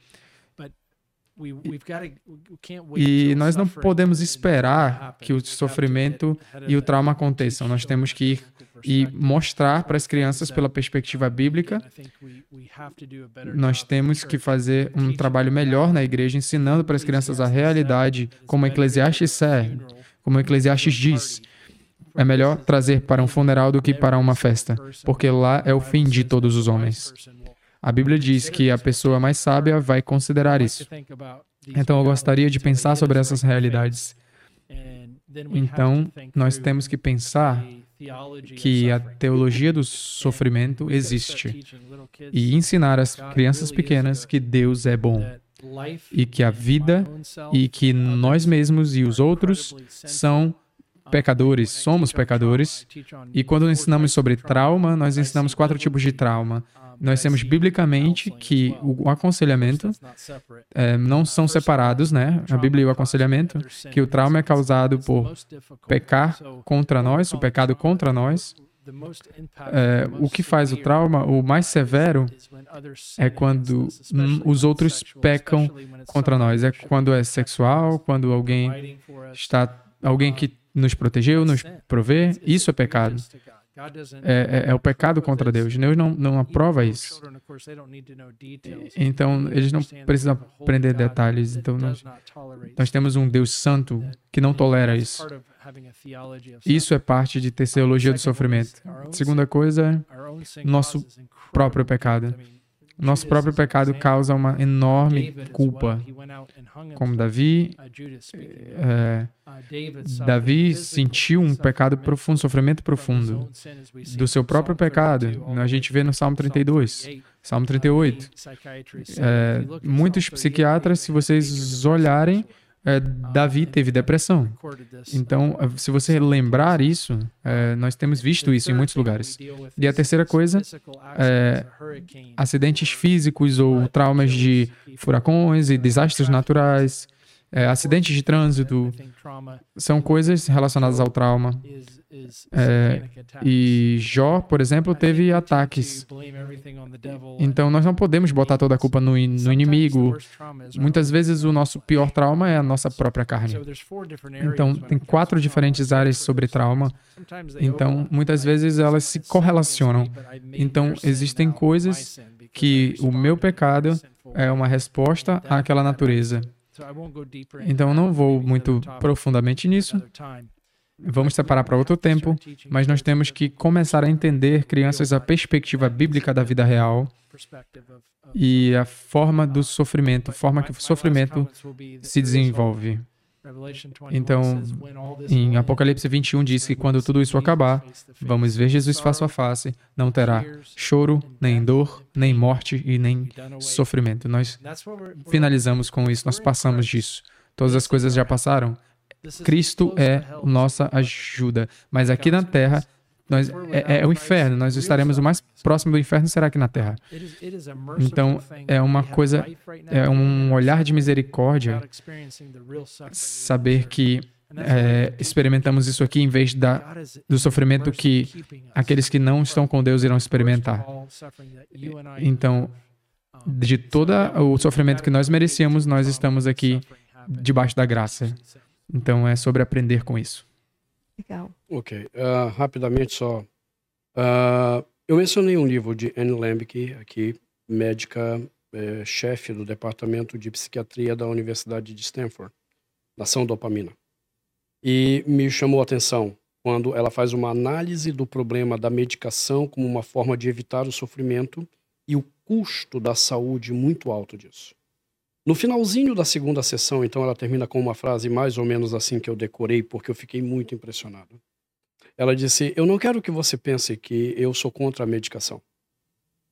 E nós não podemos esperar que o sofrimento e o trauma aconteçam. Nós temos que ir e mostrar para as crianças pela perspectiva bíblica. Nós temos que fazer um trabalho melhor na igreja, ensinando para as crianças a realidade, como Eclesiastes é, como Eclesiastes diz. É melhor trazer para um funeral do que para uma festa, porque lá é o fim de todos os homens. A Bíblia diz que a pessoa mais sábia vai considerar isso. Então eu gostaria de pensar sobre essas realidades. Então, nós temos que pensar que a teologia do sofrimento existe e ensinar às crianças pequenas que Deus é bom e que a vida e que nós mesmos e os outros são pecadores, somos pecadores. E quando ensinamos sobre trauma, nós ensinamos quatro tipos de trauma. Nós temos biblicamente que o aconselhamento é, não são separados, né? A Bíblia e o aconselhamento, que o trauma é causado por pecar contra nós, o pecado contra nós. É, o que faz o trauma, o mais severo, é quando hum, os outros pecam contra nós. É quando é sexual, quando alguém está, alguém que nos protegeu, nos provê, isso é pecado. É, é, é o pecado contra Deus. Deus não, não aprova isso. Então, eles não precisam aprender detalhes. Então, nós, nós temos um Deus santo que não tolera isso. Isso é parte de ter teologia do sofrimento. Segunda coisa, nosso próprio pecado. Nosso próprio pecado causa uma enorme culpa. Como Davi, é, Davi sentiu um pecado profundo, sofrimento profundo do seu próprio pecado. A gente vê no Salmo 32, Salmo 38. É, muitos psiquiatras, se vocês olharem, é, Davi teve depressão. Então, se você lembrar isso, é, nós temos visto isso em muitos lugares. E a terceira coisa é acidentes físicos ou traumas de furacões e desastres naturais. É, acidentes de trânsito são coisas relacionadas ao trauma. É, e Jó, por exemplo, teve ataques. Então nós não podemos botar toda a culpa no, no inimigo. Muitas vezes o nosso pior trauma é a nossa própria carne. Então tem quatro diferentes áreas sobre trauma. Então muitas vezes elas se correlacionam. Então existem coisas que o meu pecado é uma resposta àquela natureza. Então eu não vou muito profundamente nisso. Vamos separar para outro tempo, mas nós temos que começar a entender, crianças, a perspectiva bíblica da vida real e a forma do sofrimento, a forma que o sofrimento se desenvolve. Então, em Apocalipse 21 diz que quando tudo isso acabar, vamos ver Jesus face a face, não terá choro, nem dor, nem morte e nem sofrimento. Nós finalizamos com isso, nós passamos disso. Todas as coisas já passaram. Cristo é nossa ajuda, mas aqui na terra nós, é, é o inferno. Nós estaremos o mais próximo do inferno será aqui na Terra. Então, é uma coisa, é um olhar de misericórdia saber que é, experimentamos isso aqui em vez da, do sofrimento que aqueles que não estão com Deus irão experimentar. Então, de todo o sofrimento que nós merecíamos, nós estamos aqui debaixo da graça. Então, é sobre aprender com isso. Legal. Ok. Uh, rapidamente só. Uh, eu mencionei um livro de Anne Lemke, aqui, médica, é, chefe do Departamento de Psiquiatria da Universidade de Stanford, nação dopamina. E me chamou a atenção quando ela faz uma análise do problema da medicação como uma forma de evitar o sofrimento e o custo da saúde muito alto disso. No finalzinho da segunda sessão, então, ela termina com uma frase mais ou menos assim que eu decorei porque eu fiquei muito impressionado. Ela disse: Eu não quero que você pense que eu sou contra a medicação.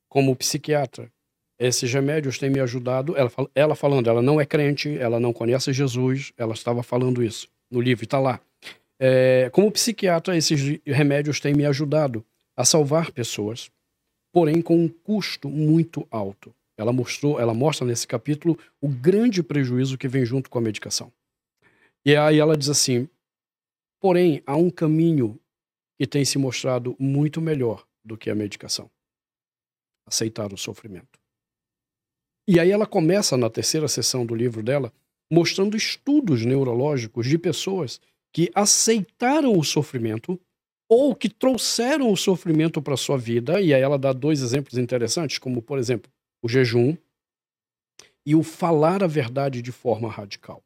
Como psiquiatra, esses remédios têm me ajudado. Ela, ela falando, ela não é crente, ela não conhece Jesus, ela estava falando isso no livro, está lá. É, como psiquiatra, esses remédios têm me ajudado a salvar pessoas, porém com um custo muito alto. Ela mostrou, ela mostra nesse capítulo o grande prejuízo que vem junto com a medicação. E aí ela diz assim: porém, há um caminho que tem se mostrado muito melhor do que a medicação. Aceitar o sofrimento. E aí ela começa na terceira sessão do livro dela mostrando estudos neurológicos de pessoas que aceitaram o sofrimento ou que trouxeram o sofrimento para sua vida, e aí ela dá dois exemplos interessantes, como por exemplo, o jejum e o falar a verdade de forma radical.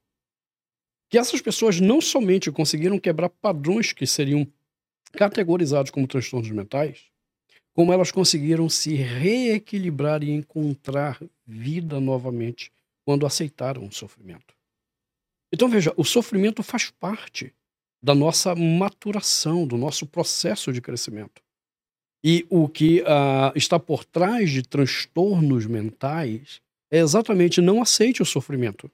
Que essas pessoas não somente conseguiram quebrar padrões que seriam categorizados como transtornos mentais, como elas conseguiram se reequilibrar e encontrar vida novamente quando aceitaram o sofrimento. Então veja, o sofrimento faz parte da nossa maturação, do nosso processo de crescimento. E o que uh, está por trás de transtornos mentais é exatamente não aceite o sofrimento.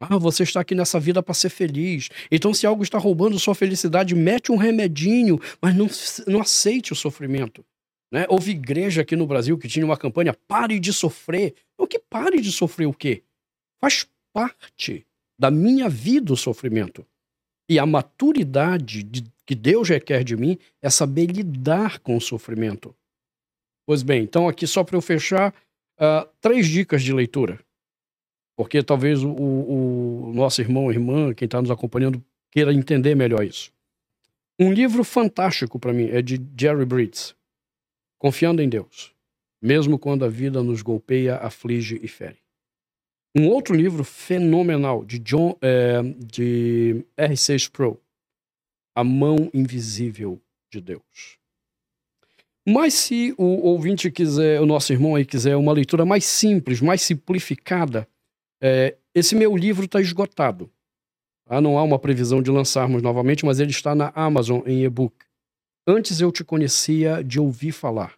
Ah, você está aqui nessa vida para ser feliz. Então, se algo está roubando sua felicidade, mete um remedinho, mas não, não aceite o sofrimento. Né? Houve igreja aqui no Brasil que tinha uma campanha pare de sofrer. O que pare de sofrer o quê? Faz parte da minha vida o sofrimento. E a maturidade de, que Deus requer de mim é saber lidar com o sofrimento. Pois bem, então aqui só para eu fechar, uh, três dicas de leitura. Porque talvez o, o, nosso irmão irmã, quem está nos acompanhando, queira entender melhor isso. Um livro fantástico para mim é de Jerry Bridges, Confiando em Deus, mesmo quando a vida nos golpeia, aflige e fere. Um outro livro fenomenal de John é, de R6 Pro, A Mão Invisível de Deus. Mas se o ouvinte quiser, o nosso irmão aí quiser uma leitura mais simples, mais simplificada, é, esse meu livro está esgotado. Ah, não há uma previsão de lançarmos novamente, mas ele está na Amazon em e-book. Antes eu te conhecia de ouvir falar.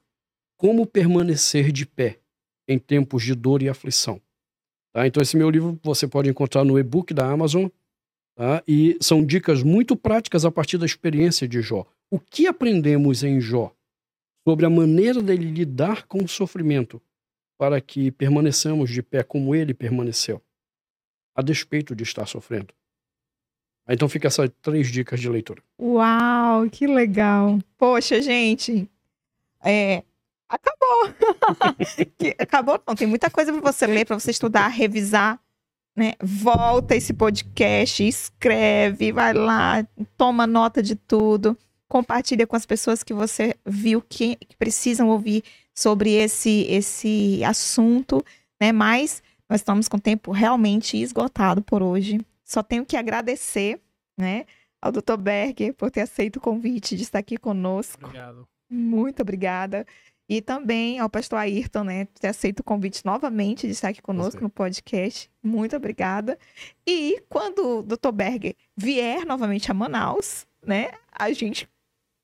Como permanecer de pé em tempos de dor e aflição. Tá? Então, esse meu livro você pode encontrar no e-book da Amazon. Tá? E são dicas muito práticas a partir da experiência de Jó. O que aprendemos em Jó sobre a maneira dele lidar com o sofrimento para que permaneçamos de pé como ele permaneceu, a despeito de estar sofrendo? Então fica essas três dicas de leitura. Uau, que legal. Poxa, gente, é, acabou. acabou, não. Tem muita coisa para você ler, para você estudar, revisar. Né? Volta esse podcast, escreve, vai lá, toma nota de tudo, compartilha com as pessoas que você viu que, que precisam ouvir sobre esse, esse assunto, né? Mas nós estamos com o tempo realmente esgotado por hoje. Só tenho que agradecer, né, ao Dr. Berger por ter aceito o convite de estar aqui conosco. Obrigado. Muito obrigada. E também ao pastor Ayrton, né, ter aceito o convite novamente de estar aqui conosco no podcast. Muito obrigada. E quando o Dr. Berger vier novamente a Manaus, né, a gente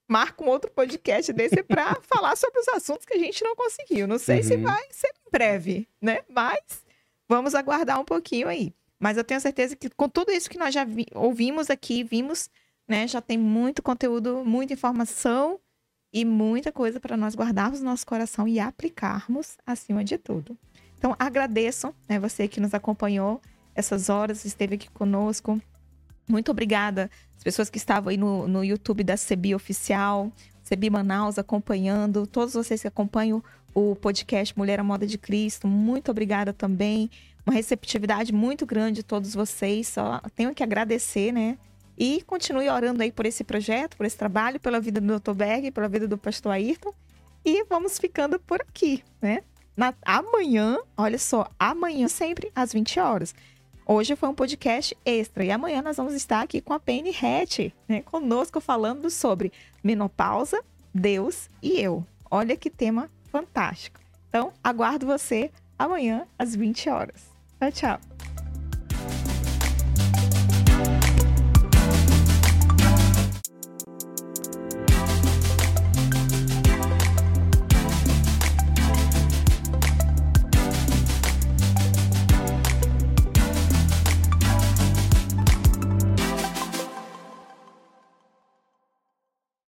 marca um outro podcast desse para falar sobre os assuntos que a gente não conseguiu. Não sei uhum. se vai ser em breve, né? Mas vamos aguardar um pouquinho aí. Mas eu tenho certeza que com tudo isso que nós já vi, ouvimos aqui, vimos, né, já tem muito conteúdo, muita informação e muita coisa para nós guardarmos no nosso coração e aplicarmos acima de tudo. Então, agradeço né, você que nos acompanhou essas horas, esteve aqui conosco. Muito obrigada as pessoas que estavam aí no, no YouTube da CEBI Oficial, CEBI Manaus acompanhando, todos vocês que acompanham o podcast Mulher à Moda de Cristo, muito obrigada também. Uma receptividade muito grande de todos vocês, só tenho que agradecer, né? E continue orando aí por esse projeto, por esse trabalho, pela vida do Dr. Berg, pela vida do pastor Ayrton. E vamos ficando por aqui, né? Na, amanhã, olha só, amanhã sempre às 20 horas. Hoje foi um podcast extra e amanhã nós vamos estar aqui com a Penny Hatch, né, conosco falando sobre menopausa, Deus e eu. Olha que tema fantástico. Então, aguardo você amanhã às 20 horas. Tchau, tchau.